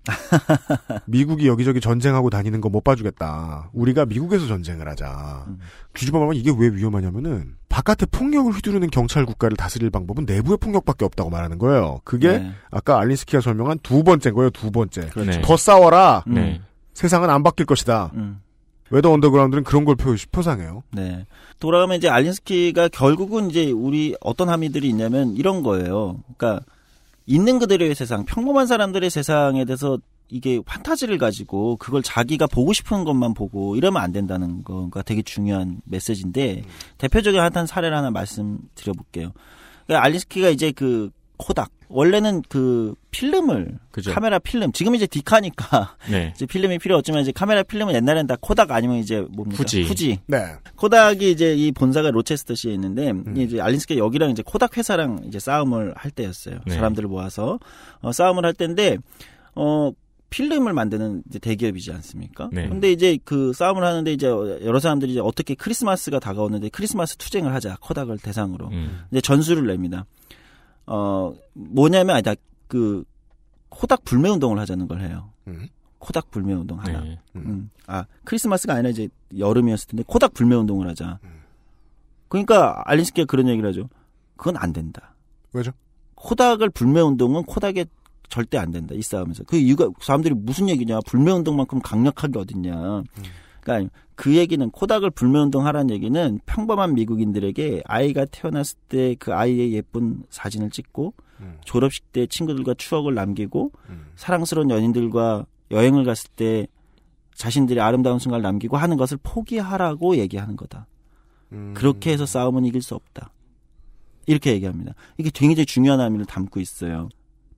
미국이 여기저기 전쟁하고 다니는 거 못 봐주겠다. 우리가 미국에서 전쟁을 하자.
음.
뒤집어 말하면 이게 왜 위험하냐면은 바깥에 폭력을 휘두르는 경찰 국가를 다스릴 방법은 내부의 폭력밖에 없다고 말하는 거예요. 그게
네.
아까 알린스키가 설명한 두 번째인 거예요. 두 번째.
네.
더 싸워라.
음.
네.
세상은 안 바뀔 것이다.
음.
웨더 언더그라운드는 그런 걸 표, 표상해요.
네. 돌아가면 이제 알린스키가 결국은 이제 우리 어떤 함의들이 있냐면 이런 거예요. 그러니까 있는 그대로의 세상, 평범한 사람들의 세상에 대해서 이게 판타지를 가지고 그걸 자기가 보고 싶은 것만 보고 이러면 안 된다는 거가 되게 중요한 메시지인데 대표적인 한 사례를 하나 말씀드려볼게요. 그러니까 알린스키가 이제 그 코닥 원래는 그 필름을
그죠.
카메라 필름 지금 이제 디카니까
네.
이제 필름이 필요 없지만 이제 카메라 필름은 옛날엔 다 코닥 아니면 이제 뭡니까
후지.
후지
네.
코닥이 이제 이 본사가 로체스터시에 있는데 이제 알린스키가 여기랑 이제 코닥 회사랑 이제 싸움을 할 때였어요.
네.
사람들을 모아서 어, 싸움을 할 때인데 어 필름을 만드는 이제 대기업이지 않습니까?
네.
근데 이제 그 싸움을 하는데 이제 여러 사람들이 이제 어떻게 크리스마스가 다가오는데 크리스마스 투쟁을 하자 코닥을 대상으로
음.
이제 전술을 냅니다. 어 뭐냐면 아니다 그 코닥 불매 운동을 하자는 걸 해요.
음.
코닥 불매 운동 하나.
네.
음. 아 크리스마스가 아니라 이제 여름이었을 텐데 코닥 불매 운동을 하자. 그러니까 알린스키가 그런 얘기를 하죠. 그건 안 된다.
왜죠?
코닥을 불매 운동은 코닥에 절대 안 된다 이 싸움에서 그 이유가 사람들이 무슨 얘기냐 불매 운동만큼 강력하게 어딨냐 그러니까 그 얘기는 코닥을 불매 운동 하라는 얘기는 평범한 미국인들에게 아이가 태어났을 때 그 아이의 예쁜 사진을 찍고
음.
졸업식 때 친구들과 추억을 남기고
음.
사랑스러운 연인들과 여행을 갔을 때 자신들의 아름다운 순간을 남기고 하는 것을 포기하라고 얘기하는 거다.
음.
그렇게 해서 싸움은 이길 수 없다. 이렇게 얘기합니다. 이게 굉장히 중요한 의미를 담고 있어요.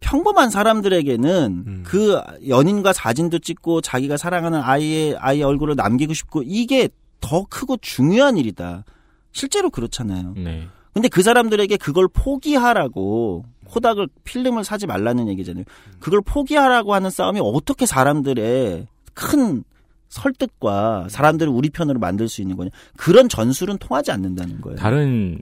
평범한 사람들에게는
음.
그 연인과 사진도 찍고 자기가 사랑하는 아이의 아이의 얼굴을 남기고 싶고 이게 더 크고 중요한 일이다. 실제로 그렇잖아요.
네.
근데 그 사람들에게 그걸 포기하라고 코닥을 필름을 사지 말라는 얘기잖아요. 그걸 포기하라고 하는 싸움이 어떻게 사람들의 큰 설득과 사람들을 우리 편으로 만들 수 있는 거냐. 그런 전술은 통하지 않는다는 거예요.
다른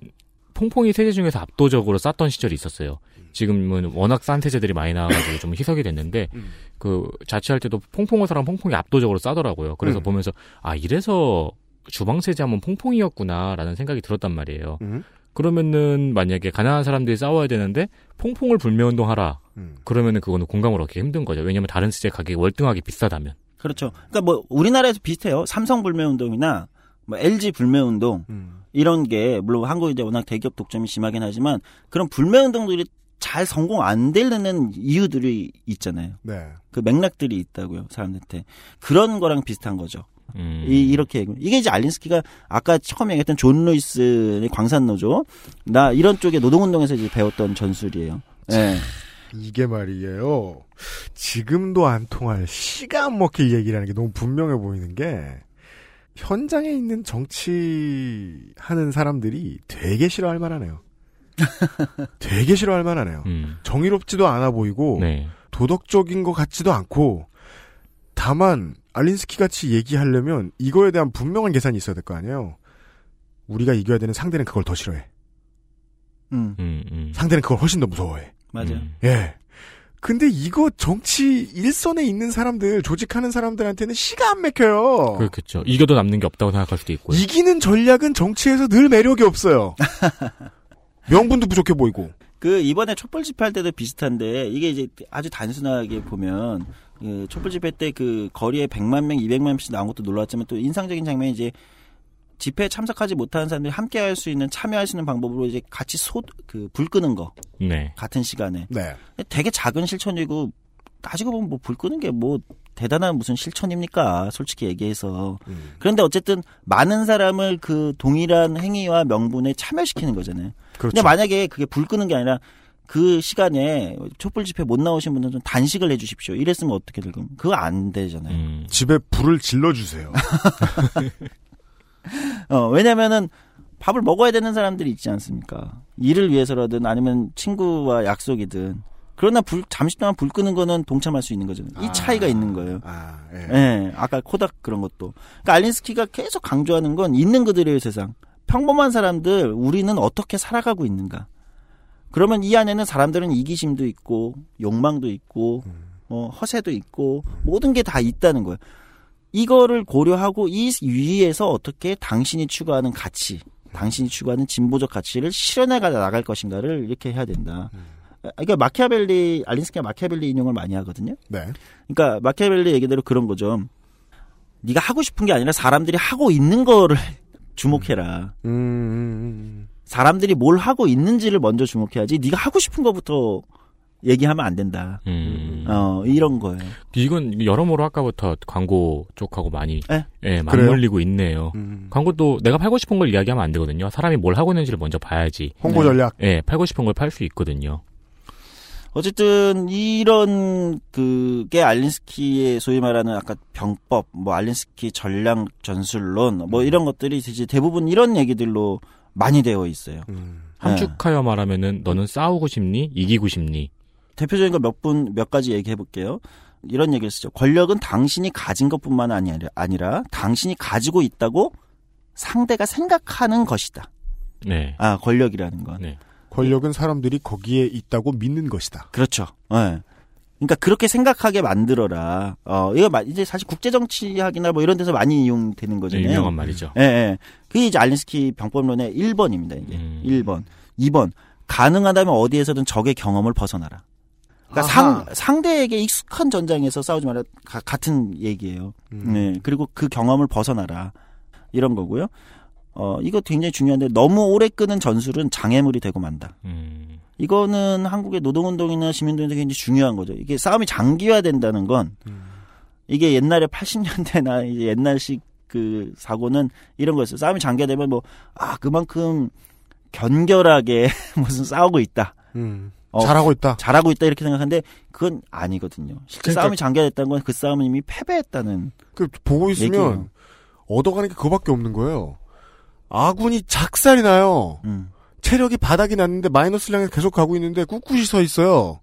퐁퐁이 세제 중에서 압도적으로 쌌던 시절이 있었어요. 지금은 워낙 싼 세제들이 많이 나와가지고 좀 희석이 됐는데
음.
그 자취할 때도 퐁퐁을 사람 퐁퐁이 압도적으로 싸더라고요. 그래서
음.
보면서 아 이래서 주방 세제 하면 퐁퐁이었구나라는 생각이 들었단 말이에요.
음.
그러면은 만약에 가난한 사람들이 싸워야 되는데 퐁퐁을 불매운동 하라.
음.
그러면은 그거는 공감을 얻기 힘든 거죠. 왜냐면 다른 세제 가격이 월등하게 비싸다면.
그렇죠. 그러니까 뭐 우리나라에서 비슷해요. 삼성 불매 운동이나 뭐 LG 불매 운동
음.
이런 게 물론 한국이 이제 워낙 대기업 독점이 심하긴 하지만 그런 불매 운동들이 잘 성공 안 되는 이유들이 있잖아요.
네.
그 맥락들이 있다고요, 사람들한테. 그런 거랑 비슷한 거죠.
음.
이, 이렇게. 이게 이제 알린스키가 아까 처음에 얘기했던 존 루이스의 광산노조. 나 이런 쪽에 노동운동에서 이제 배웠던 전술이에요. 예.
이게 말이에요. 지금도 안 통할 시간 먹힐 얘기라는 게 너무 분명해 보이는 게 현장에 있는 정치하는 사람들이 되게 싫어할 만하네요. 되게 싫어할 만하네요.
음.
정의롭지도 않아 보이고
네.
도덕적인 것 같지도 않고 다만 알린스키 같이 얘기하려면 이거에 대한 분명한 계산이 있어야 될 거 아니에요. 우리가 이겨야 되는 상대는 그걸 더 싫어해.
음,
음, 음.
상대는 그걸 훨씬 더 무서워해.
맞아요.
음.
예. 근데 이거 정치 일선에 있는 사람들, 조직하는 사람들한테는 시가 안 막혀요.
그렇겠죠. 이겨도 남는 게 없다고 생각할 수도 있고요.
이기는 전략은 정치에서 늘 매력이 없어요. 명분도 부족해 보이고.
그 이번에 촛불 집회할 때도 비슷한데 이게 이제 아주 단순하게 보면 그 촛불 집회 때 그 거리에 100만 명, 200만 명씩 나온 것도 놀랐지만 또 인상적인 장면이 이제 집회에 참석하지 못하는 사람들이 함께 할 수 있는 참여할 수 있는 방법으로 이제 같이 소 그 불 끄는 거
네.
같은 시간에
네.
되게 작은 실천이고 따지고 보면 뭐 불 끄는 게 뭐 대단한 무슨 실천입니까? 솔직히 얘기해서.
음.
그런데 어쨌든 많은 사람을 그 동일한 행위와 명분에 참여시키는 거잖아요.
그렇죠.
근데 만약에 그게 불 끄는 게 아니라 그 시간에 촛불 집회 못 나오신 분들은 좀 단식을 해주십시오. 이랬으면 어떻게 될 겁니까? 그거 안 되잖아요.
음.
집에 불을 질러주세요.
어, 왜냐면은 밥을 먹어야 되는 사람들이 있지 않습니까? 일을 위해서라든 아니면 친구와 약속이든. 그러나 불, 잠시 동안 불 끄는 거는 동참할 수 있는 거잖아요. 이
아.
차이가 있는 거예요.
아, 예.
예, 아까 코닥 그런 것도. 그러니까 알린스키가 계속 강조하는 건 있는 그들의 세상. 평범한 사람들, 우리는 어떻게 살아가고 있는가. 그러면 이 안에는 사람들은 이기심도 있고 욕망도 있고 뭐 허세도 있고 모든 게 다 있다는 거예요. 이거를 고려하고 이 위에서 어떻게 당신이 추구하는 가치, 당신이 추구하는 진보적 가치를 실현해 나갈 것인가를 이렇게 해야 된다. 그러니까 마키아벨리 알린스키가 마키아벨리 인용을 많이 하거든요.
네.
그러니까 마키아벨리 얘기대로 그런 거죠. 네가 하고 싶은 게 아니라 사람들이 하고 있는 거를 주목해라.
음, 음,
사람들이 뭘 하고 있는지를 먼저 주목해야지. 네가 하고 싶은 것부터 얘기하면 안 된다.
음.
어 이런 거예요.
이건 여러모로 아까부터 광고 쪽하고 많이
예?
예,
그래요?
맞물리고 있네요.
음.
광고도 내가 팔고 싶은 걸 이야기하면 안 되거든요. 사람이 뭘 하고 있는지를 먼저 봐야지.
홍보 전략.
예, 팔고 싶은 걸 팔 수 있거든요.
어쨌든 이런 그게 알린스키의 소위 말하는 아까 병법, 뭐 알린스키 전략 전술론, 뭐 이런 것들이 이제 대부분 이런 얘기들로 많이 되어 있어요.
음.
함축하여 말하면은 너는 싸우고 싶니? 이기고 싶니?
대표적인 거 몇 분 몇 가지 얘기해 볼게요. 이런 얘기를 쓰죠. 권력은 당신이 가진 것 뿐만 아니라, 아니라 당신이 가지고 있다고 상대가 생각하는 것이다.
네.
아 권력이라는 건.
네.
권력은 사람들이 거기에 있다고 믿는 것이다.
그렇죠. 예. 그러니까 그렇게 생각하게 만들어라. 어, 이거 마- 이제 사실 국제 정치학이나 뭐 이런 데서 많이 이용되는
네,
거잖아요.
유명한 말이죠.
예, 예. 그게 이제 알린스키 병법론의 1번입니다, 이게.
음.
1번. 2번. 가능하다면 어디에서든 적의 경험을 벗어나라. 그러니까
아하.
상, 상대에게 익숙한 전장에서 싸우지 마라. 가- 같은 얘기예요.
음.
네. 그리고 그 경험을 벗어나라. 이런 거고요. 어, 이거 굉장히 중요한데 너무 오래 끄는 전술은 장애물이 되고 만다.
음.
이거는 한국의 노동운동이나 시민운동에서 굉장히 중요한 거죠. 이게 싸움이 장기화된다는 건 이게 옛날에 80년대나 이제 옛날식 그 사고는 이런 거였어요. 싸움이 장기화되면 뭐, 아, 그만큼 견결하게 무슨 싸우고 있다.
음.
어,
잘하고 있다.
잘하고 있다 이렇게 생각하는데 그건 아니거든요. 실제
그러니까-
싸움이 장기화됐다는 건 그 싸움은 이미 패배했다는
그 보고 있으면
얘기예요.
얻어가는 게 그거밖에 없는 거예요. 아군이 작살이 나요.
음.
체력이 바닥이 났는데 마이너스 량에 계속 가고 있는데 꿋꿋이 서 있어요.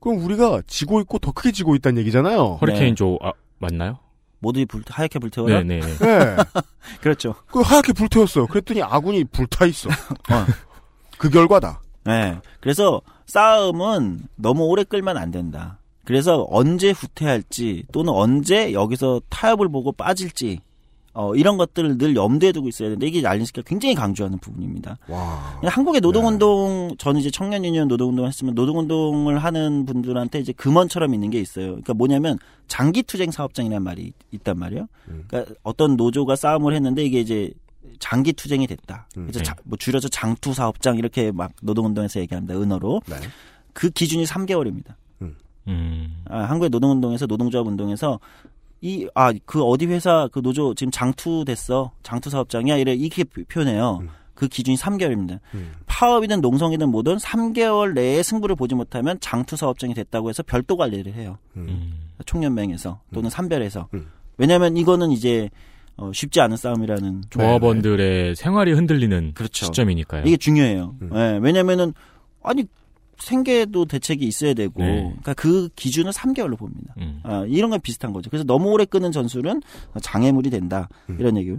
그럼 우리가 지고 있고 더 크게 지고 있다는 얘기잖아요.
허리케인 조 아, 맞나요?
모두 불, 하얗게 불태워라.
네, 네.
네.
그렇죠.
그 하얗게 불태웠어요. 그랬더니 아군이 불타 있어.
어.
그 결과다.
네. 그래서 싸움은 너무 오래 끌면 안 된다. 그래서 언제 후퇴할지 또는 언제 여기서 타협을 보고 빠질지 어, 이런 것들을 늘 염두에 두고 있어야 되는데 이게 알린스키가 굉장히 강조하는 부분입니다.
와.
한국의 노동운동, 저는 이제 청년유니언 노동운동을 했으면 노동운동을 하는 분들한테 이제 금원처럼 있는 게 있어요. 그러니까 뭐냐면 장기투쟁 사업장이라는 말이 있단 말이에요.
음.
그러니까 어떤 노조가 싸움을 했는데 이게 이제 장기 투쟁이 됐다.
음.
그래서
네.
자- 뭐 줄여서 장투 사업장 이렇게 막 노동운동에서 얘기합니다. 은어로.
네.
그 기준이 3개월입니다.
음.
아, 한국의 노동운동에서 노동조합 운동에서 이 아 그 어디 회사 그 노조 지금 장투 됐어 장투 사업장이야 이래 이렇게 표- 표현해요.
음.
그 기준이 3개월입니다.
음.
파업이든 농성이든 뭐든 3개월 내에 승부를 보지 못하면 장투 사업장이 됐다고 해서 별도 관리를 해요.
음.
음.
총연맹에서 또는 산별에서.
음.
왜냐하면 이거는 이제 어, 쉽지 않은 싸움이라는
조합원들의 생활이 흔들리는
그렇죠.
시점이니까요.
이게 중요해요.
음.
예, 왜냐면은 아니 생계도 대책이 있어야 되고
네.
그러니까 그 기준을 3개월로 봅니다.
음.
아, 이런 건 비슷한 거죠. 그래서 너무 오래 끄는 전술은 장애물이 된다.
음.
이런 얘기요.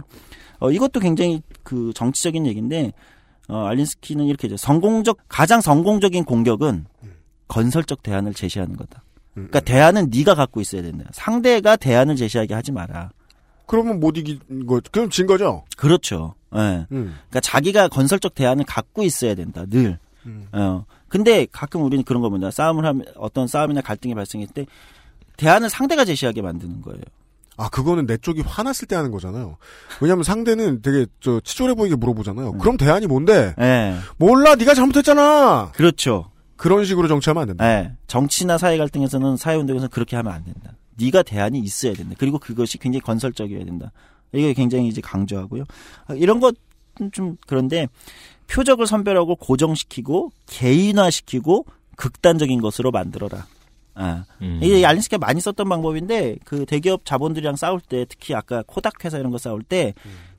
어, 이것도 굉장히 그 정치적인 얘기인데, 어, 알린스키는 이렇게 죠 성공적, 가장 성공적인 공격은 건설적 대안을 제시하는 거다.
음.
그러니까 대안은 네가 갖고 있어야 된다. 상대가 대안을 제시하게 하지 마라.
그러면 못 이긴 거, 그럼 진 거죠?
그렇죠. 예.
음.
그러니까 자기가 건설적 대안을 갖고 있어야 된다. 늘.
음.
어. 근데 가끔 우리는 그런 겁니다. 싸움을 하면 어떤 싸움이나 갈등이 발생할 때 대안을 상대가 제시하게 만드는 거예요.
아, 그거는 내 쪽이 화났을 때 하는 거잖아요. 왜냐면 상대는 되게 저 치졸해 보이게 물어보잖아요.
음.
그럼 대안이 뭔데?
예.
몰라, 네가 잘못했잖아.
그렇죠.
그런 식으로 정치하면 안 된다.
예. 정치나 사회 갈등에서는 사회 운동에서는 그렇게 하면 안 된다. 네가 대안이 있어야 된다. 그리고 그것이 굉장히 건설적이어야 된다. 이게 굉장히 이제 강조하고요. 아, 이런 것 좀 그런데 표적을 선별하고 고정시키고 개인화시키고 극단적인 것으로 만들어라. 아.
음.
이게 알린스키가 많이 썼던 방법인데 그 대기업 자본들이랑 싸울 때 특히 아까 코닥 회사 이런 거 싸울 때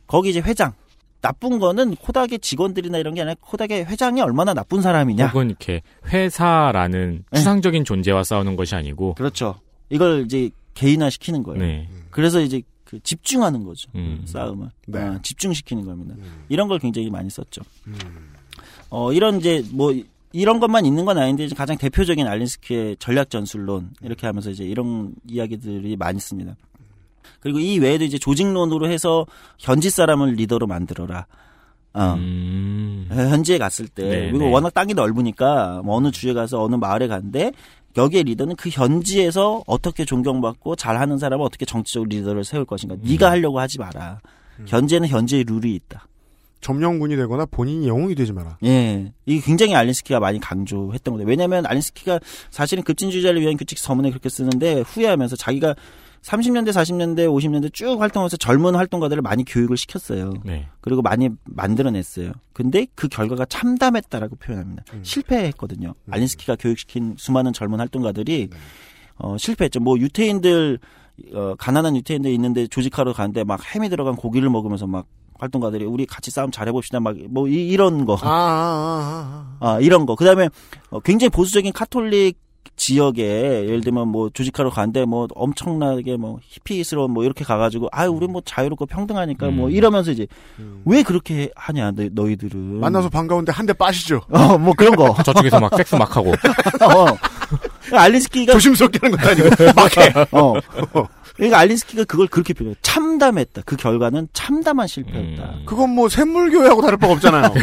거기 이제 회장 나쁜 거는 코닥의 직원들이나 이런 게 아니라 코닥의 회장이 얼마나 나쁜 사람이냐.
혹은 이렇게 회사라는
네.
추상적인 존재와 싸우는 것이 아니고
그렇죠. 이걸 이제 개인화 시키는 거예요.
네.
그래서 이제 그 집중하는 거죠.
음.
싸움을.
네.
어, 집중시키는 겁니다.
음.
이런 걸 굉장히 많이 썼죠.
음.
어, 이런 이제 뭐 이런 것만 있는 건 아닌데 이제 가장 대표적인 알린스키의 전략 전술론 이렇게 하면서 이제 이런 이야기들이 많이 씁니다. 그리고 이 외에도 이제 조직론으로 해서 현지 사람을 리더로 만들어라. 어.
음.
현지에 갔을 때
네,
그리고
네.
워낙 땅이 넓으니까 뭐 어느 주에 가서 어느 마을에 갔는데 여기에 리더는 그 현지에서 어떻게 존경받고 잘하는 사람을 어떻게 정치적 리더를 세울 것인가. 네가 하려고 하지 마라. 현지에는 현지의 룰이 있다.
점령군이 되거나 본인이 영웅이 되지 마라.
예. 이게 굉장히 알린스키가 많이 강조했던 건데. 왜냐면 알린스키가 사실은 급진주의자를 위한 규칙 서문에 그렇게 쓰는데 후회하면서 자기가 30년대, 40년대, 50년대 쭉 활동하면서 젊은 활동가들을 많이 교육을 시켰어요.
네.
그리고 많이 만들어냈어요. 근데 그 결과가 참담했다라고 표현합니다. 실패했거든요. 알린스키가 교육시킨 수많은 젊은 활동가들이 어, 실패했죠. 뭐 유태인들 어, 가난한 유태인들 있는데 조직하러 가는데 막 햄이 들어간 고기를 먹으면서 막 활동가들이 우리 같이 싸움 잘해봅시다 막 뭐 이런 거.
아, 아, 아, 아.
아, 이런 거. 그 다음에 굉장히 보수적인 카톨릭 지역에 예를 들면 뭐 조직하러 가는데 뭐 엄청나게 뭐 히피스러운 뭐 이렇게 가가지고 아유 우리 뭐 자유롭고 평등하니까 뭐
음.
이러면서 이제 왜 그렇게 하냐 너, 너희들은
만나서 반가운데 한 대 빠시죠.
어 뭐 그런 거
저쪽에서 막 섹스 막 하고.
어. 알린스키가
조심스럽게 하는 것도 아니고 막 해.
어 그러니까 알린스키가 그걸 그렇게 표현해 참담했다 그 결과는 참담한 실패였다
음.
그건 뭐 샘물교회하고 다를 바가 없잖아요.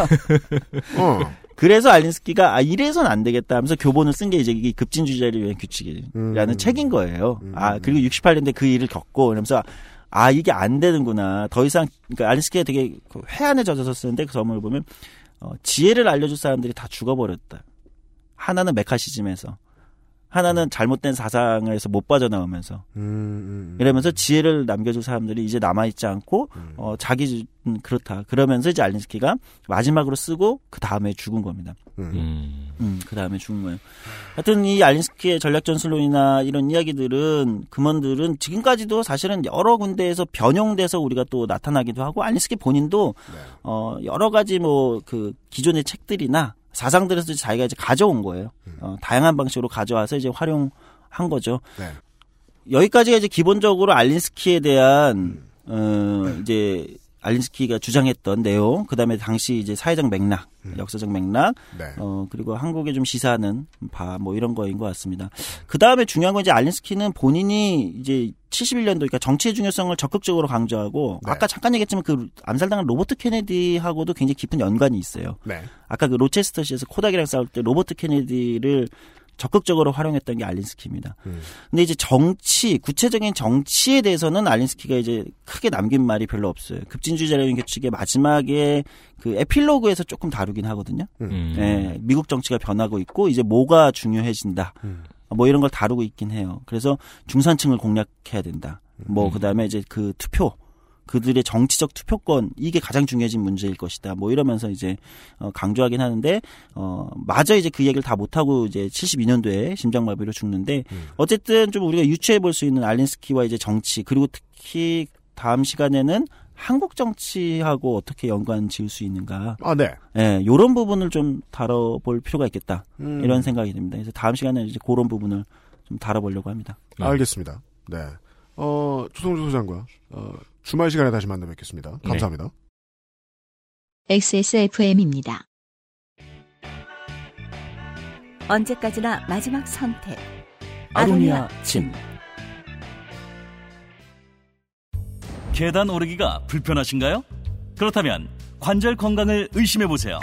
어.
그래서 알린스키가 아 이래선 안 되겠다 하면서 교본을 쓴 게 이제 이게 급진주의자를 위한 규칙이라는
음.
책인 거예요.
음.
아 그리고 68년대 그 일을 겪고 그러면서 아 이게 안 되는구나. 더 이상 그러니까 알린스키가 되게 그 회한에 젖어서 쓰는데 그 서문을 보면 어, 지혜를 알려줄 사람들이 다 죽어버렸다. 하나는 메카시즘에서 하나는 잘못된 사상에서 못 빠져나오면서
음, 음.
이러면서 지혜를 남겨줄 사람들이 이제 남아있지 않고
음.
어 자기 음, 그렇다 그러면서 이제 알린스키가 마지막으로 쓰고 그 다음에 죽은 겁니다.
음.
음.
음, 그 다음에 죽은 거예요. 하여튼 이 알린스키의 전략 전술론이나 이런 이야기들은, 금원들은 지금까지도 사실은 여러 군데에서 변형돼서 우리가 또 나타나기도 하고, 알린스키 본인도,
네.
어, 여러 가지 뭐, 그, 기존의 책들이나 사상들에서 자기가 이제 가져온 거예요.
음.
어, 다양한 방식으로 가져와서 이제 활용한 거죠.
네.
여기까지가 이제 기본적으로 알린스키에 대한, 어, 이제, 알린스키가 주장했던 내용, 그 다음에 당시 이제 사회적 맥락, 역사적 맥락,
네.
어, 그리고 한국에 좀 시사하는 바, 뭐 이런 거인 것 같습니다. 그 다음에 중요한 건 이제 알린스키는 본인이 이제 71년도, 그러니까 정치의 중요성을 적극적으로 강조하고,
네.
아까 잠깐 얘기했지만 그 암살당한 로버트 케네디하고도 굉장히 깊은 연관이 있어요.
네.
아까 그 로체스터시에서 코닥이랑 싸울 때 로버트 케네디를 적극적으로 활용했던 게 알린스키입니다.
음.
근데 이제 정치, 구체적인 정치에 대해서는 알린스키가 이제 크게 남긴 말이 별로 없어요. 급진주의자를 위한 규칙의 마지막에 그 에필로그에서 조금 다루긴 하거든요.
음.
예, 미국 정치가 변하고 있고 이제 뭐가 중요해진다.
음.
뭐 이런 걸 다루고 있긴 해요. 그래서 중산층을 공략해야 된다. 뭐 그다음에 이제 그 투표 그들의 정치적 투표권 이게 가장 중요해진 문제일 것이다. 뭐 이러면서 이제 어, 강조하긴 하는데 어 마저 이제 그 얘기를 다 못하고 이제 72년도에 심장마비로 죽는데
음.
어쨌든 좀 우리가 유추해 볼 수 있는 알린스키와 이제 정치 그리고 특히 다음 시간에는 한국 정치하고 어떻게 연관 지을 수 있는가.
아, 네.
예, 요런 부분을 좀 다뤄볼 필요가 있겠다.
음.
이런 생각이 듭니다. 그래서 다음 시간에 이제 그런 부분을 좀 다뤄보려고 합니다.
네.
알겠습니다. 네. 어, 조성주 소장과 어, 주말 시간에 다시 만나 뵙겠습니다. 감사합니다.
XSFM입니다.
언제까지나 마지막 선택.
아로니아 침. 계단 오르기가 불편하신가요? 그렇다면 관절 건강을 의심해 보세요.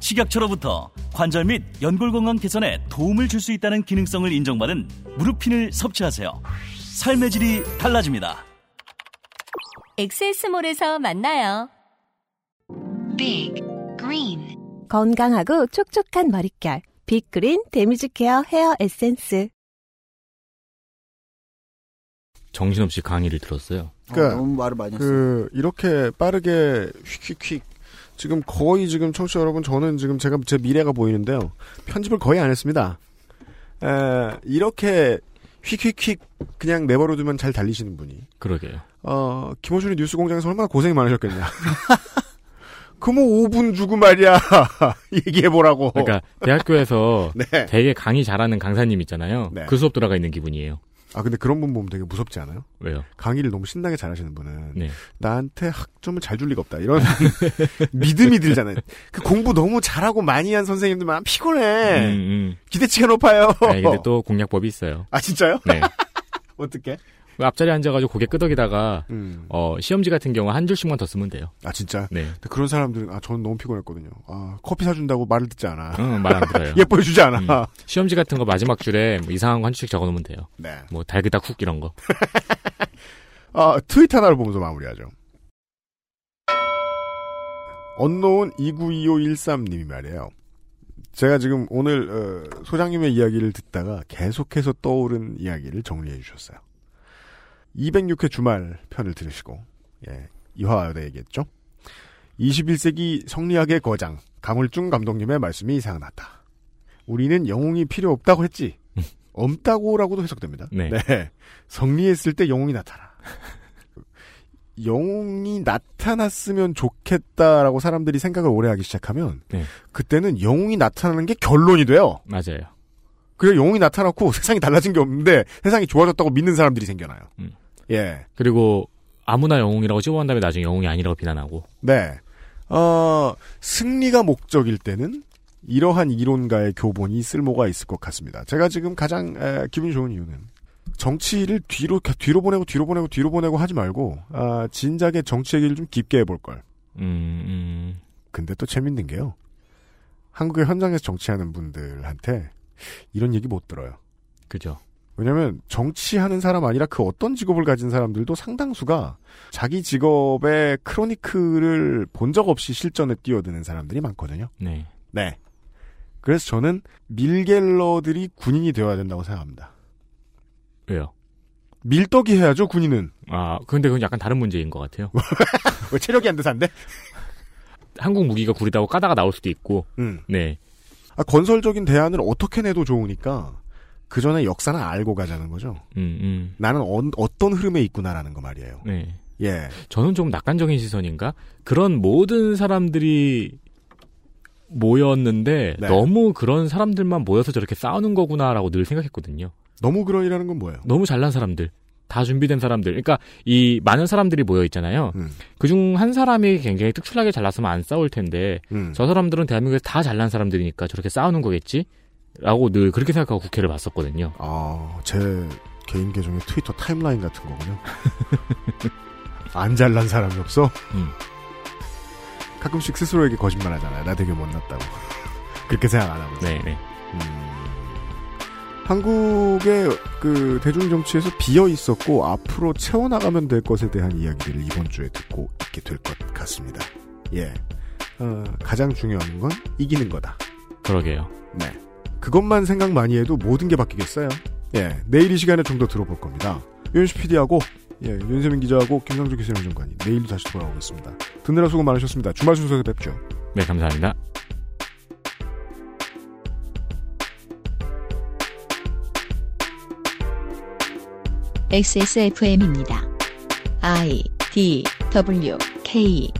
식약처로부터 관절 및 연골 건강 개선에 도움을 줄 수 있다는 기능성을 인정받은 무릎핀을 섭취하세요. 삶의 질이 달라집니다.
엑세스몰에서 만나요.
Big Green
건강하고 촉촉한 머릿결. 빅그린 데미지 케어 헤어 에센스.
정신없이 강의를 들었어요.
그러니까
어, 너무 말을 많이 했어요.
그 이렇게 빠르게 휙휙휙 지금 거의 지금 청취자 여러분 저는 지금 제가 제 미래가 보이는데요. 편집을 거의 안 했습니다. 에, 이렇게 휙휙휙 그냥 내버려 두면 잘 달리시는 분이
그러게요.
어, 김어준이 뉴스 공장에서 얼마나 고생이 많으셨겠냐. 그뭐 5분 주고 말이야. 얘기해보라고.
그러니까 대학교에서
네.
되게 강의 잘하는 강사님 있잖아요.
네.
그 수업 들어가 있는 기분이에요.
아 근데 그런 분 보면 되게 무섭지 않아요?
왜요?
강의를 너무 신나게 잘하시는 분은
네.
나한테 학점을 잘 줄 리가 없다 이런 믿음이 들잖아요. 그 공부 너무 잘하고 많이 한 선생님들만 피곤해.
음, 음.
기대치가 높아요.
아니, 근데 또 공략법이 있어요.
아 진짜요?
네.
어떻게?
앞자리에 앉아가지고 고개 끄덕이다가
음.
어, 시험지 같은 경우 한 줄씩만 더 쓰면 돼요.
아 진짜?
네.
근데 그런 사람들은 아 저는 너무 피곤했거든요. 아 커피 사준다고 말을 듣지 않아.
응, 말 안 들어요.
예뻐해주지 않아.
음. 시험지 같은 거 마지막 줄에 뭐 이상한 거 한 줄씩 적어놓으면 돼요.
네.
뭐 달그닥 훅 이런 거.
아 트윗 하나를 보면서 마무리하죠. 언노운 292513님이 말이에요. 제가 지금 오늘 어, 소장님의 이야기를 듣다가 계속해서 떠오른 이야기를 정리해 주셨어요. 206회 주말 편을 들으시고 예, 이화여대 얘기했죠. 21세기 성리학의 거장 강울중 감독님의 말씀이 생각났다. 우리는 영웅이 필요 없다고 했지. 없다고라고도 해석됩니다.
네.
성리했을 때 영웅이 나타나. 영웅이 나타났으면 좋겠다라고 사람들이 생각을 오래 하기 시작하면
네.
그때는 영웅이 나타나는 게 결론이 돼요.
맞아요.
그래 영웅이 나타났고 세상이 달라진 게 없는데 세상이 좋아졌다고 믿는 사람들이 생겨나요.
음.
예.
그리고 아무나 영웅이라고 찍어한 다음에 나중에 영웅이 아니라고 비난하고.
네. 어, 승리가 목적일 때는 이러한 이론가의 교본이 쓸모가 있을 것 같습니다. 제가 지금 가장 에, 기분이 좋은 이유는 정치를 뒤로 뒤로 보내고 뒤로 보내고 뒤로 보내고 하지 말고 아, 진작에 정치 얘기를 좀 깊게 해볼 걸.
음, 음.
근데 또 재밌는 게요. 한국의 현장에서 정치하는 분들한테 이런 얘기 못 들어요.
그죠.
왜냐면 정치하는 사람 아니라 그 어떤 직업을 가진 사람들도 상당수가 자기 직업의 크로니클을 본적 없이 실전에 뛰어드는 사람들이 많거든요.
네.
네. 그래서 저는 밀갤러들이 군인이 되어야 된다고 생각합니다.
왜요?
밀떡이 해야죠, 군인은.
아, 근데 그건 약간 다른 문제인 것 같아요.
왜 체력이 안 돼서 안 돼?
한국 무기가 구리다고 까다가 나올 수도 있고.
음.
네.
아, 건설적인 대안을 어떻게 내도 좋으니까 그 전에 역사는 알고 가자는 거죠.
음, 음.
나는 어, 떤 흐름에 있구나라는 거 말이에요.
네.
예.
저는 좀 낙관적인 시선인가? 그런 모든 사람들이 모였는데
네.
너무 그런 사람들만 모여서 저렇게 싸우는 거구나라고 늘 생각했거든요.
너무 그런이라는 건 뭐예요?
너무 잘난 사람들. 다 준비된 사람들. 그러니까 이 많은 사람들이 모여 있잖아요.
음.
그중 한 사람이 굉장히 특출나게 잘났으면 안 싸울 텐데
음.
저 사람들은 대한민국에서 다 잘난 사람들이니까 저렇게 싸우는 거겠지? 라고 늘 그렇게 생각하고 국회를 봤었거든요.
아, 제 개인 계정의 트위터 타임라인 같은 거군요. 안 잘난 사람이 없어?
음.
가끔씩 스스로에게 거짓말 하잖아요. 나 되게 못났다고. 그렇게 생각 안 하고.
네, 네.
음. 한국의 그 대중정치에서 비어 있었고 앞으로 채워나가면 될 것에 대한 이야기들을 이번 주에 듣고 있게 될 것 같습니다. 예. 어, 가장 중요한 건 이기는 거다.
그러게요.
네. 그것만 생각 많이 해도 모든 게 바뀌겠어요. 예. 내일 이 시간에 좀 더 들어볼 겁니다. 윤시 PD하고, 예, 윤세민 기자하고 김상조 기술행정관이 내일 다시 돌아오겠습니다. 듣느라 수고 많으셨습니다. 주말 순서에서 뵙죠.
네, 감사합니다.
XSFM입니다. I D W K